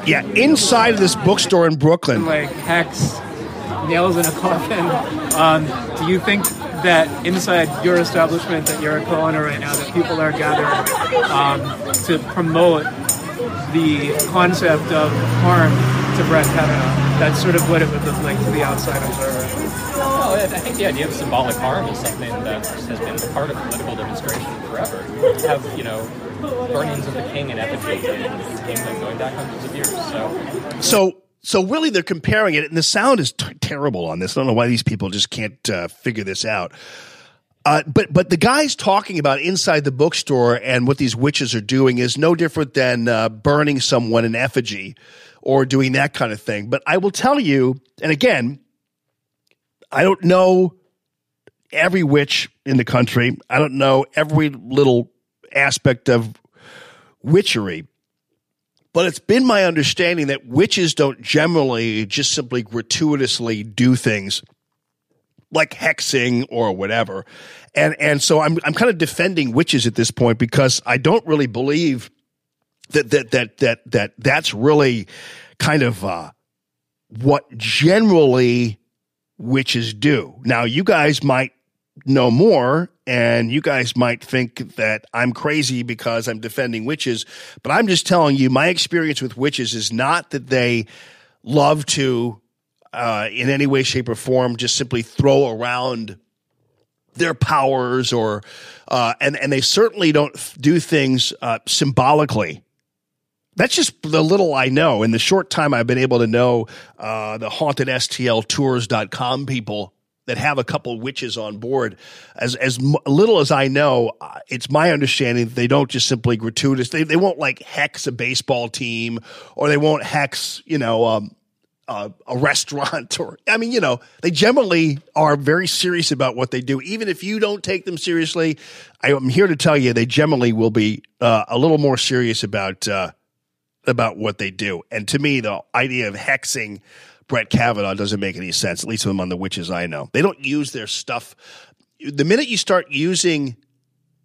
B: Yeah, inside of this bookstore in Brooklyn.
Q: like hex nails in a coffin. Um, do you think that inside your establishment that you're a co-owner right now, that people are gathered um, to promote the concept of harm to Brett Kavanaugh? That's sort of what it would look like to the outside observer.
R: Well, I I think the idea of symbolic harm is something that has been part of political demonstration forever. You have, you know, burnings of the king and kingdom going back hundreds of years. So,
B: So, so really, they're comparing it, and the sound is t- terrible on this. I don't know why these people just can't uh, figure this out. Uh, but but the guys talking about inside the bookstore and what these witches are doing is no different than uh, burning someone in effigy or doing that kind of thing. But I will tell you, and again, I don't know every witch in the country. I don't know every little aspect of witchery. But it's been my understanding that witches don't generally just simply gratuitously do things like hexing or whatever. And and so I'm I'm kind of defending witches at this point because I don't really believe that that that that that that's really kind of uh what generally witches do. Now you guys might know more and you guys might think that I'm crazy because I'm defending witches, but I'm just telling you my experience with witches is not that they love to uh, in any way, shape, or form just simply throw around their powers or uh, and and they certainly don't do things uh, symbolically. That's just the little I know. In the short time I've been able to know uh, the haunted STLtours.com people that have a couple witches on board, as as little as I know, uh, it's my understanding that they don't just simply gratuitous. They they won't like hex a baseball team or they won't hex you know um, uh, a restaurant or I mean, you know, they generally are very serious about what they do. Even if you don't take them seriously, I am here to tell you they generally will be uh, a little more serious about uh, about what they do. And to me, the idea of hexing Brett Kavanaugh doesn't make any sense. At least among the witches I know, they don't use their stuff. The minute you start using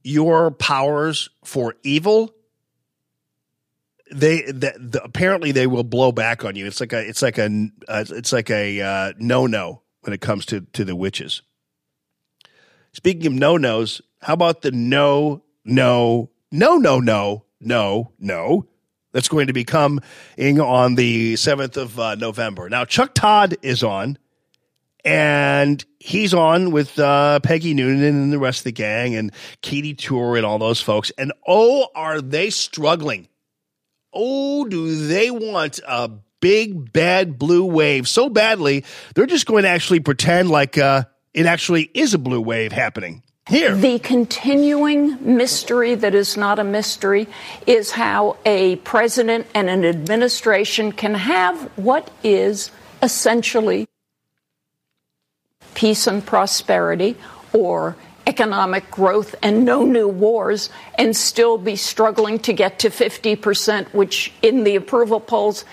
B: your powers for evil, they the, the, apparently they will blow back on you. It's like a it's like a uh, it's like a uh, no no when it comes to to the witches. Speaking of no nos, how about the no no no no no no no that's going to be coming on the seventh of uh, November. Now Chuck Todd is on. And he's on with uh, Peggy Noonan and the rest of the gang and Katy Tur and all those folks. And oh, are they struggling? oh, do they want a big bad blue wave so badly they're just going to actually pretend like uh, it actually is a blue wave happening. Here.
S: The continuing mystery that is not a mystery is how a president and an administration can have what is essentially peace and prosperity or economic growth and no new wars and still be struggling to get to 50%, which in the approval polls,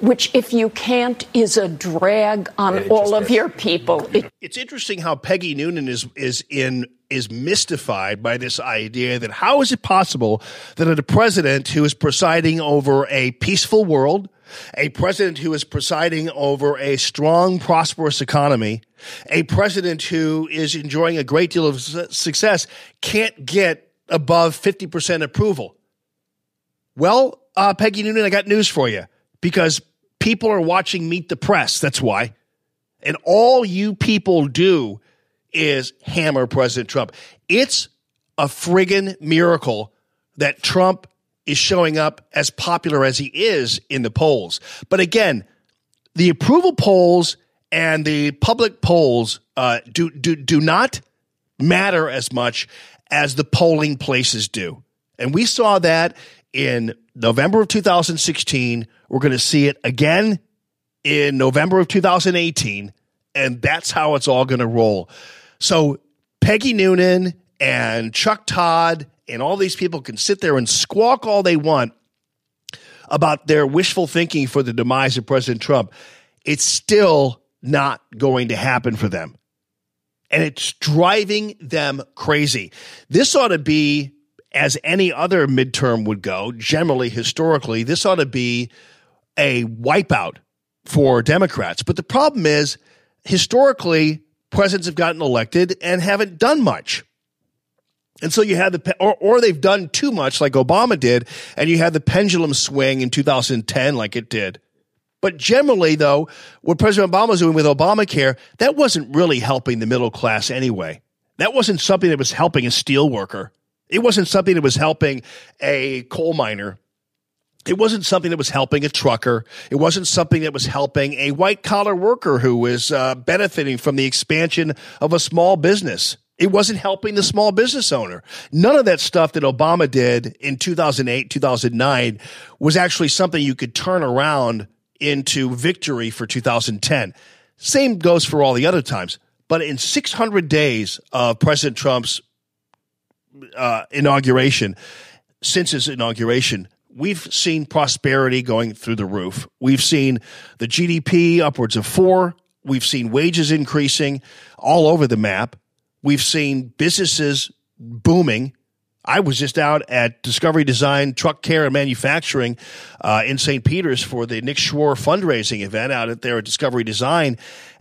S: which if you can't is a drag on all of your people. It-
B: It's interesting how Peggy Noonan is is in is mystified by this idea that how is it possible that a president who is presiding over a peaceful world, a president who is presiding over a strong, prosperous economy, a president who is enjoying a great deal of success can't get above 50% approval. Well, uh, Peggy Noonan, I got news for you because people are watching Meet the Press. That's why. And all you people do is hammer President Trump. It's a friggin' miracle that Trump is showing up as popular as he is in the polls. But again, the approval polls and the public polls uh, do do do not matter as much as the polling places do. And we saw that in November of 2016. We're going to see it again in November of 2018. And that's how it's all going to roll. So Peggy Noonan and Chuck Todd and all these people can sit there and squawk all they want about their wishful thinking for the demise of President Trump. It's still not going to happen for them and it's driving them crazy. This ought to be, as any other midterm would go, generally, historically, this ought to be a wipeout for Democrats. But the problem is, historically, presidents have gotten elected and haven't done much. And so you have the, or, or they've done too much like Obama did, and you had the pendulum swing in 2010 like it did. But generally, though, what President Obama was doing with Obamacare, that wasn't really helping the middle class anyway. That wasn't something that was helping a steel worker. It wasn't something that was helping a coal miner. It wasn't something that was helping a trucker. It wasn't something that was helping a white collar worker who was uh, benefiting from the expansion of a small business. It wasn't helping the small business owner. None of that stuff that Obama did in 2008, 2009 was actually something you could turn around into victory for 2010. Same goes for all the other times. But in 600 days of President Trump's uh, inauguration, since his inauguration, we've seen prosperity going through the roof. We've seen the GDP upwards of four. We've seen wages increasing all over the map. We've seen businesses booming. I was just out at Discovery Design Truck Care and Manufacturing uh, in St. Peter's for the Nick Schroer fundraising event out at there at Discovery Design.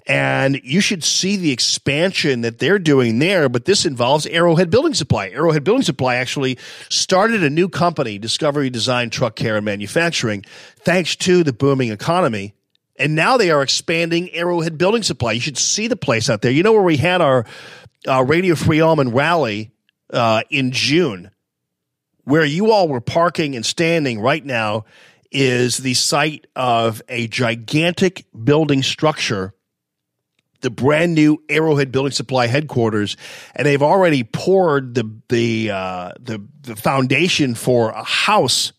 B: And you should see the expansion that they're doing there. But this involves Arrowhead Building Supply. Arrowhead Building Supply actually started a new company, Discovery Design Truck Care and Manufacturing, thanks to the booming economy. And now they are expanding Arrowhead Building Supply. You should see the place out there. You know where we had our uh, Radio Free Allman rally uh, in June, where you all were parking and standing right now is the site of a gigantic building structure, the brand new Arrowhead Building Supply headquarters, and they've already poured the the uh, the the foundation for a house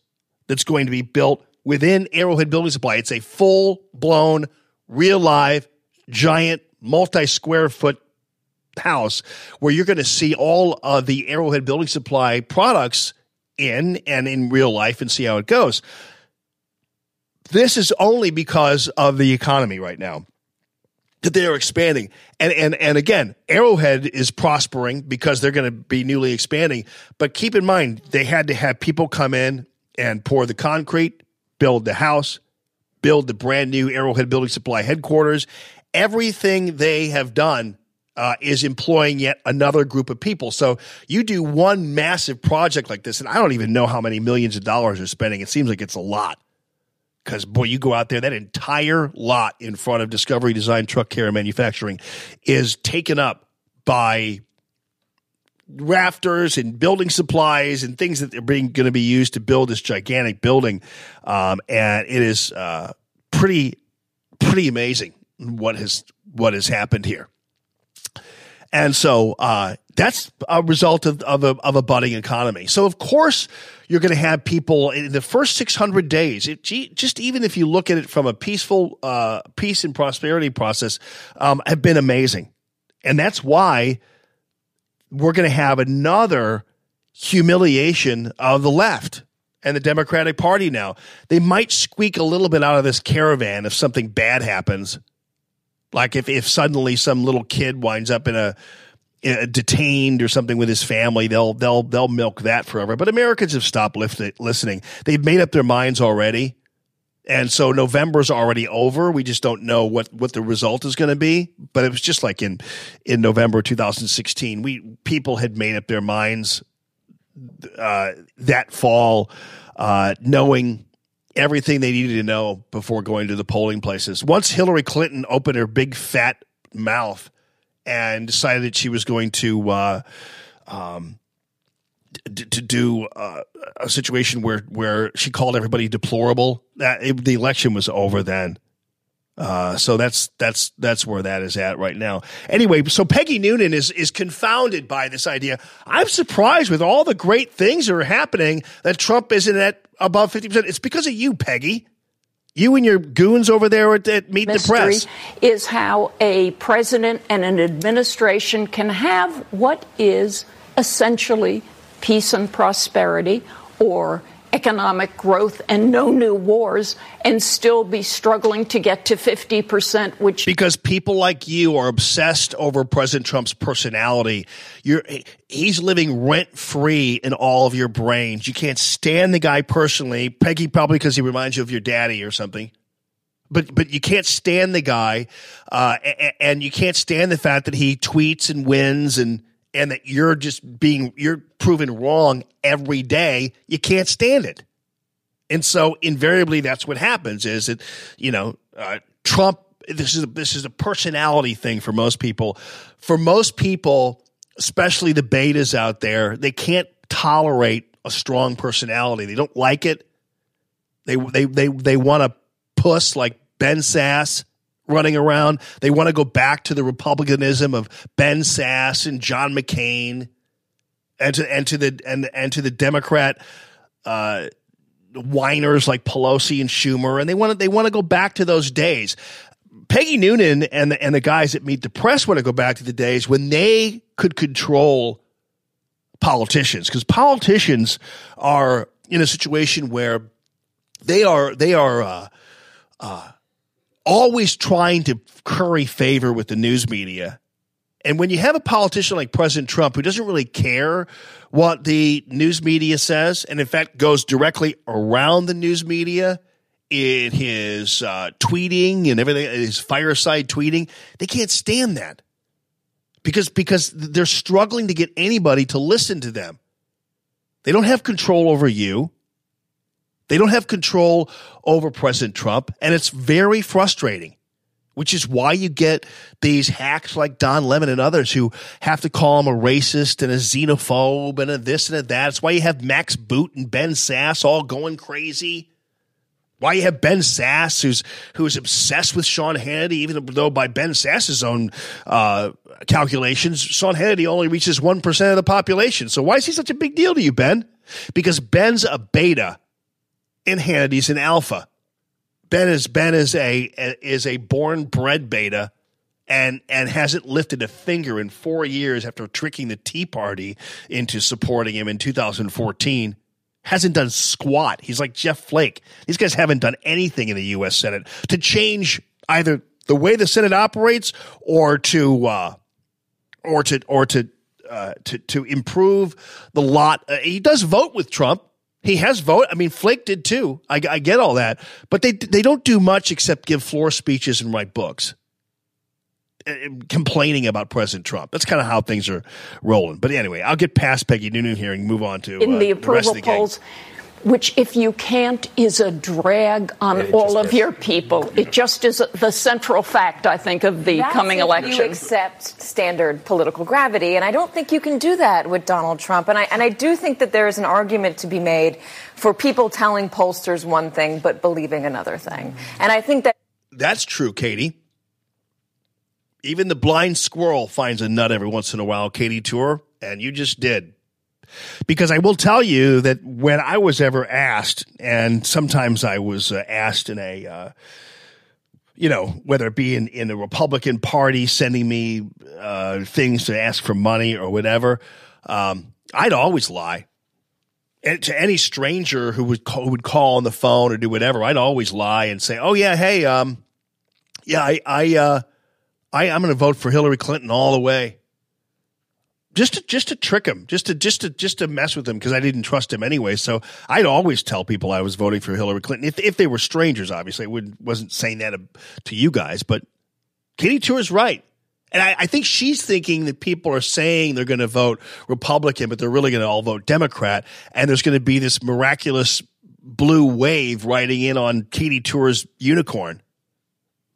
B: that's going to be built within Arrowhead Building Supply. It's a full blown, real live, giant, multi square foot house where you're going to see all of the Arrowhead Building Supply products in and in real life and see how it goes. This is only because of the economy right now that they are expanding. And and and again, Arrowhead is prospering because they're going to be newly expanding. But keep in mind, they had to have people come in and pour the concrete, build the house, build the brand new Arrowhead Building Supply headquarters. Everything they have done uh, is employing yet another group of people. So you do one massive project like this, and I don't even know how many millions of dollars they're spending. It seems like it's a lot. Because, boy, you go out there, that entire lot in front of Discovery Design Truck Care and Manufacturing is taken up by rafters and building supplies and things that are being going to be used to build this gigantic building. Um, and it is uh, pretty, pretty amazing what has what has happened here. And so uh, that's a result of, of, a, of a budding economy. So, of course, you're going to have people in the first 600 days. It, just even if you look at it from a peaceful uh, peace and prosperity process, um, have been amazing. And that's why we're going to have another humiliation of the left and the Democratic Party now. They might squeak a little bit out of this caravan if something bad happens like if, if suddenly some little kid winds up in a, in a detained or something with his family, they'll they'll they'll milk that forever. But Americans have stopped lift- listening. They've made up their minds already, and so November's already over. We just don't know what what the result is going to be. But it was just like in in November 2016, we people had made up their minds uh, that fall, uh, knowing everything they needed to know before going to the polling places. Once Hillary Clinton opened her big fat mouth and decided that she was going to uh, um, d- to do uh, a situation where where she called everybody deplorable, that it, the election was over then. Uh, so that's that's that's where that is at right now. Anyway, so Peggy Noonan is is confounded by this idea. I'm surprised with all the great things that are happening that Trump isn't at above fifty percent. It's because of you, Peggy. You and your goons over there at, at Meet the Press.
S: is how a president and an administration can have what is essentially peace and prosperity or economic growth and no new wars and still be struggling to get to 50%, which
B: because people like you are obsessed over President Trump's personality. You're he's living rent free in all of your brains. You can't stand the guy personally. Peggy probably because he reminds you of your daddy or something. But but you can't stand the guy, uh, and you can't stand the fact that he tweets and wins and and that you're just being you're proven wrong every day. You can't stand it. And so invariably that's what happens is that, you know, uh, Trump, this is, a, this is a personality thing for most people. For most people, especially the betas out there, they can't tolerate a strong personality. They don't like it. They, they, they, they want to puss like Ben Sasse running around. They want to go back to the republicanism of Ben Sasse and John McCain and to, and to the, and, and to the Democrat, uh, whiners like Pelosi and Schumer, and they want to they want to go back to those days. Peggy Noonan and the, and the guys that meet the press want to go back to the days when they could control politicians because politicians are in a situation where they are they are uh, uh, always trying to curry favor with the news media. And when you have a politician like President Trump who doesn't really care what the news media says, and in fact goes directly around the news media in his uh, tweeting and everything, his fireside tweeting, they can't stand that because because they're struggling to get anybody to listen to them. They don't have control over you. They don't have control over President Trump, and it's very frustrating. Which is why you get these hacks like Don Lemon and others who have to call him a racist and a xenophobe and a this and a that. It's why you have Max Boot and Ben Sasse all going crazy. Why you have Ben Sasse, who's who's obsessed with Sean Hannity, even though by Ben Sasse's own uh, calculations, Sean Hannity only reaches one percent of the population. So why is he such a big deal to you, Ben? Because Ben's a beta, and Hannity's an alpha. Ben is Ben is a is a born bred beta, and and hasn't lifted a finger in four years after tricking the Tea Party into supporting him in 2014 hasn't done squat. He's like Jeff Flake. These guys haven't done anything in the U.S. Senate to change either the way the Senate operates or to uh, or to or to uh, to to improve the lot. Uh, he does vote with Trump. He has vote. I mean, Flake did too. I, I get all that, but they they don't do much except give floor speeches and write books uh, complaining about President Trump. That's kind of how things are rolling. But anyway, I'll get past Peggy Noonan here and move on to
S: in
B: uh,
S: the approval
B: the gang.
S: Polls, which, if you can't, is a drag on all of your people. It just is the central fact, I think, of the
T: That's
S: coming
T: if
S: election.
T: You accept standard political gravity, and I don't think you can do that with Donald Trump. And I and I do think that there is an argument to be made for people telling pollsters one thing but believing another thing. And I think that
B: That's true, Katy. Even the blind squirrel finds a nut every once in a while, Katy Tur, and you just did. Because I will tell you that when I was ever asked, and sometimes I was uh, asked in a, uh, you know, whether it be in, in the Republican Party sending me uh, things to ask for money or whatever, um, I'd always lie. And to any stranger who would call, who would call on the phone or do whatever, I'd always lie and say, "Oh yeah, hey, um, yeah, I, I, uh, I, I'm going to vote for Hillary Clinton all the way." Just to, just to trick him, just to just to just to mess with him because I didn't trust him anyway. So I'd always tell people I was voting for Hillary Clinton if if they were strangers. Obviously, I would, wasn't saying that to you guys, but Katy Tur is right. And I, I think she's thinking that people are saying they're going to vote Republican, but they're really going to all vote Democrat. And there's going to be this miraculous blue wave riding in on Katy Tur's unicorn.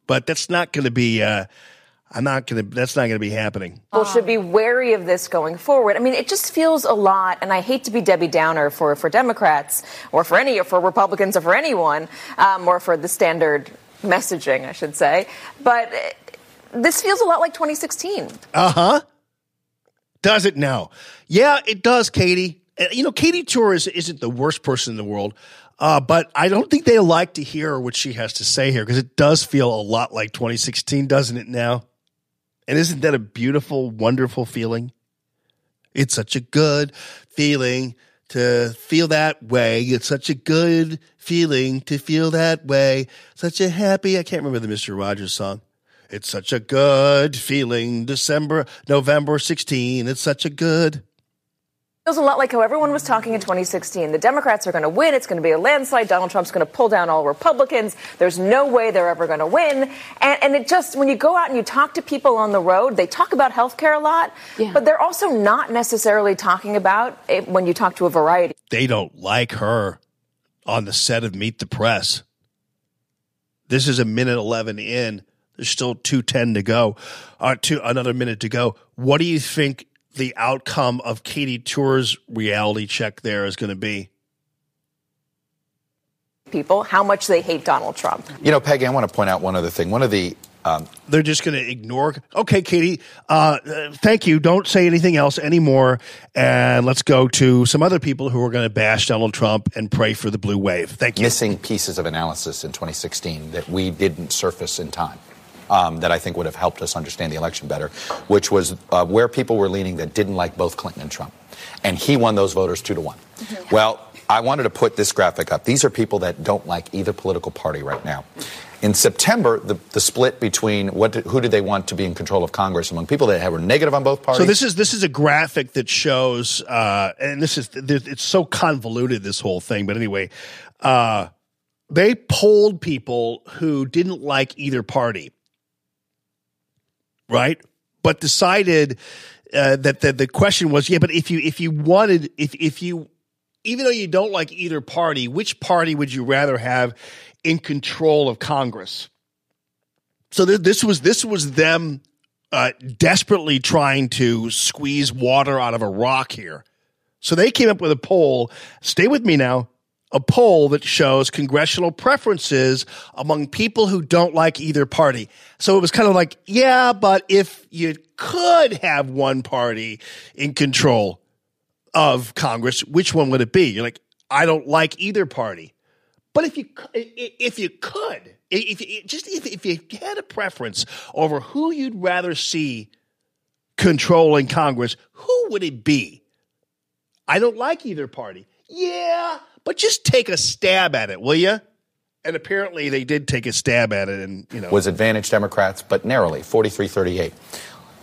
B: But that's not going to be, uh, I'm not going to, that's not going to be happening.
T: people should be wary of this going forward. I mean, it just feels a lot, and I hate to be Debbie Downer for, for Democrats or for any, or for Republicans or for anyone, um, or for the standard messaging, I should say. But uh, this feels a lot like 2016.
B: Uh huh. Does it now? Yeah, it does, Katy. Uh, You know, Katy Tur is, isn't the worst person in the world, uh, but I don't think they like to hear what she has to say here because it does feel a lot like 2016, doesn't it now? And isn't that a beautiful, wonderful feeling? It's such a good feeling to feel that way. It's such a good feeling to feel that way. Such a happy, I can't remember the Mr. Rogers song. It's such a good feeling. December, November 16. It's such a good.
T: Feels a lot like how everyone was talking in 2016. The Democrats are going to win. It's going to be a landslide. Donald Trump's going to pull down all Republicans. There's no way they're ever going to win. And, and it just, when you go out and you talk to people on the road, they talk about health care a lot, but they're also not necessarily talking about it when you talk to a variety.
B: They don't like her on the set of Meet the Press. This is a minute 11 in. There's still 210 to go. Uh, two, another minute to go. What do you think the outcome of Katy Tur's reality check there is going to be?
T: People, how much they hate Donald Trump.
U: You know, Peggy, I want to point out one other thing. One of the um,
B: They're just going to ignore. Okay, Katy, uh, uh, thank you. Don't say anything else anymore. And let's go to some other people who are going to bash Donald Trump and pray for the blue wave. Thank you.
U: missing pieces of analysis in 2016 that we didn't surface in time. Um, that I think would have helped us understand the election better, which was uh, where people were leaning that didn't like both Clinton and Trump. And he won those voters two to one. Well, I wanted to put this graphic up. These are people that don't like either political party right now. In September, the, the split between what did, who did they want to be in control of Congress among people that were negative on both parties.
B: So this is this is a graphic that shows, uh, and this is it's so convoluted this whole thing. But anyway, uh, they polled people who didn't like either party, right? But decided uh, that the, the question was, yeah, but if you if you wanted if if you even though you don't like either party, which party would you rather have in control of Congress? So th- this was this was them uh, desperately trying to squeeze water out of a rock here. So they came up with a poll. Stay with me now. A poll that shows congressional preferences among people who don't like either party. So it was kind of like, yeah, but if you could have one party in control of Congress, which one would it be? You're like, I don't like either party. But if you if you could, if you, just if, if you had a preference over who you'd rather see controlling Congress, who would it be? I don't like either party. Yeah, but just take a stab at it, will you? And apparently they did take a stab at it, and you know
U: was advantage Democrats, but narrowly, 43-38.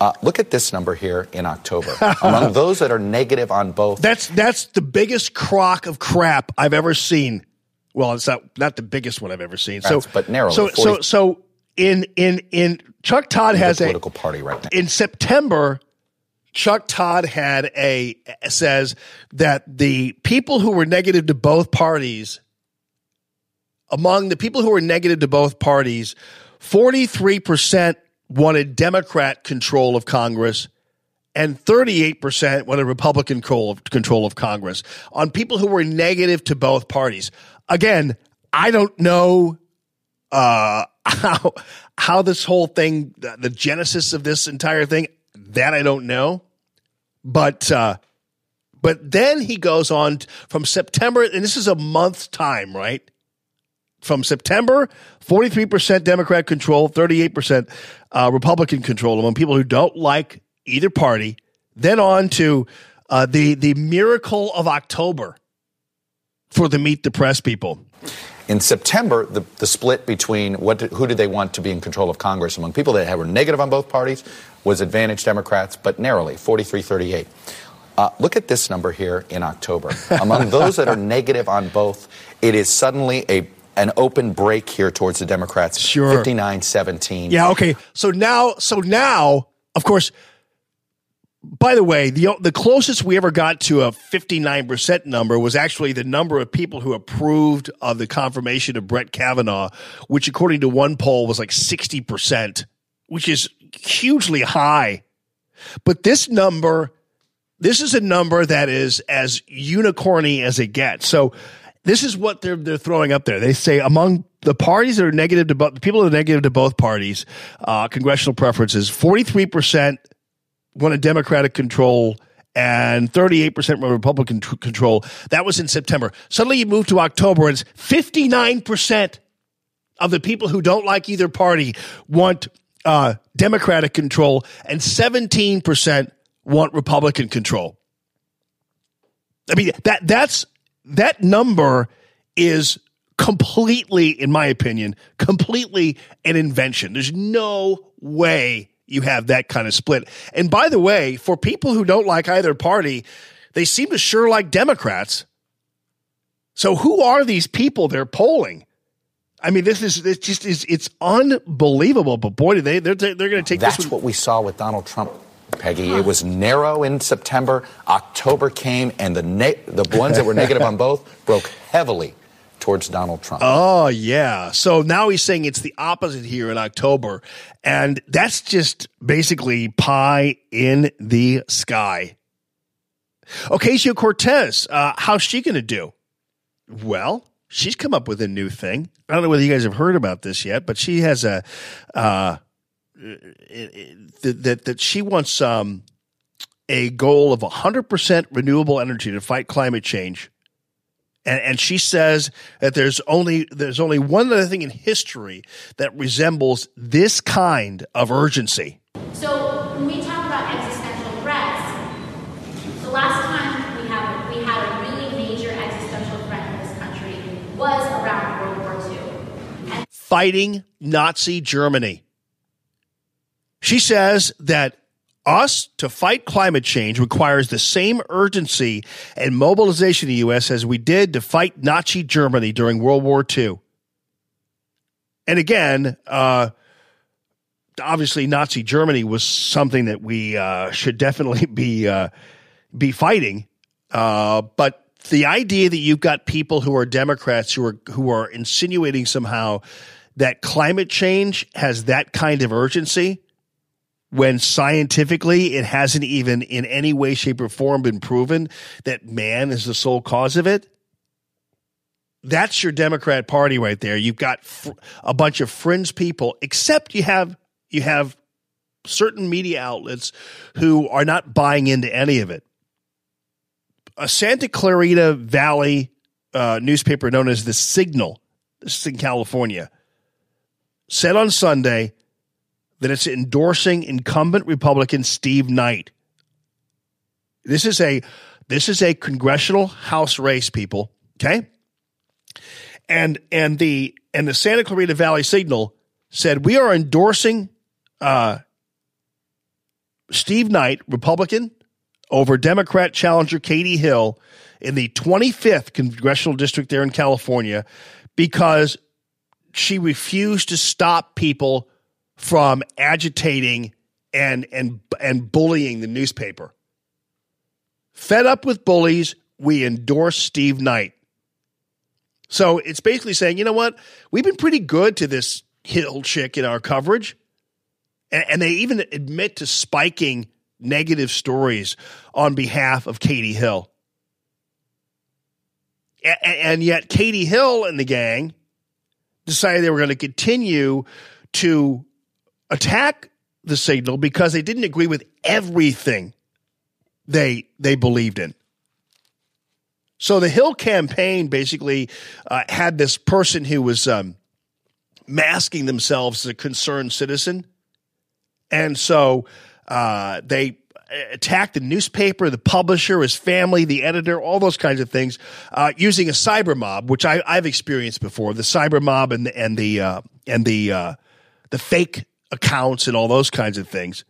U: Uh, look at this number here in October. Among those that are negative on both,
B: That's that's the biggest crock of crap I've ever seen. Well, it's not not the biggest one I've ever seen. So,
U: but narrowly,
B: So, so,
U: 40
B: so in in in Chuck Todd
U: is a
B: has a
U: political party right now.
B: in September. Chuck Todd had a says that the people who were negative to both parties, among the people who were negative to both parties, forty three percent wanted Democrat control of Congress, and 38% wanted Republican control of, control of Congress on people who were negative to both parties. Again, I don't know uh, how how this whole thing, the, the genesis of this entire thing, that I don't know. But uh, but then he goes on from September, and this is a month's time, right? From September, 43% Democrat control, 38% uh, Republican control among people who don't like either party. Then on to uh, the the miracle of October for the Meet the Press people.
U: In September, the, the split between what who did they want to be in control of Congress among people that were negative on both parties was advantage Democrats, but narrowly, 43-38. Uh, look at this number here in October. Among those that are negative on both, it is suddenly a an open break here towards the Democrats.
B: Sure.
U: 59-17.
B: Yeah, okay. So now, so now, of course. By the way, the the closest we ever got to a fifty nine percent number was actually the number of people who approved of the confirmation of Brett Kavanaugh, which, according to one poll, was like sixty percent, which is hugely high. But this number, this is a number that is as unicorny as it gets. So this is what they're they're throwing up there. They say among the parties that are negative to both people that are negative to both parties, uh, congressional preferences, forty three percent want a Democratic control and 38% want Republican tr- control. That was in September. Suddenly you move to October and it's 59% of the people who don't like either party want uh, Democratic control and 17% want Republican control. I mean that that's that number is completely in my opinion completely an invention. There's no way you have that kind of split. And by the way, for people who don't like either party, they seem to sure like Democrats. So who are these people they're polling? I mean, this is it's just is it's unbelievable. But boy, they they're they're going to take
U: That's what we saw with Donald Trump. Peggy, it was narrow in September. October came, and the ne- the ones that were negative on both broke heavily towards Donald Trump.
B: Oh yeah. So now he's saying it's the opposite here in October, and that's just basically pie in the sky. Ocasio Cortez, uh, how's she going to do? Well, she's come up with a new thing. I don't know whether you guys have heard about this yet, but she has a uh, that that she wants um, a goal of 100% renewable energy to fight climate change. And, and she says that there's only there's only one other thing in history that resembles this kind of urgency.
V: So when we talk about existential threats, the last time we have we had a really major existential threat in this country was around World War II. And
B: fighting Nazi Germany. She says that us to fight climate change requires the same urgency and mobilization in the U.S. as we did to fight Nazi Germany during World War II. And again, uh, obviously, Nazi Germany was something that we uh, should definitely be uh, be fighting. Uh, but the idea that you've got people who are Democrats who are who are insinuating somehow that climate change has that kind of urgency when scientifically it hasn't even in any way, shape, or form been proven that man is the sole cause of it. That's your Democrat Party right there. You've got fr- a bunch of fringe people, except you have you have certain media outlets who are not buying into any of it. A Santa Clarita Valley uh, newspaper known as the Signal, this is in California, said on Sunday that it's endorsing incumbent Republican Steve Knight. This is a this is a congressional House race, people. Okay, and and the and the Santa Clarita Valley Signal said we are endorsing uh, Steve Knight, Republican, over Democrat challenger Katie Hill in the 25th congressional district there in California because she refused to stop people from agitating and and and bullying the newspaper. Fed up with bullies, we endorse Steve Knight. So it's basically saying, you know what? We've been pretty good to this Hill chick in our coverage. And, and they even admit to spiking negative stories on behalf of Katie Hill. A- and yet, Katie Hill and the gang decided they were going to continue to attack the signal because they didn't agree with everything they they believed in. So the Hill campaign basically uh, had this person who was um, masking themselves as a concerned citizen, and so uh, they attacked the newspaper, the publisher, his family, the editor, all those kinds of things, uh, using a cyber mob, which I, have experienced before. The cyber mob and the and the uh, and the uh, the fake accounts and all those kinds of things.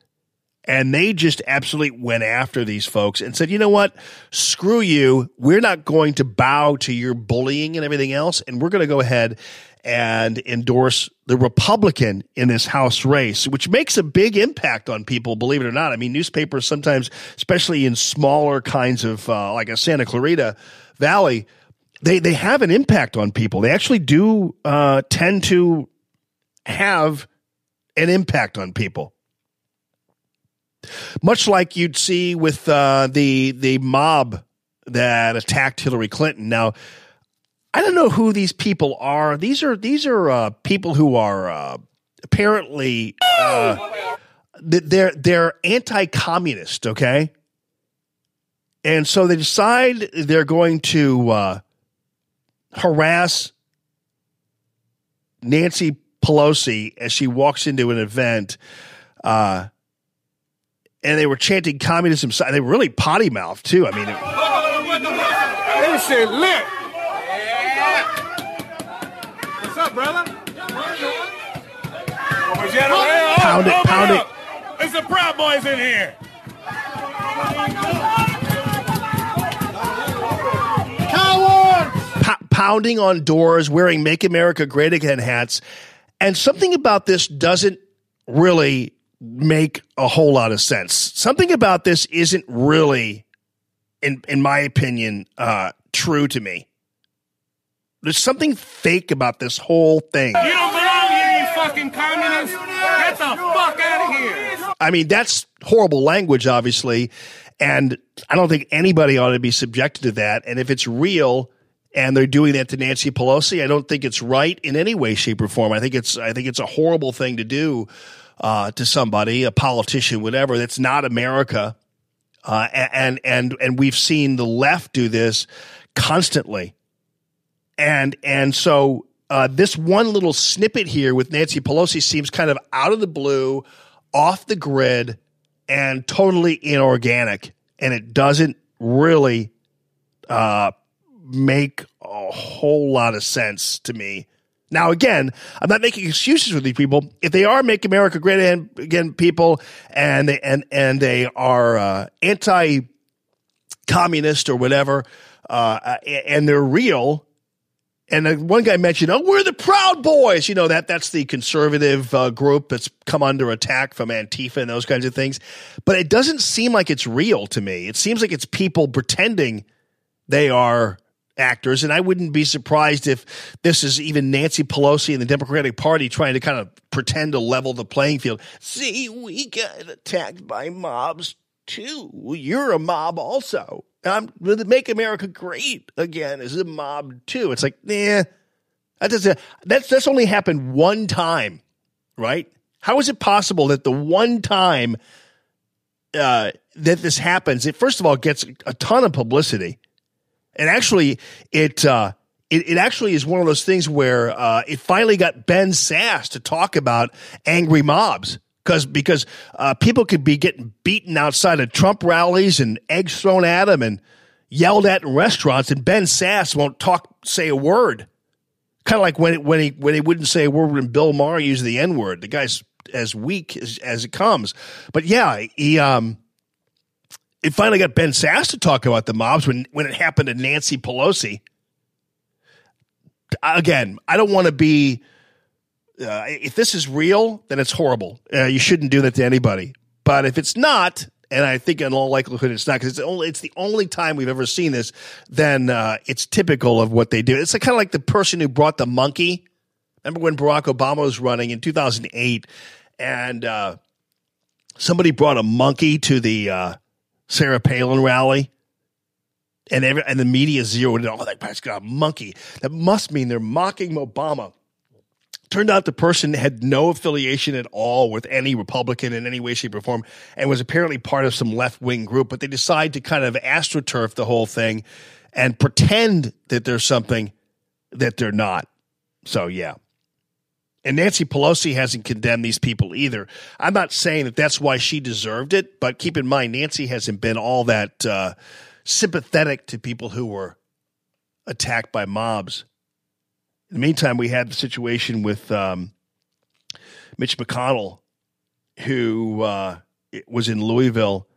B: And they just absolutely went after these folks and said, you know what? Screw you. We're not going to bow to your bullying and everything else. And we're going to go ahead and endorse the Republican in this House race, which makes a big impact on people, believe it or not. I mean, newspapers sometimes, especially in smaller kinds of, uh, like a Santa Clarita Valley, they, they have an impact on people. They actually do uh, tend to have an impact on people. Much like you'd see with uh, the the mob that attacked Hillary Clinton. Now, I don't know who these people are. These are these are uh, people who are uh, apparently uh, they're they're anti-communist. Okay, and so they decide they're going to uh, harass Nancy Pelosi as she walks into an event. Uh, and they were chanting communism. They were really potty mouthed too. I mean, it,
W: This shit lit. What's up, brother?
B: Pound it, pound it.
W: It's the Proud Boys in here.
B: po- pounding on doors, wearing "Make America Great Again" hats, and something about this doesn't really make a whole lot of sense. Something about this isn't really, in in my opinion, uh, true to me. There's something fake about this whole thing.
W: You don't belong here, you fucking communist. Get the fuck out of here.
B: I mean, that's horrible language, obviously. And I don't think anybody ought to be subjected to that. And if it's real and they're doing that to Nancy Pelosi, I don't think it's right in any way, shape, or form. I think it's I think it's a horrible thing to do uh, to somebody, a politician, whatever. That's not America. Uh, and and and we've seen the left do this constantly. And and so uh, this one little snippet here with Nancy Pelosi seems kind of out of the blue, off the grid, and totally inorganic. And it doesn't really uh, make a whole lot of sense to me. Now, again, I'm not making excuses for these people. If they are "Make America Great Again" again people, and they and and they are uh, anti-communist or whatever, uh, and they're real, and uh, one guy mentioned, "Oh, we're the Proud Boys." You know that that's the conservative uh, group that's come under attack from Antifa and those kinds of things. But it doesn't seem like it's real to me. It seems like it's people pretending they are actors, and I wouldn't be surprised if this is even Nancy Pelosi and the Democratic Party trying to kind of pretend to level the playing field. See, we got attacked by mobs too. You're a mob also. I'm Make America Great Again is a mob too. It's like, nah, that doesn't. That's that's only happened one time, right? How is it possible that the one time uh, that this happens, it first of all gets a ton of publicity, and actually it uh, it, it actually is one of those things where uh, it finally got Ben Sasse to talk about angry mobs because because uh, people could be getting beaten outside of Trump rallies and eggs thrown at them and yelled at in restaurants, and Ben Sasse won't talk say a word. Kind of like when when he when he wouldn't say a word when Bill Maher used the N word. The guy's as weak as, as it comes. But yeah, he um it finally got Ben Sasse to talk about the mobs when when it happened to Nancy Pelosi. Again, I don't want to be. Uh, if this is real, then it's horrible. Uh, you shouldn't do that to anybody. But if it's not, and I think in all likelihood it's not, because it's only it's the only time we've ever seen this. Then uh, it's typical of what they do. It's kind of like the person who brought the monkey. Remember when Barack Obama was running in 2008, and uh, somebody brought a monkey to the uh, Sarah Palin rally, and every, and the media zeroed in. Oh, that guy's got a monkey. That must mean they're mocking Obama. Turned out the person had no affiliation at all with any Republican in any way, shape, or form, and was apparently part of some left wing group. But they decide to kind of astroturf the whole thing and pretend that there's something that they're not. So, yeah. And Nancy Pelosi hasn't condemned these people either. I'm not saying that that's why she deserved it, but keep in mind, Nancy hasn't been all that uh, sympathetic to people who were attacked by mobs. In the meantime, we had the situation with um, Mitch McConnell, who uh, was in Louisville,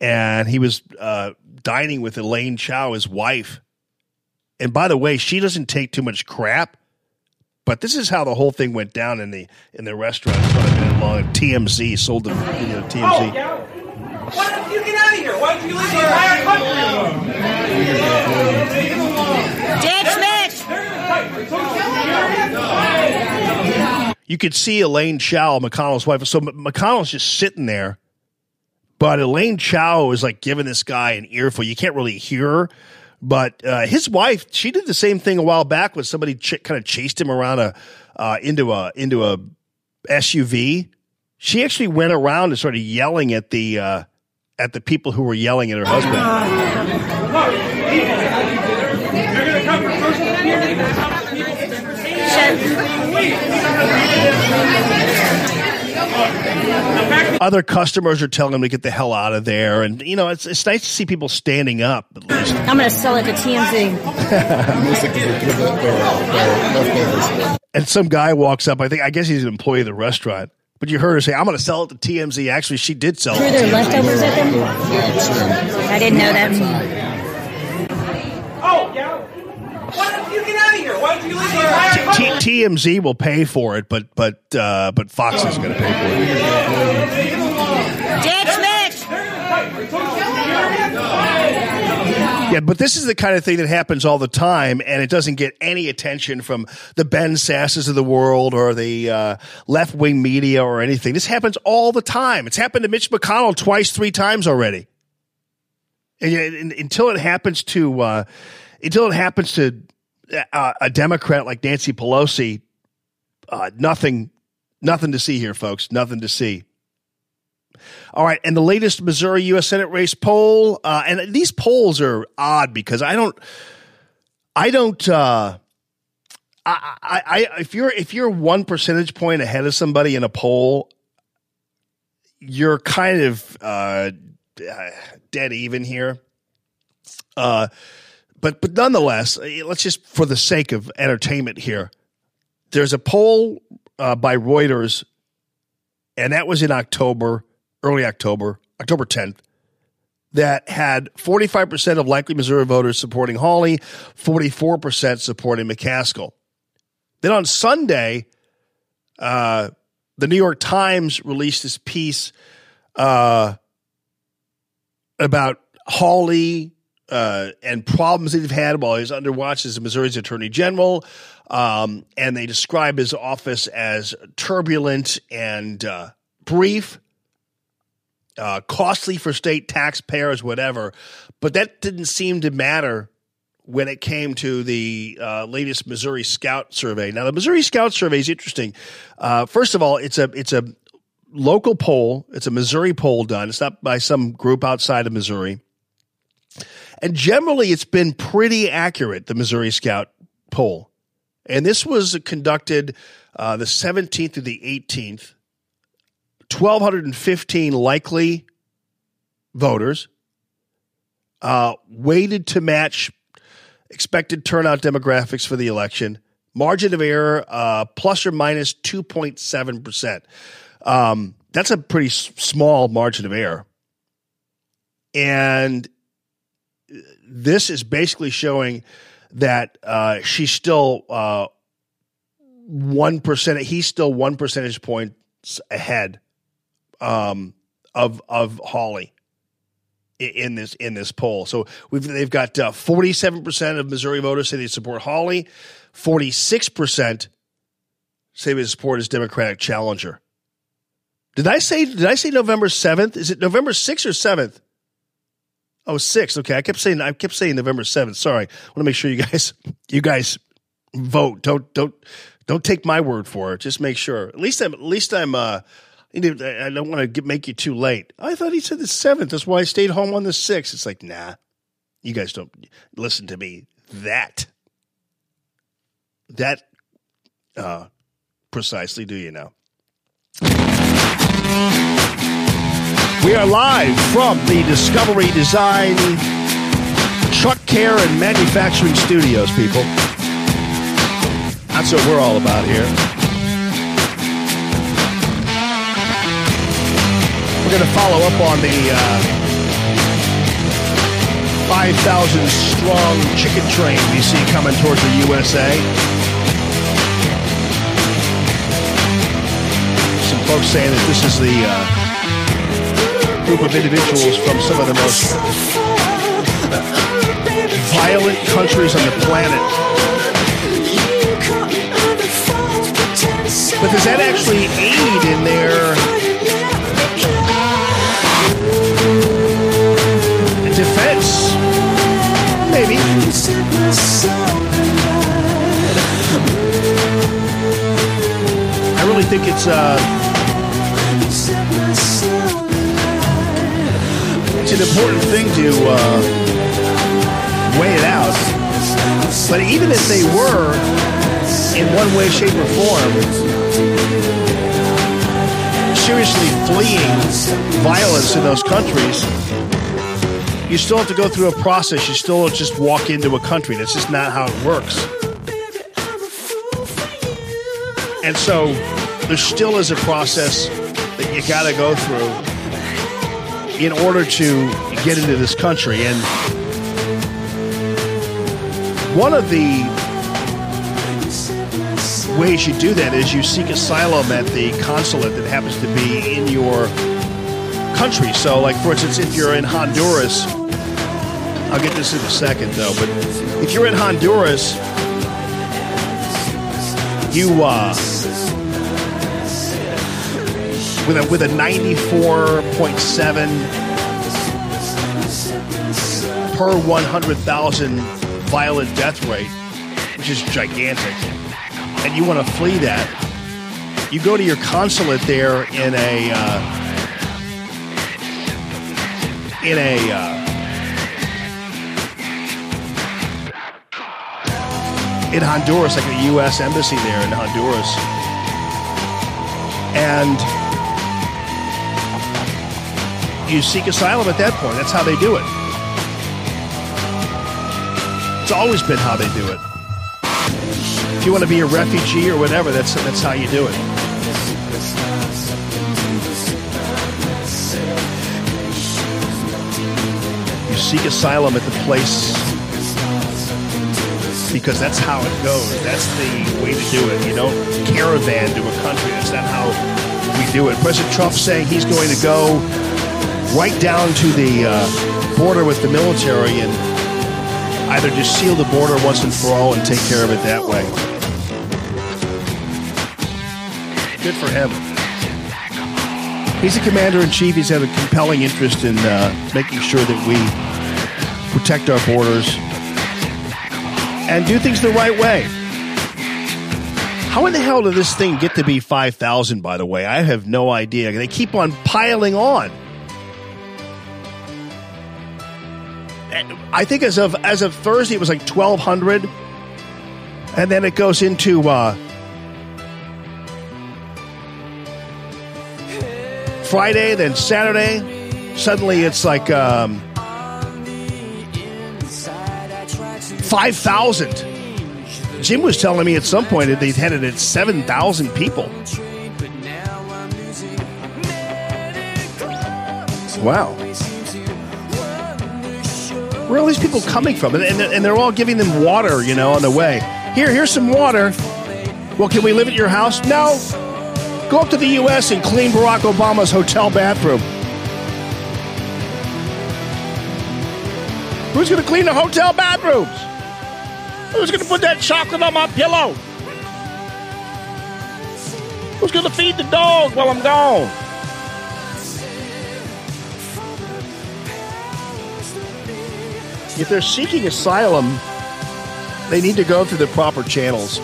B: and he was uh, dining with Elaine Chao, his wife. And by the way, she doesn't take too much crap. But this is how the whole thing went down in the in the restaurant. It's about a minute long. TMZ sold the video to TMZ.
W: Why don't you get out of here? Why don't you leave the entire country alone?
B: You could see Elaine Chao, McConnell's wife. So McConnell's just sitting there, but Elaine Chao is like giving this guy an earful. You can't really hear her, But uh, his wife, she did the same thing a while back when somebody ch- kind of chased him around a uh, into a into a SUV. She actually went around and started yelling at the uh, at the people who were yelling at her husband. Other customers are telling them to get the hell out of there, and you know it's it's nice to see people standing up. At least.
W: I'm going to sell it to TMZ.
B: And some guy walks up. I think I guess he's an employee of the restaurant. But you heard her say, "I'm going to sell it to TMZ." Actually, she did sell
W: Threw
B: it.
W: their leftovers at them? I didn't know that.
X: Oh, yeah. Why don't you get out of here? Why don't you leave your house?
B: T- TMZ will pay for it, but but uh, but Fox is going to pay for it. Yeah, but this is the kind of thing that happens all the time, and it doesn't get any attention from the Ben Sasses of the world or the uh, left wing media or anything. This happens all the time. It's happened to Mitch McConnell twice, three times already. And, yet, and until it happens to uh, until it happens to uh, a Democrat like Nancy Pelosi, uh, nothing, nothing to see here, folks. Nothing to see. All right, and the latest Missouri U.S. Senate race poll, uh, and these polls are odd because I don't, I don't, uh, I, I, I, if you're if you're one percentage point ahead of somebody in a poll, you're kind of uh, uh, dead even here. Uh, but but nonetheless, eh, let's just for the sake of entertainment here, there's a poll uh, by Reuters, and that was in October, early October, October 10th, that had 45% of likely Missouri voters supporting Hawley, 44% supporting McCaskill. Then on Sunday, uh, the New York Times released this piece uh, about Hawley uh, and problems that he's had while he's under watch as Missouri's Attorney General. Um, and they describe his office as turbulent and uh, brief, uh, costly for state taxpayers, whatever. But that didn't seem to matter when it came to the uh, latest Missouri Scout survey. Now, the Missouri Scout survey is interesting. Uh, first of all, it's a it's a local poll. It's a Missouri poll done. It's not by some group outside of Missouri. And generally, it's been pretty accurate, the Missouri Scout poll. And this was conducted uh, the 17th to the 18th. 1,215 likely voters uh, weighted to match expected turnout demographics for the election. Margin of error uh, plus or minus 2.7%. Um, that's a pretty s- small margin of error. And this is basically showing that uh, she's still uh, one percent. He's still one percentage points ahead um, of of i- in this in this poll. So we've they've got forty seven percent of Missouri voters say they support Hawley, forty six percent say they support his Democratic challenger. Did I say did I say November seventh? Is it November sixth or seventh? Oh, six. Okay, I kept saying I kept saying November seventh. Sorry, I want to make sure you guys you guys vote. Don't don't don't take my word for it. Just make sure. At least I'm at least I'm. uh I don't want to get, make you too late. I thought he said the seventh. That's why I stayed home on the sixth. It's like, nah, you guys don't listen to me. That that uh precisely do you know? We are live from the Discovery Design Truck Care and Manufacturing Studios, people. That's what we're all about here. We're going to follow up on the uh, 5,000 strong chicken train we see coming towards the USA. Some folks saying that this is the uh, group of individuals from some of the most violent countries on the planet. But does that actually aid in their defense? baby. I really think it's uh, it's an important thing to uh, weigh it out. But even if they were, in one way, shape, or form, seriously fleeing violence in those countries, you still have to go through a process. You still just walk into a country. That's just not how it works. And so there still is a process that you got to go through in order to get into this country. And one of the ways you do that is you seek asylum at the consulate that happens to be in your country. So, like, for instance, if you're in Honduras, I'll get this in a second though, but if you're in Honduras, you, uh, with a, with a 94.7 per 100,000 violent death rate, which is gigantic, and you want to flee that, you go to your consulate there in a uh, in a uh, in Honduras, like a U.S. embassy there in Honduras, and you seek asylum at that point. That's how they do it. It's always been how they do it. If you want to be a refugee or whatever, that's that's how you do it. You seek asylum at the place because that's how it goes. That's the way to do it. You don't caravan to a country. That's not how we do it. President Trump saying he's going to go right down to the uh, border with the military and either just seal the border once and for all and take care of it that way. Good for him. He's a commander in chief. He's had a compelling interest in uh, making sure that we protect our borders and do things the right way. How in the hell did this thing get to be 5,000, by the way? I have no idea. They keep on piling on. I think as of as of Thursday it was like twelve hundred, and then it goes into uh, Friday, then Saturday. Suddenly it's like um, five thousand. Jim was telling me at some point that they'd had it at seven thousand people. Wow. Where are all these people coming from? And, and, and they're all giving them water, you know, on the way. Here, here's some water. Well, can we live at your house? No. Go up to the U.S. and clean Barack Obama's hotel bathroom. Who's going to clean the hotel bathrooms? Who's going to put that chocolate on my pillow? Who's going to feed the dog while I'm gone? If they're seeking asylum, they need to go through the proper channels.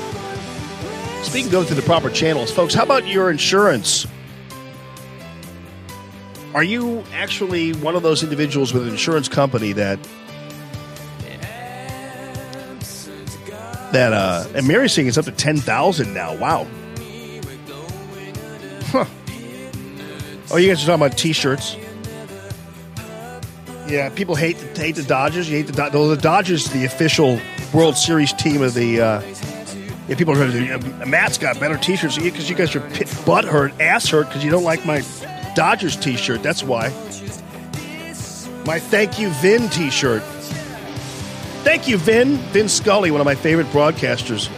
B: Speaking of going through the proper channels, folks, how about your insurance? Are you actually one of those individuals with an insurance company that that uh and Mary's saying it's up to ten thousand now. Wow. Huh. Oh, you guys are talking about t-shirts. Yeah, people hate hate the Dodgers. You hate the Dodgers. Well, the Dodgers, the official World Series team of the. Uh, yeah, people are going to. Matt's got better T-shirts because you guys are pit, butt hurt, ass hurt because you don't like my Dodgers T-shirt. That's why. My thank you Vin T-shirt. Thank you Vin, Vin Scully, one of my favorite broadcasters.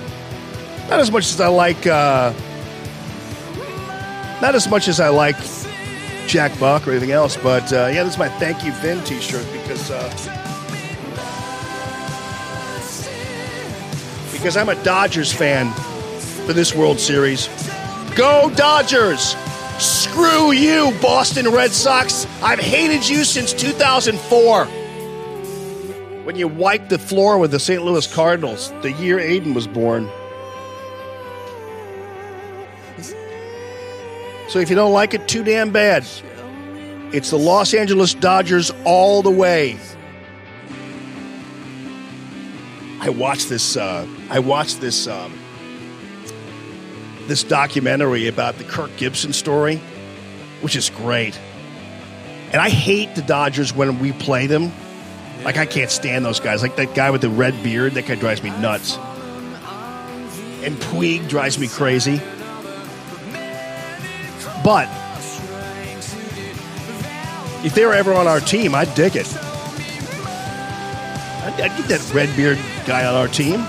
B: Not as much as I like. Uh, not as much as I like Jack Buck or anything else. But uh, yeah, this is my thank you Vin T-shirt because uh, because I'm a Dodgers fan for this World Series. Go Dodgers! Screw you, Boston Red Sox! I've hated you since 2004. when you wiped the floor with the St. Louis Cardinals the year Aiden was born. So if you don't like it, too damn bad. It's the Los Angeles Dodgers all the way. I watched this. Uh, I watched this. Um, this documentary about the Kirk Gibson story, which is great. And I hate the Dodgers when we play them. Like I can't stand those guys. Like that guy with the red beard. That guy drives me nuts. And Puig drives me crazy. But if they were ever on our team, I'd dig it. I'd, I'd get that red beard guy on our team.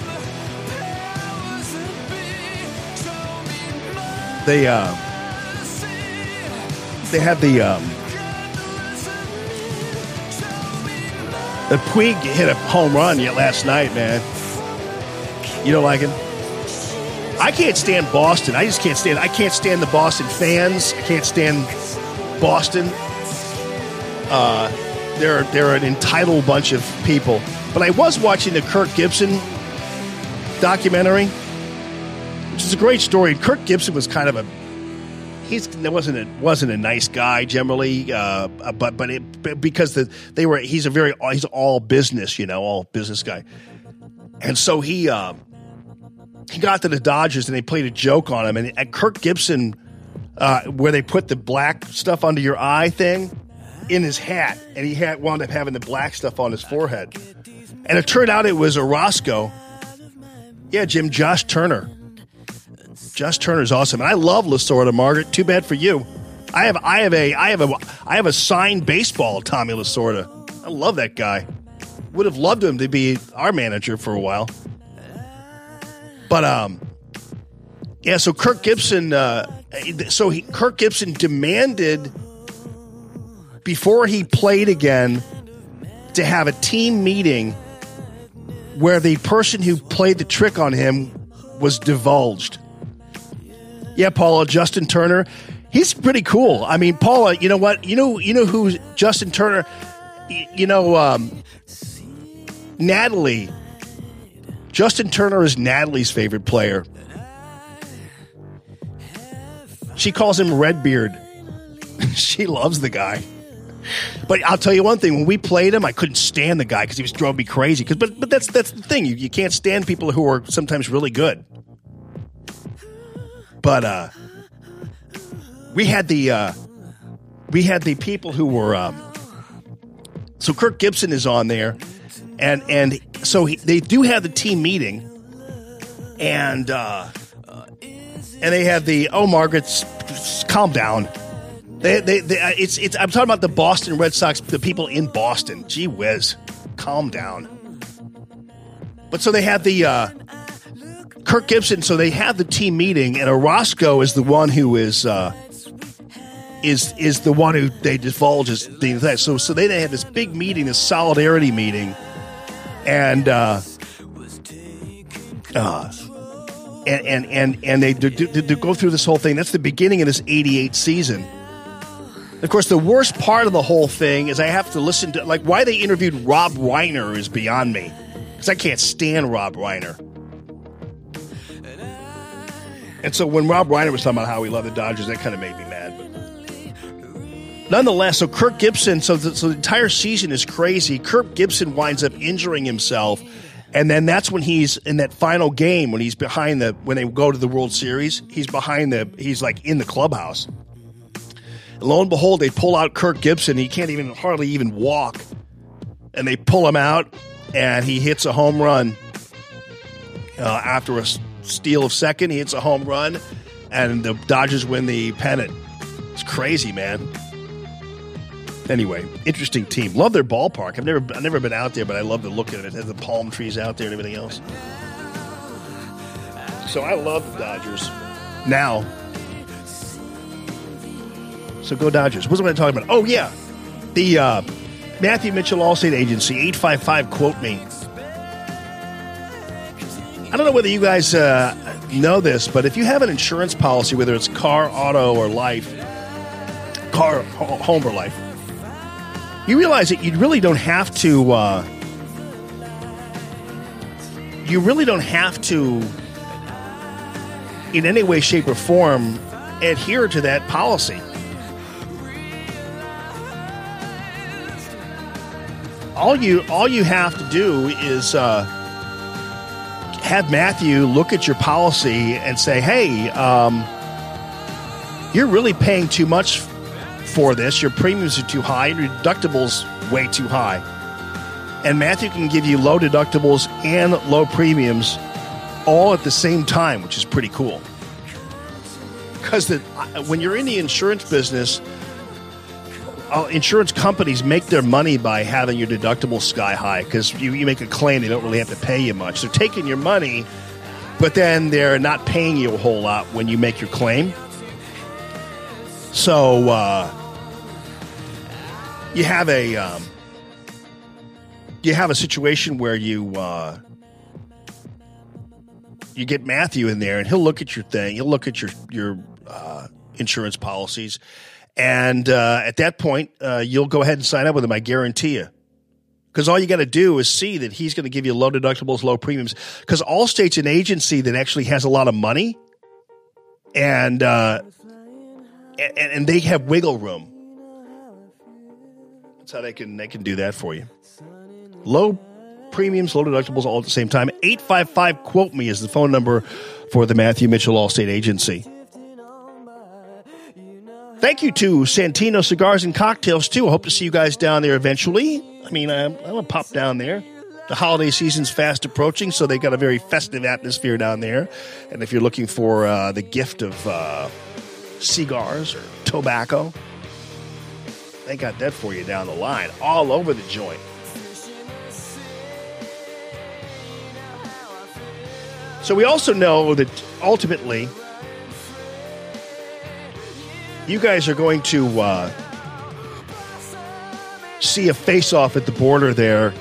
B: They uh, they had the um, the Puig hit a home run yet last night, man. You don't like him? I can't stand Boston. I just can't stand. I can't stand the Boston fans. I can't stand Boston. Uh, they're they're an entitled bunch of people. But I was watching the Kirk Gibson documentary, which is a great story. Kirk Gibson was kind of a he's wasn't a wasn't a nice guy generally, uh, but but, it, because the, they were he's a very he's all business, you know, all business guy, and so he. Uh, he got to the Dodgers and they played a joke on him. And at Kirk Gibson, uh, where they put the black stuff under your eye thing in his hat, and he had wound up having the black stuff on his forehead. And it turned out it was Orozco. Yeah, Jim, Josh Turner. Josh Turner's awesome, and I love Lasorda, Margaret. Too bad for you. I have, I have a, I have a, I have a signed baseball Tommy Lasorda. I love that guy. Would have loved him to be our manager for a while. But um, yeah. So Kirk Gibson, uh, so he, Kirk Gibson demanded before he played again to have a team meeting where the person who played the trick on him was divulged. Yeah, Paula, Justin Turner, he's pretty cool. I mean, Paula, you know what? You know, you know who Justin Turner. You know, um, Natalie. Justin Turner is Natalie's favorite player. She calls him Redbeard. she loves the guy. But I'll tell you one thing: when we played him, I couldn't stand the guy because he was drove me crazy. 'Cause- but but that's that's the thing: you, you can't stand people who are sometimes really good. But uh, we had the uh, we had the people who were um, so Kirk Gibson is on there, and and so he, they do have the team meeting, and uh, and they have the oh Margaret, calm down. They, they, they, uh, it's, it's. I'm talking about the Boston Red Sox, the people in Boston. Gee whiz, calm down. But so they have the uh, Kirk Gibson. So they have the team meeting, and Orozco is the one who is uh, is is the one who they divulge as the that. So so they, they have this big meeting, this solidarity meeting, and uh, uh, and and and, and they do, go through this whole thing. That's the beginning of this '88 season. Of course, the worst part of the whole thing is I have to listen to like why they interviewed Rob Reiner is beyond me because I can't stand Rob Reiner. And so when Rob Reiner was talking about how he loved the Dodgers, that kind of made me nonetheless, so Kirk Gibson, so the, so the entire season is crazy. Kirk Gibson winds up injuring himself, and then that's when he's in that final game when he's behind the when they go to the World Series. He's behind the he's like in the clubhouse. And lo and behold, they pull out Kirk Gibson. He can't even hardly even walk, and they pull him out, and he hits a home run uh, after a steal of second. He hits a home run, and the Dodgers win the pennant. It's crazy, man. Anyway, interesting team. Love their ballpark. I've never I've never been out there, but I love the look of it. It has the palm trees out there and everything else. So I love the Dodgers. Now, so go Dodgers. What was I'm talking about? Oh yeah, the uh, Matthew Mitchell Allstate Agency eight five five quote me. I don't know whether you guys uh, know this, but if you have an insurance policy, whether it's car, auto, or life, car, home, or life, you realize that you really don't have to. Uh, you really don't have to, in any way, shape, or form, adhere to that policy. All you all you have to do is uh, have Matthew look at your policy and say, "Hey, um, you're really paying too much for this. Your premiums are too high. Your deductibles way too high." And Matthew can give you low deductibles and low premiums all at the same time, which is pretty cool. Because when you're in the insurance business, uh, insurance companies make their money by having your deductible sky high because you, you make a claim, they don't really have to pay you much. They're taking your money, but then they're not paying you a whole lot when you make your claim. So uh, you have a um, you have a situation where you uh, you get Matthew in there, and he'll look at your thing. He'll look at your your uh, insurance policies, and uh, at that point, uh, you'll go ahead and sign up with him. I guarantee you. Because all you got to do is see that he's going to give you low deductibles, low premiums. Because Allstate's an agency that actually has a lot of money, and uh, and, and they have wiggle room. That's how they can they can do that for you. Low premiums, low deductibles, all at the same time. 855 Quote Me is the phone number for the Matthew Mitchell Allstate Agency. Thank you to Santino Cigars and Cocktails, too. I hope to see you guys down there eventually. I mean, I'm, I'm to pop down there. The holiday season's fast approaching, so they got a very festive atmosphere down there. And if you're looking for uh, the gift of uh, cigars or tobacco, they got that for you down the line, all over the joint. So we also know that ultimately, you guys are going to uh, see a face off at the border there,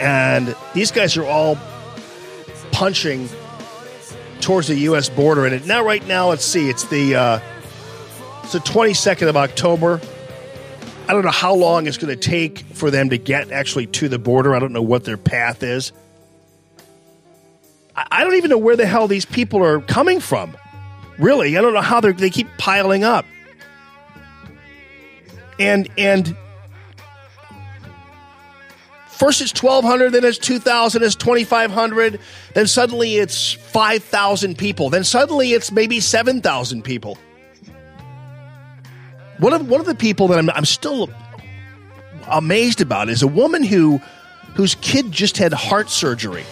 B: and these guys are all punching towards the U.S. border. And now, right now, let's see, it's the uh, it's the 22nd of October. I don't know how long it's going to take for them to get actually to the border. I don't know what their path is. I I don't even know where the hell these people are coming from. Really, I don't know how they they keep piling up. And and first it's 1200 then it's 2000 it's 2500 then suddenly it's 5000 people then suddenly it's maybe 7000 people one of one of the people that I'm, I'm still amazed about is a woman who whose kid just had heart surgery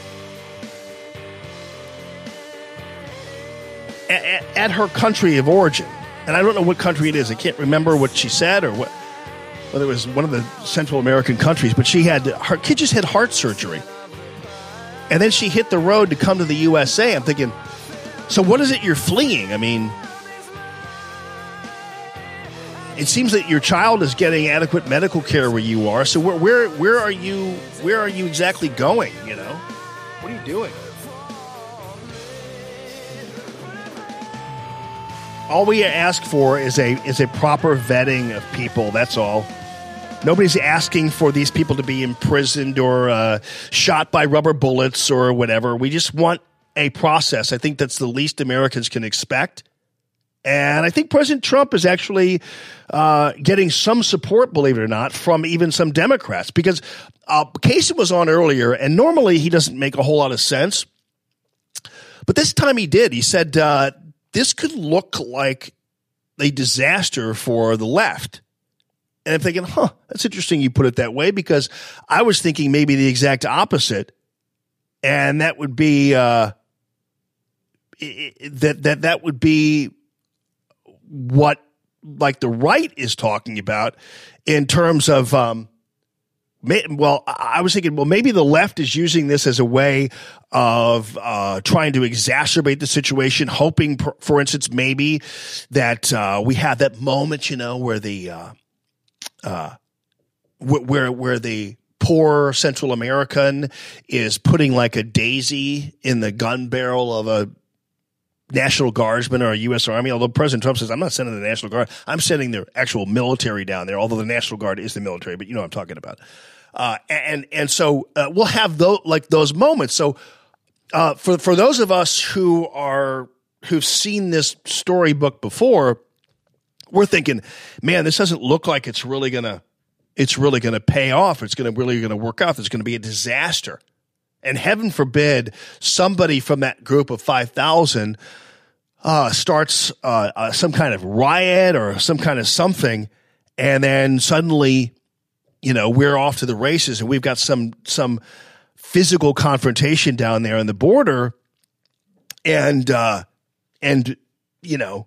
B: at, at her country of origin and I don't know what country it is. I can't remember what she said or what whether it was one of the Central American countries, but she had her kid just had heart surgery. And then she hit the road to come to the USA. I'm thinking, so what is it you're fleeing? I mean, it seems that your child is getting adequate medical care where you are. So where where where are you where are you exactly going, you know? What are you doing? All we ask for is a is a proper vetting of people. That's all. Nobody's asking for these people to be imprisoned or uh, shot by rubber bullets or whatever. We just want a process. I think that's the least Americans can expect. And I think President Trump is actually uh, getting some support, believe it or not, from even some Democrats. Because uh, Casey was on earlier, and normally he doesn't make a whole lot of sense. But this time he did. He said, uh, this could look like a disaster for the left. And I'm thinking, huh, that's interesting you put it that way because I was thinking maybe the exact opposite. And that would be uh, that that that would be what like the right is talking about in terms of um, well, I was thinking, well, maybe the left is using this as a way of uh, trying to exacerbate the situation, hoping, for instance, maybe that uh, we have that moment, you know, where the uh, uh where where the poor Central American is putting like a daisy in the gun barrel of a National Guardsmen or a U.S. Army. Although President Trump says, I'm not sending the National Guard, I'm sending the actual military down there, although the National Guard is the military, but you know what I'm talking about. Uh, and, and so uh, we'll have those, like those moments. So uh, for for those of us who are who've seen this storybook before, we're thinking, man, this doesn't look like it's really gonna it's really gonna pay off. It's gonna really gonna work out. It's gonna be a disaster. And heaven forbid somebody from that group of five thousand uh, starts uh, uh, some kind of riot or some kind of something, and then suddenly, you know, we're off to the races, and we've got some some physical confrontation down there on the border, and uh, and you know,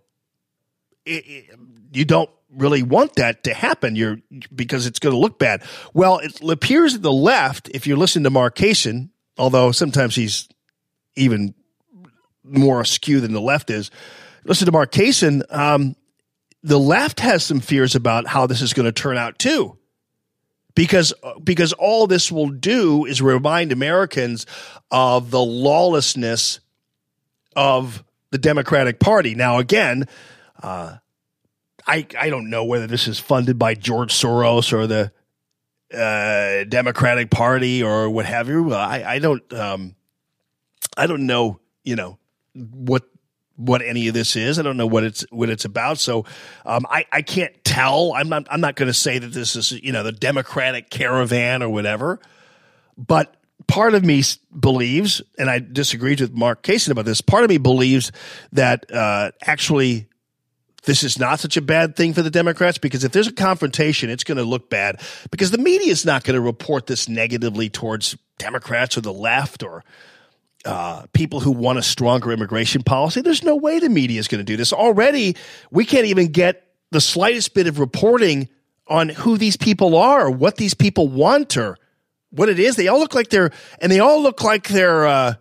B: it, it, you don't really want that to happen. You're because it's going to look bad. Well, it appears that the left, if you listen to Mark Kaysen, although sometimes he's even more askew than the left is. Listen to Mark Kaysen. Um, the left has some fears about how this is going to turn out too, because because all this will do is remind Americans of the lawlessness of the Democratic Party. Now, again, uh, I I don't know whether this is funded by George Soros or the uh, Democratic Party or what have you. I I don't um, I don't know. You know what what any of this is. I don't know what it's what it's about. So um, I I can't tell. I'm not I'm not going to say that this is you know the Democratic caravan or whatever. But part of me believes, and I disagreed with Mark Kaysen about this. Part of me believes that uh, actually this is not such a bad thing for the Democrats because if there's a confrontation, it's going to look bad because the media is not going to report this negatively towards Democrats or the left or uh, people who want a stronger immigration policy. There's no way the media is going to do this. Already, we can't even get the slightest bit of reporting on who these people are, or what these people want, or what it is. They all look like they're, and they all look like they're uh,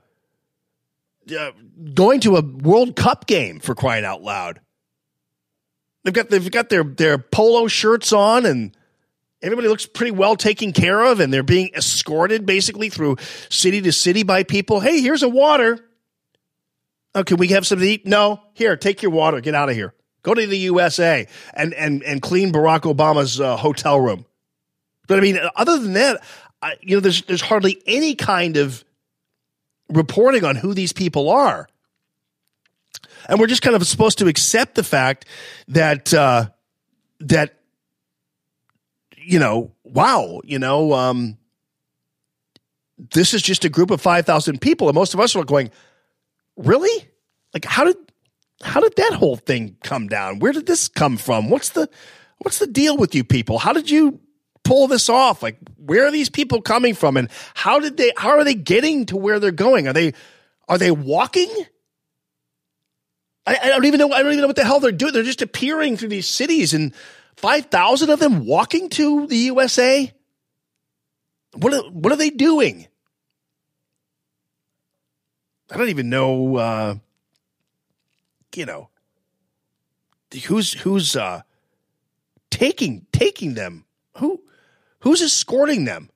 B: uh, going to a World Cup game for crying out loud. They've got they've got their their polo shirts on and everybody looks pretty well taken care of and they're being escorted basically through city to city by people. Hey, here's a water. Oh, can we have something to eat? No. Here, take your water. Get out of here. Go to the USA and and and clean Barack Obama's uh, hotel room. But I mean, other than that, I, you know, there's there's hardly any kind of reporting on who these people are, and we're just kind of supposed to accept the fact that uh, that you know, wow, you know, um, this is just a group of 5,000 people. And most of us are going, really? Like, how did, how did that whole thing come down? Where did this come from? What's the, what's the deal with you people? How did you pull this off? Like, where are these people coming from? And how did they, how are they getting to where they're going? Are they, are they walking? I, I don't even know. I don't even know what the hell they're doing. They're just appearing through these cities and 5,000 of them walking to the USA? What are, what are they doing? I don't even know, uh, you know, who's, who's, uh, taking, taking them? Who, who's escorting them?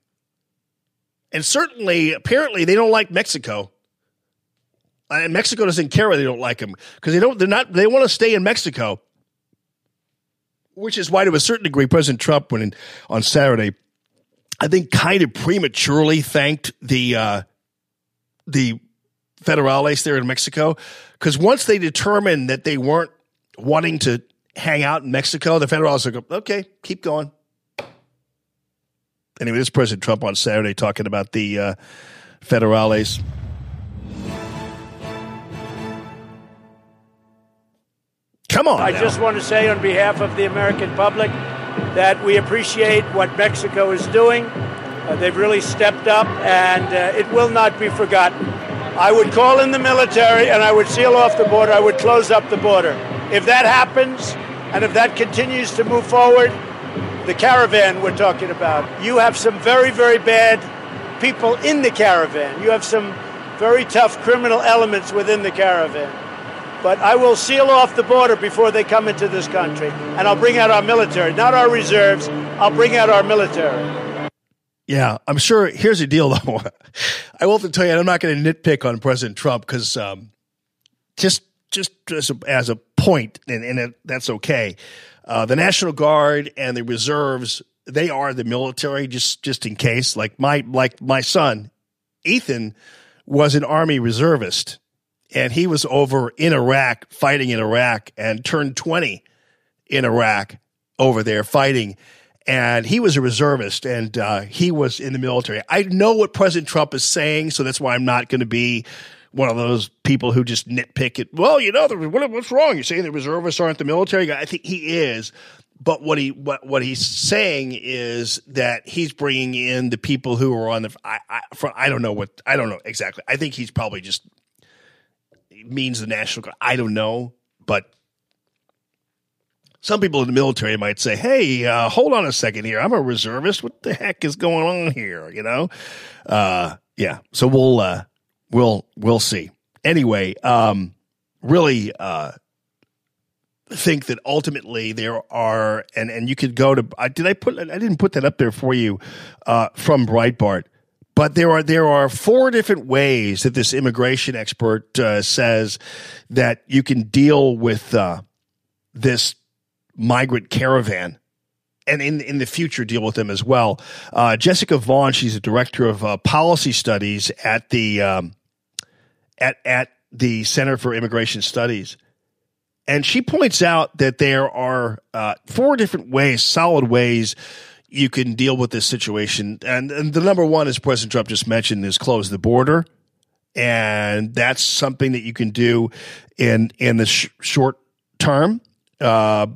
B: And certainly, apparently, they don't like Mexico. And Mexico doesn't care whether they don't like them because they don't, they're not, they want to stay in Mexico which is why, to a certain degree, President Trump, when in, on Saturday, I think, kind of prematurely thanked the uh, the federales there in Mexico, because once they determined that they weren't wanting to hang out in Mexico, the federales go, "Okay, keep going." Anyway, this is President Trump on Saturday talking about the uh, federales. Come on.
Y: I
B: now.
Y: just want to say on behalf of the American public that we appreciate what Mexico is doing. Uh, they've really stepped up, and uh, it will not be forgotten. I would call in the military and I would seal off the border. I would close up the border. If that happens, and if that continues to move forward, the caravan we're talking about, you have some very, very bad people in the caravan. You have some very tough criminal elements within the caravan. But I will seal off the border before they come into this country. And I'll bring out our military, not our reserves. I'll bring out our military.
B: Yeah, I'm sure. Here's the deal, though. I will have to tell you, and I'm not going to nitpick on President Trump because um, just just as a, as a point, and, and it, that's okay. Uh, the National Guard and the reserves, they are the military. Just just in case, like my like my son, Ethan, was an army reservist, and he was over in Iraq fighting in Iraq and turned twenty in Iraq over there fighting. And he was a reservist and uh, he was in the military. I know what President Trump is saying, so that's why I'm not going to be one of those people who just nitpick it. Well, you know, what, what's wrong? You're saying the reservists aren't the military guy. I think he is. But what he what what he's saying is that he's bringing in the people who are on the. I I, I don't know what I don't know exactly. I think he's probably just means the national guard. I don't know, but some people in the military might say, "Hey, uh, hold on a second here. I'm a reservist. What the heck is going on here?" You know, uh, yeah. So we'll uh, we'll we'll see. Anyway, um, really uh, think that ultimately there are, and and you could go to. I did I put? I didn't put that up there for you uh, from Breitbart. But there are there are four different ways that this immigration expert uh, says that you can deal with uh, this migrant caravan and in in the future deal with them as well. Uh, Jessica Vaughn, she's a director of uh, policy studies at the um, at at the Center for Immigration Studies, and she points out that there are uh, four different ways, solid ways. You can deal with this situation, and, and the number one, as President Trump just mentioned, is close the border, and that's something that you can do in in the sh- short term. Uh,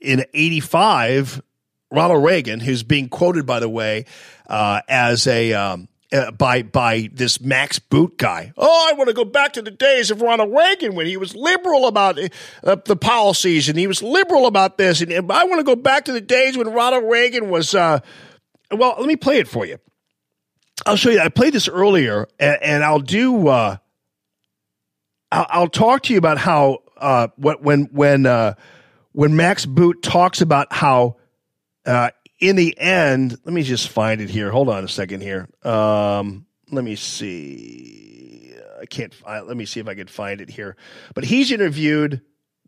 B: in 85, Ronald Reagan, who's being quoted, by the way, uh, as a um, uh, by by this Max Boot guy. Oh, I want to go back to the days of Ronald Reagan when he was liberal about uh, the policies and he was liberal about this, and, and I want to go back to the days when Ronald Reagan was. Uh, well, let me play it for you. I'll show you. I played this earlier, and, and I'll do. Uh, I'll, I'll talk to you about how uh, what when when uh, when Max Boot talks about how in the end, let me just find it here. Hold on a second here. Um, let me see. I can't. I, let me see if I can find it here. But he's interviewed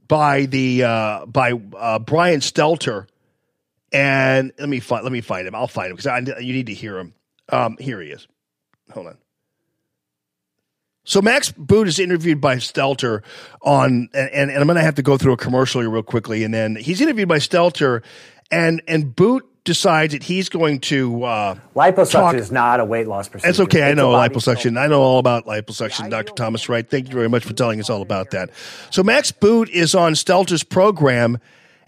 B: by the uh, by uh, Brian Stelter, and let me find let me find him. I'll find him because you need to hear him. Um, here he is. Hold on. So Max Boot is interviewed by Stelter on, and, and, I'm going to have to go through a commercial here real quickly, and then he's interviewed by Stelter, and and Boot decides that he's going to uh,
Z: liposuction
B: talk-
Z: is not a weight loss procedure.
B: That's okay. I
Z: It's a
B: know
Z: body
B: liposuction. I know all about liposuction, Dr. Thomas Wright. Thank you very much for telling us all about that. So Max Boot is on Stelter's program,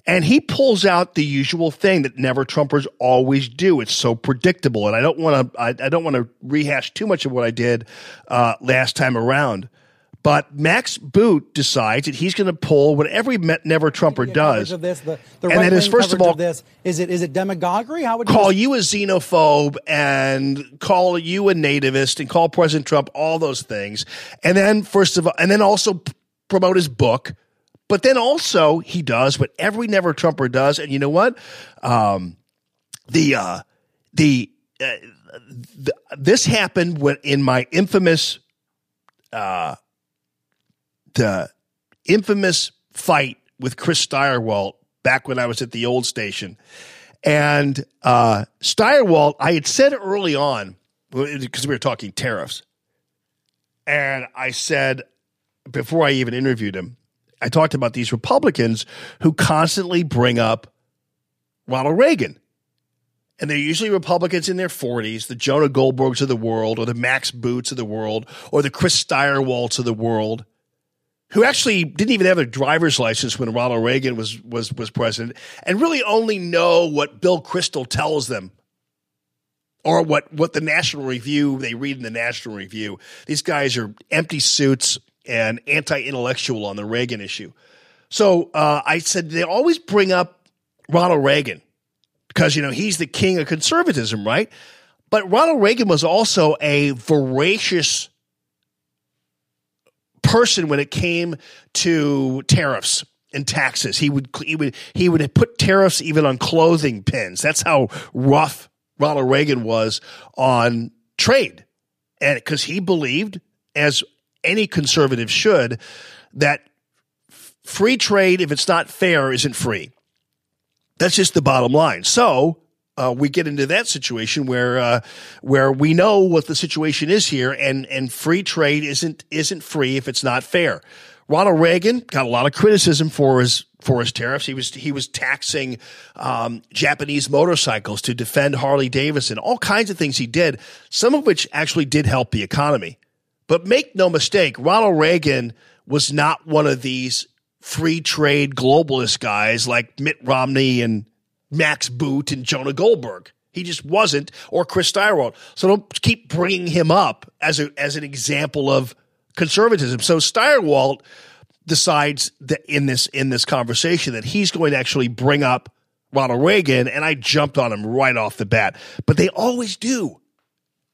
B: and he pulls out the usual thing that never Trumpers always do. It's so predictable, and I don't want to. I, I don't want to rehash too much of what I did uh, last time around. But Max Boot decides that he's going to pull what every never Trumper does,
E: of this, the, the
B: and that is first of all
E: this is it is it demagoguery? How would you
B: call you a xenophobe and call you a nativist and call President Trump all those things. And then first of all, and then also promote his book. But then also he does what every never Trumper does. And you know what? Um, the, uh, the, uh, the, this happened when in my infamous, uh, the infamous fight with Chris Stirewalt back when I was at the old station. And uh, Stirewalt, I had said early on, because we were talking tariffs, and I said, before I even interviewed him, I talked about these Republicans who constantly bring up Ronald Reagan. And they're usually Republicans in their 40s, the Jonah Goldbergs of the world, or the Max Boots of the world, or the Chris Stirewalts of the world who actually didn't even have a driver's license when Ronald Reagan was was was president, and really only know what Bill Kristol tells them, or what what the National Review they read in the National Review. These guys are empty suits and anti-intellectual on the Reagan issue. So uh, I said they always bring up Ronald Reagan because you know he's the king of conservatism, right? But Ronald Reagan was also a voracious person when it came to tariffs and taxes. He would he would he would put tariffs even on clothing pins. That's how rough Ronald Reagan was on trade, and because he believed, as any conservative should, that free trade, if it's not fair, isn't free. That's just the bottom line. So uh, we get into that situation where uh, where we know what the situation is here, and and free trade isn't isn't free if it's not fair. Ronald Reagan got a lot of criticism for his for his tariffs. He was he was taxing um, Japanese motorcycles to defend Harley Davidson. All kinds of things he did, some of which actually did help the economy. But make no mistake, Ronald Reagan was not one of these free trade globalist guys like Mitt Romney and Max Boot and Jonah Goldberg. He just wasn't, or Chris Stirewalt. So don't keep bringing him up as a as an example of conservatism. So Stirewalt decides that in this in this conversation that he's going to actually bring up Ronald Reagan, and I jumped on him right off the bat. But they always do.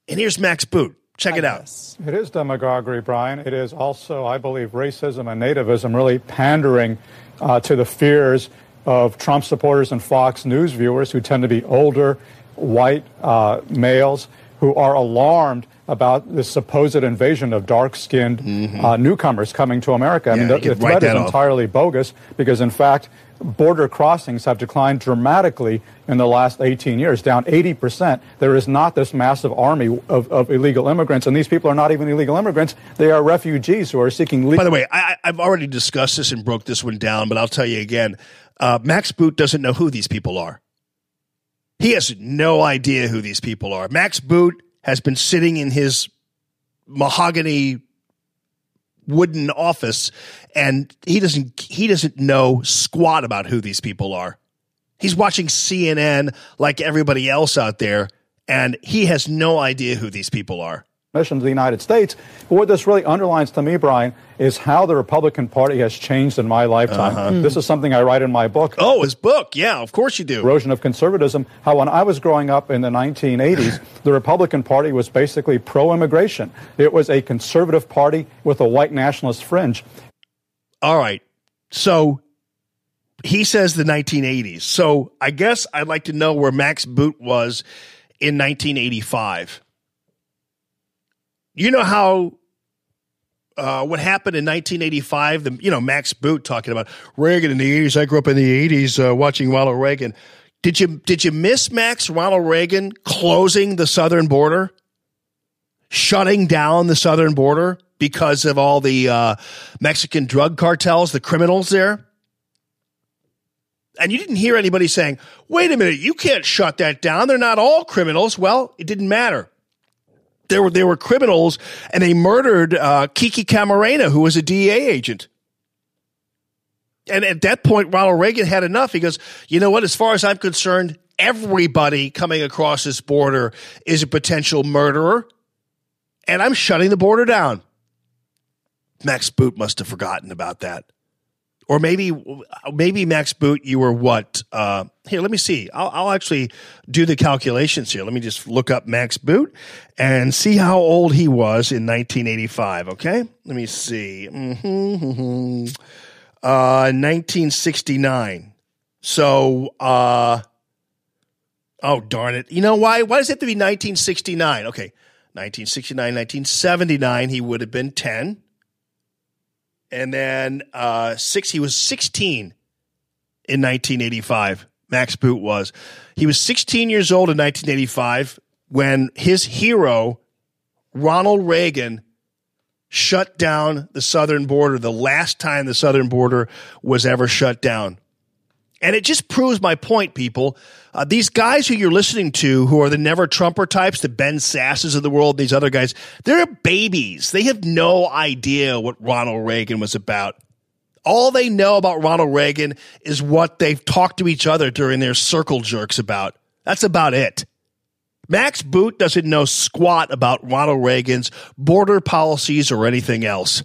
B: And here's Max Boot. Check it out.
F: It is demagoguery, Brian. It is also, I believe, racism and nativism really pandering uh, to the fears of Trump supporters and Fox News viewers who tend to be older, white uh, males who are alarmed about the supposed invasion of dark-skinned uh, newcomers coming to America. I
B: Mm-hmm. Yeah,
F: mean, the, the threat is
B: off.
F: entirely bogus because, in fact, border crossings have declined dramatically in the last 18 years, down 80%. There is not this massive army of, of illegal immigrants, and these people are not even illegal immigrants. They are refugees who are seeking legal.
B: By the way, I, I've already discussed this and broke this one down, but I'll tell you again. Uh, Max Boot doesn't know who these people are. He has no idea who these people are. Max Boot has been sitting in his mahogany wooden office and he doesn't he doesn't know squat about who these people are. He's watching CNN like everybody else out there and he has no idea who these people are.
F: Mission to the United States. But what this really underlines to me, Brian, is how the Republican Party has changed in my lifetime.
B: Uh-huh.
F: This is something I write in my book.
B: Oh, his book. Yeah, of course you do.
F: Erosion of conservatism. How when I was growing up in the 1980s, the Republican Party was basically pro-immigration. It was a conservative party with a white nationalist fringe.
B: All right. So he says the 1980s. So I guess I'd like to know where Max Boot was in 1985. You know how uh, what happened in 1985? The you know Max Boot talking about Reagan in the 80s. I grew up in the 80s uh, watching Ronald Reagan. Did you did you miss Max Ronald Reagan closing the southern border, shutting down the southern border because of all the uh, Mexican drug cartels, the criminals there? And you didn't hear anybody saying, "Wait a minute, you can't shut that down. They're not all criminals." Well, it didn't matter there were there were criminals, and they murdered uh, Kiki Camarena, who was a DEA agent. And at that point, Ronald Reagan had enough. He goes, "You know what? As far as I'm concerned, everybody coming across this border is a potential murderer, and I'm shutting the border down." Max Boot must have forgotten about that. Or maybe, maybe Max Boot, you were what? Uh, here, let me see. I'll, I'll actually do the calculations here. Let me just look up Max Boot and see how old he was in 1985. Okay, let me see. hmm Uh, 1969. So, uh, oh darn it! You know why? Why does it have to be 1969? Okay, 1969, 1979. He would have been 10 and then uh, six. He was 16 in 1985. Max Boot was. He was 16 years old in 1985 when his hero Ronald Reagan shut down the southern border. The last time the southern border was ever shut down. And it just proves my point, people. Uh, these guys who you're listening to, who are the never Trumper types, the Ben Sasses of the world, these other guys, they're babies. They have no idea what Ronald Reagan was about. All they know about Ronald Reagan is what they've talked to each other during their circle jerks about. That's about it. Max Boot doesn't know squat about Ronald Reagan's border policies or anything else.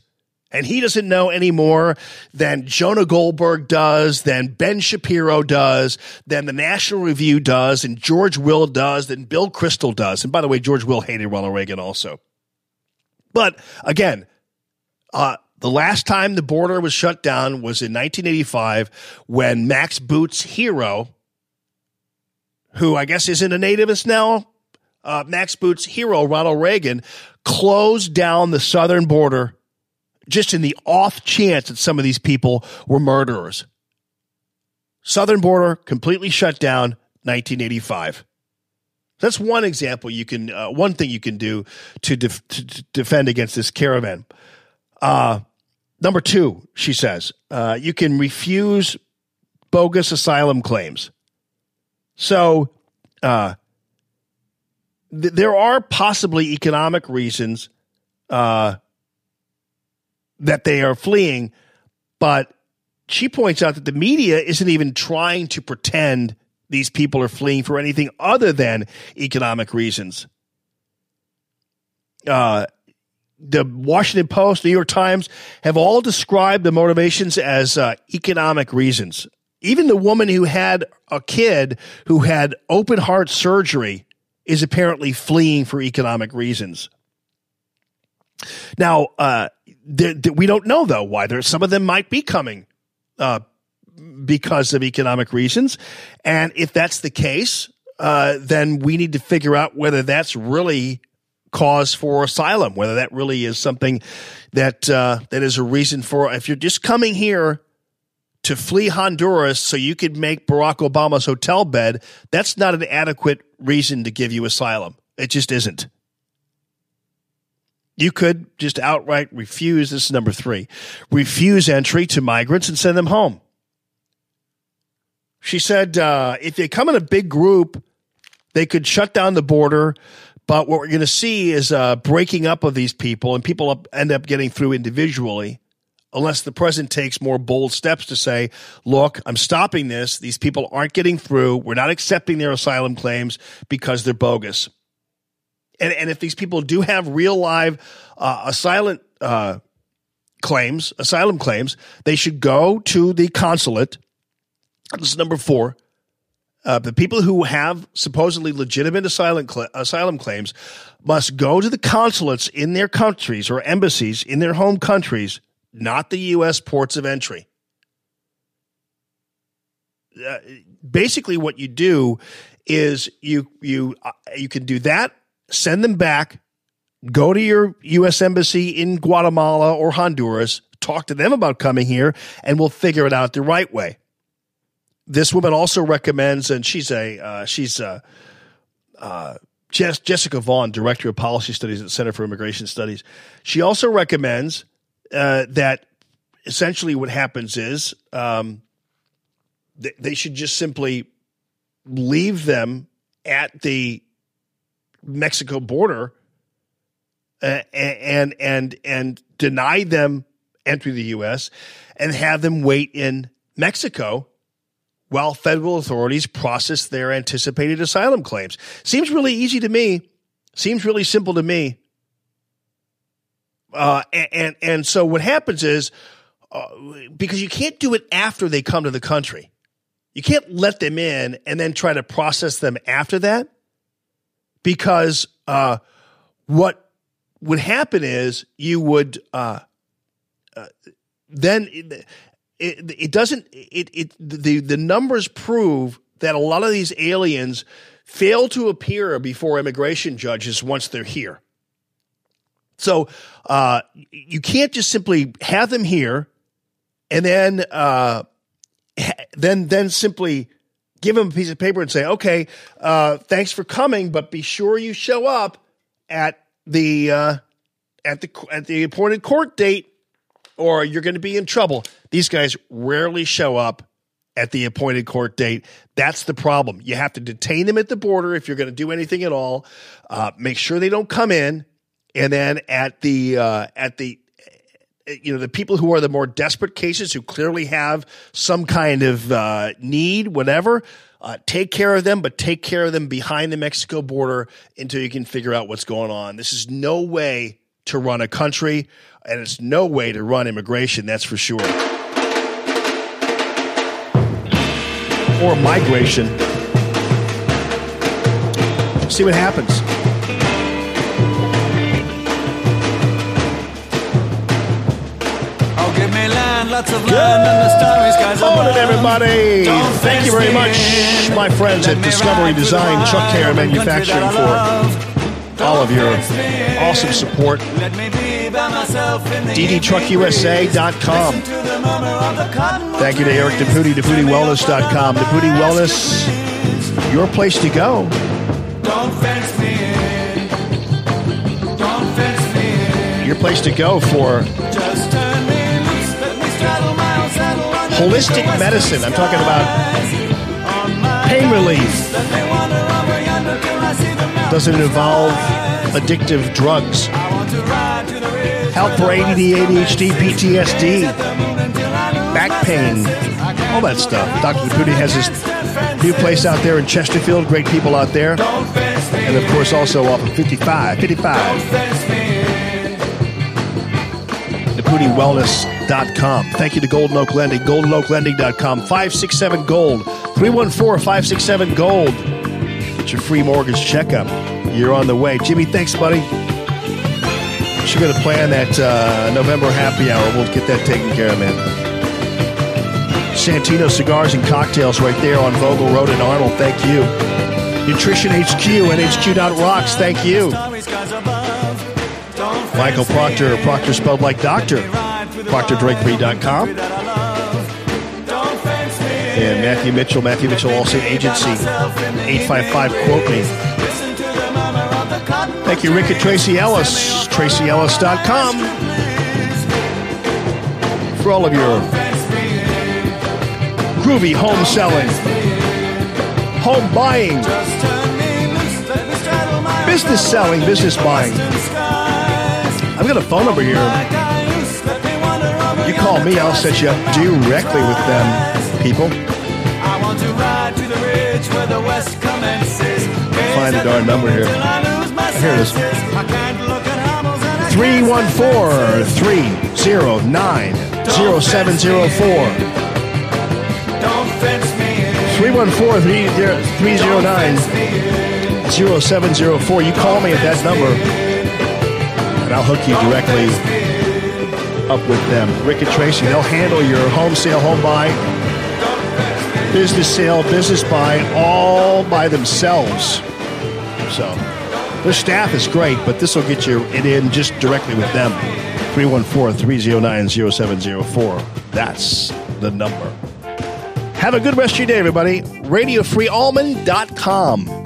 B: And he doesn't know any more than Jonah Goldberg does, than Ben Shapiro does, than the National Review does, and George Will does, than Bill Kristol does. And by the way, George Will hated Ronald Reagan also. But again, uh, the last time the border was shut down was in 1985 when Max Boot's hero, who I guess isn't a nativist now, uh, Max Boot's hero, Ronald Reagan, closed down the southern border just in the off chance that some of these people were murderers. Southern border completely shut down 1985. That's one example you can, uh, one thing you can do to, def- to, defend against this caravan. Uh, number two, she says, uh, you can refuse bogus asylum claims. So, uh, th- there are possibly economic reasons uh, that they are fleeing, but she points out that the media isn't even trying to pretend these people are fleeing for anything other than economic reasons. Uh, the Washington Post, New York Times have all described the motivations as uh, economic reasons. Even the woman who had a kid who had open heart surgery is apparently fleeing for economic reasons. Now, uh, th- th- we don't know though why. There, some of them might be coming uh, because of economic reasons, and if that's the case, uh, then we need to figure out whether that's really cause for asylum, whether that really is something that uh, that is a reason for. If you're just coming here to flee Honduras so you could make Barack Obama's hotel bed, that's not an adequate reason to give you asylum. It just isn't. You could just outright refuse, this is number three, refuse entry to migrants and send them home. She said uh, if they come in a big group, they could shut down the border. But what we're going to see is breaking up of these people, and people up, end up getting through individually, unless the president takes more bold steps to say, look, I'm stopping this. These people aren't getting through. We're not accepting their asylum claims because they're bogus. And, and if these people do have real live uh, asylum uh, claims, asylum claims, they should go to the consulate. This is number four. Uh, the people who have supposedly legitimate asylum cl- asylum claims must go to the consulates in their countries or embassies in their home countries, not the U.S. ports of entry. Uh, basically, what you do is you you uh, you can do that, send them back, go to your U.S. embassy in Guatemala or Honduras, talk to them about coming here, and we'll figure it out the right way this woman also recommends, and she's a uh, she's a, uh, Jess, Jessica Vaughn, director of policy studies at the Center for Immigration Studies. She also recommends uh, that essentially what happens is um, th- they should just simply leave them at the Mexico border uh, and and and deny them entry to the U.S. and have them wait in Mexico while federal authorities process their anticipated asylum claims. Seems really easy to me. Seems really simple to me. Uh, and, and, and so what happens is uh, because you can't do it after they come to the country. You can't let them in and then try to process them after that because uh, what would happen is you would uh, uh, then it, it doesn't it, it the the numbers prove that a lot of these aliens fail to appear before immigration judges once they're here. So uh, you can't just simply have them here and then uh, then then simply give them a piece of paper and say, okay, uh, thanks for coming, but be sure you show up at the uh, at the at the appointed court date, or you're going to be in trouble. These guys rarely show up at the appointed court date. That's the problem. You have to detain them at the border if you're going to do anything at all. Uh, make sure they don't come in, and then at the uh, at the you know the people who are the more desperate cases who clearly have some kind of uh, need, whatever. Uh, take care of them, but take care of them behind the Mexico border until you can figure out what's going on. This is no way to run a country, and it's no way to run immigration. That's for sure. or migration. See what happens.
A: Lots of land, and the starry skies
B: Morning, everybody. Thank you very much, my friends at Discovery
A: ride through the
B: Design, Chuck
A: Care
B: Manufacturing
A: that I love.
B: for all of your awesome support.
A: Let me be by myself
B: DDTruckUSA.com.
A: To the murmur of the cottonwood
B: Thank you to Eric Deputy, DeputiWellness.com. Deputy Wellness, your place to go.
A: Don't fence me in. Don't fence me in.
B: Your place to go for holistic medicine. I'm talking about pain relief. Doesn't involve addictive drugs. Help for ADD, ADHD, PTSD, back pain, all that stuff. Dr. Laputi has his new place out there in Chesterfield. Great people out there. And of course, also off of 55. 55. NaputiWellness.com. Thank you to Golden Oak Lending. GoldenOakLending.com. 567 Gold. 314 567 Gold. Get your free mortgage checkup. You're on the way. Jimmy, thanks, buddy. Should going to plan that uh, November happy hour. We'll get that taken care of, man. Santino Cigars and Cocktails right there on Vogel Road in Arnold. Thank you. Nutrition HQ, NHQ.rocks. Thank you. Michael Proctor, Proctor spelled like doctor. ProctorDrakery.com. And Matthew Mitchell, Matthew Mitchell Allstate Agency, 855 Quote Me. Thank you, Rick and Tracy Ellis, TracyEllis.com. For all of your groovy home selling, home buying, business selling, business buying. I've got a phone number here. You call me, I'll set you up directly with them, people. Find the darn number here. Here it is. 314 309 0704.
A: Don't fence me
B: 314 309 0704. You call me at that number, I'll hook you directly up with them. Rick and Tracy, they'll handle your home sale, home buy, business sale, business buy, all by themselves. So their staff is great, but this will get you it in just directly with them. 314 309 0704. That's the number. Have a good rest of your day, everybody. RadioFreeAllman.com.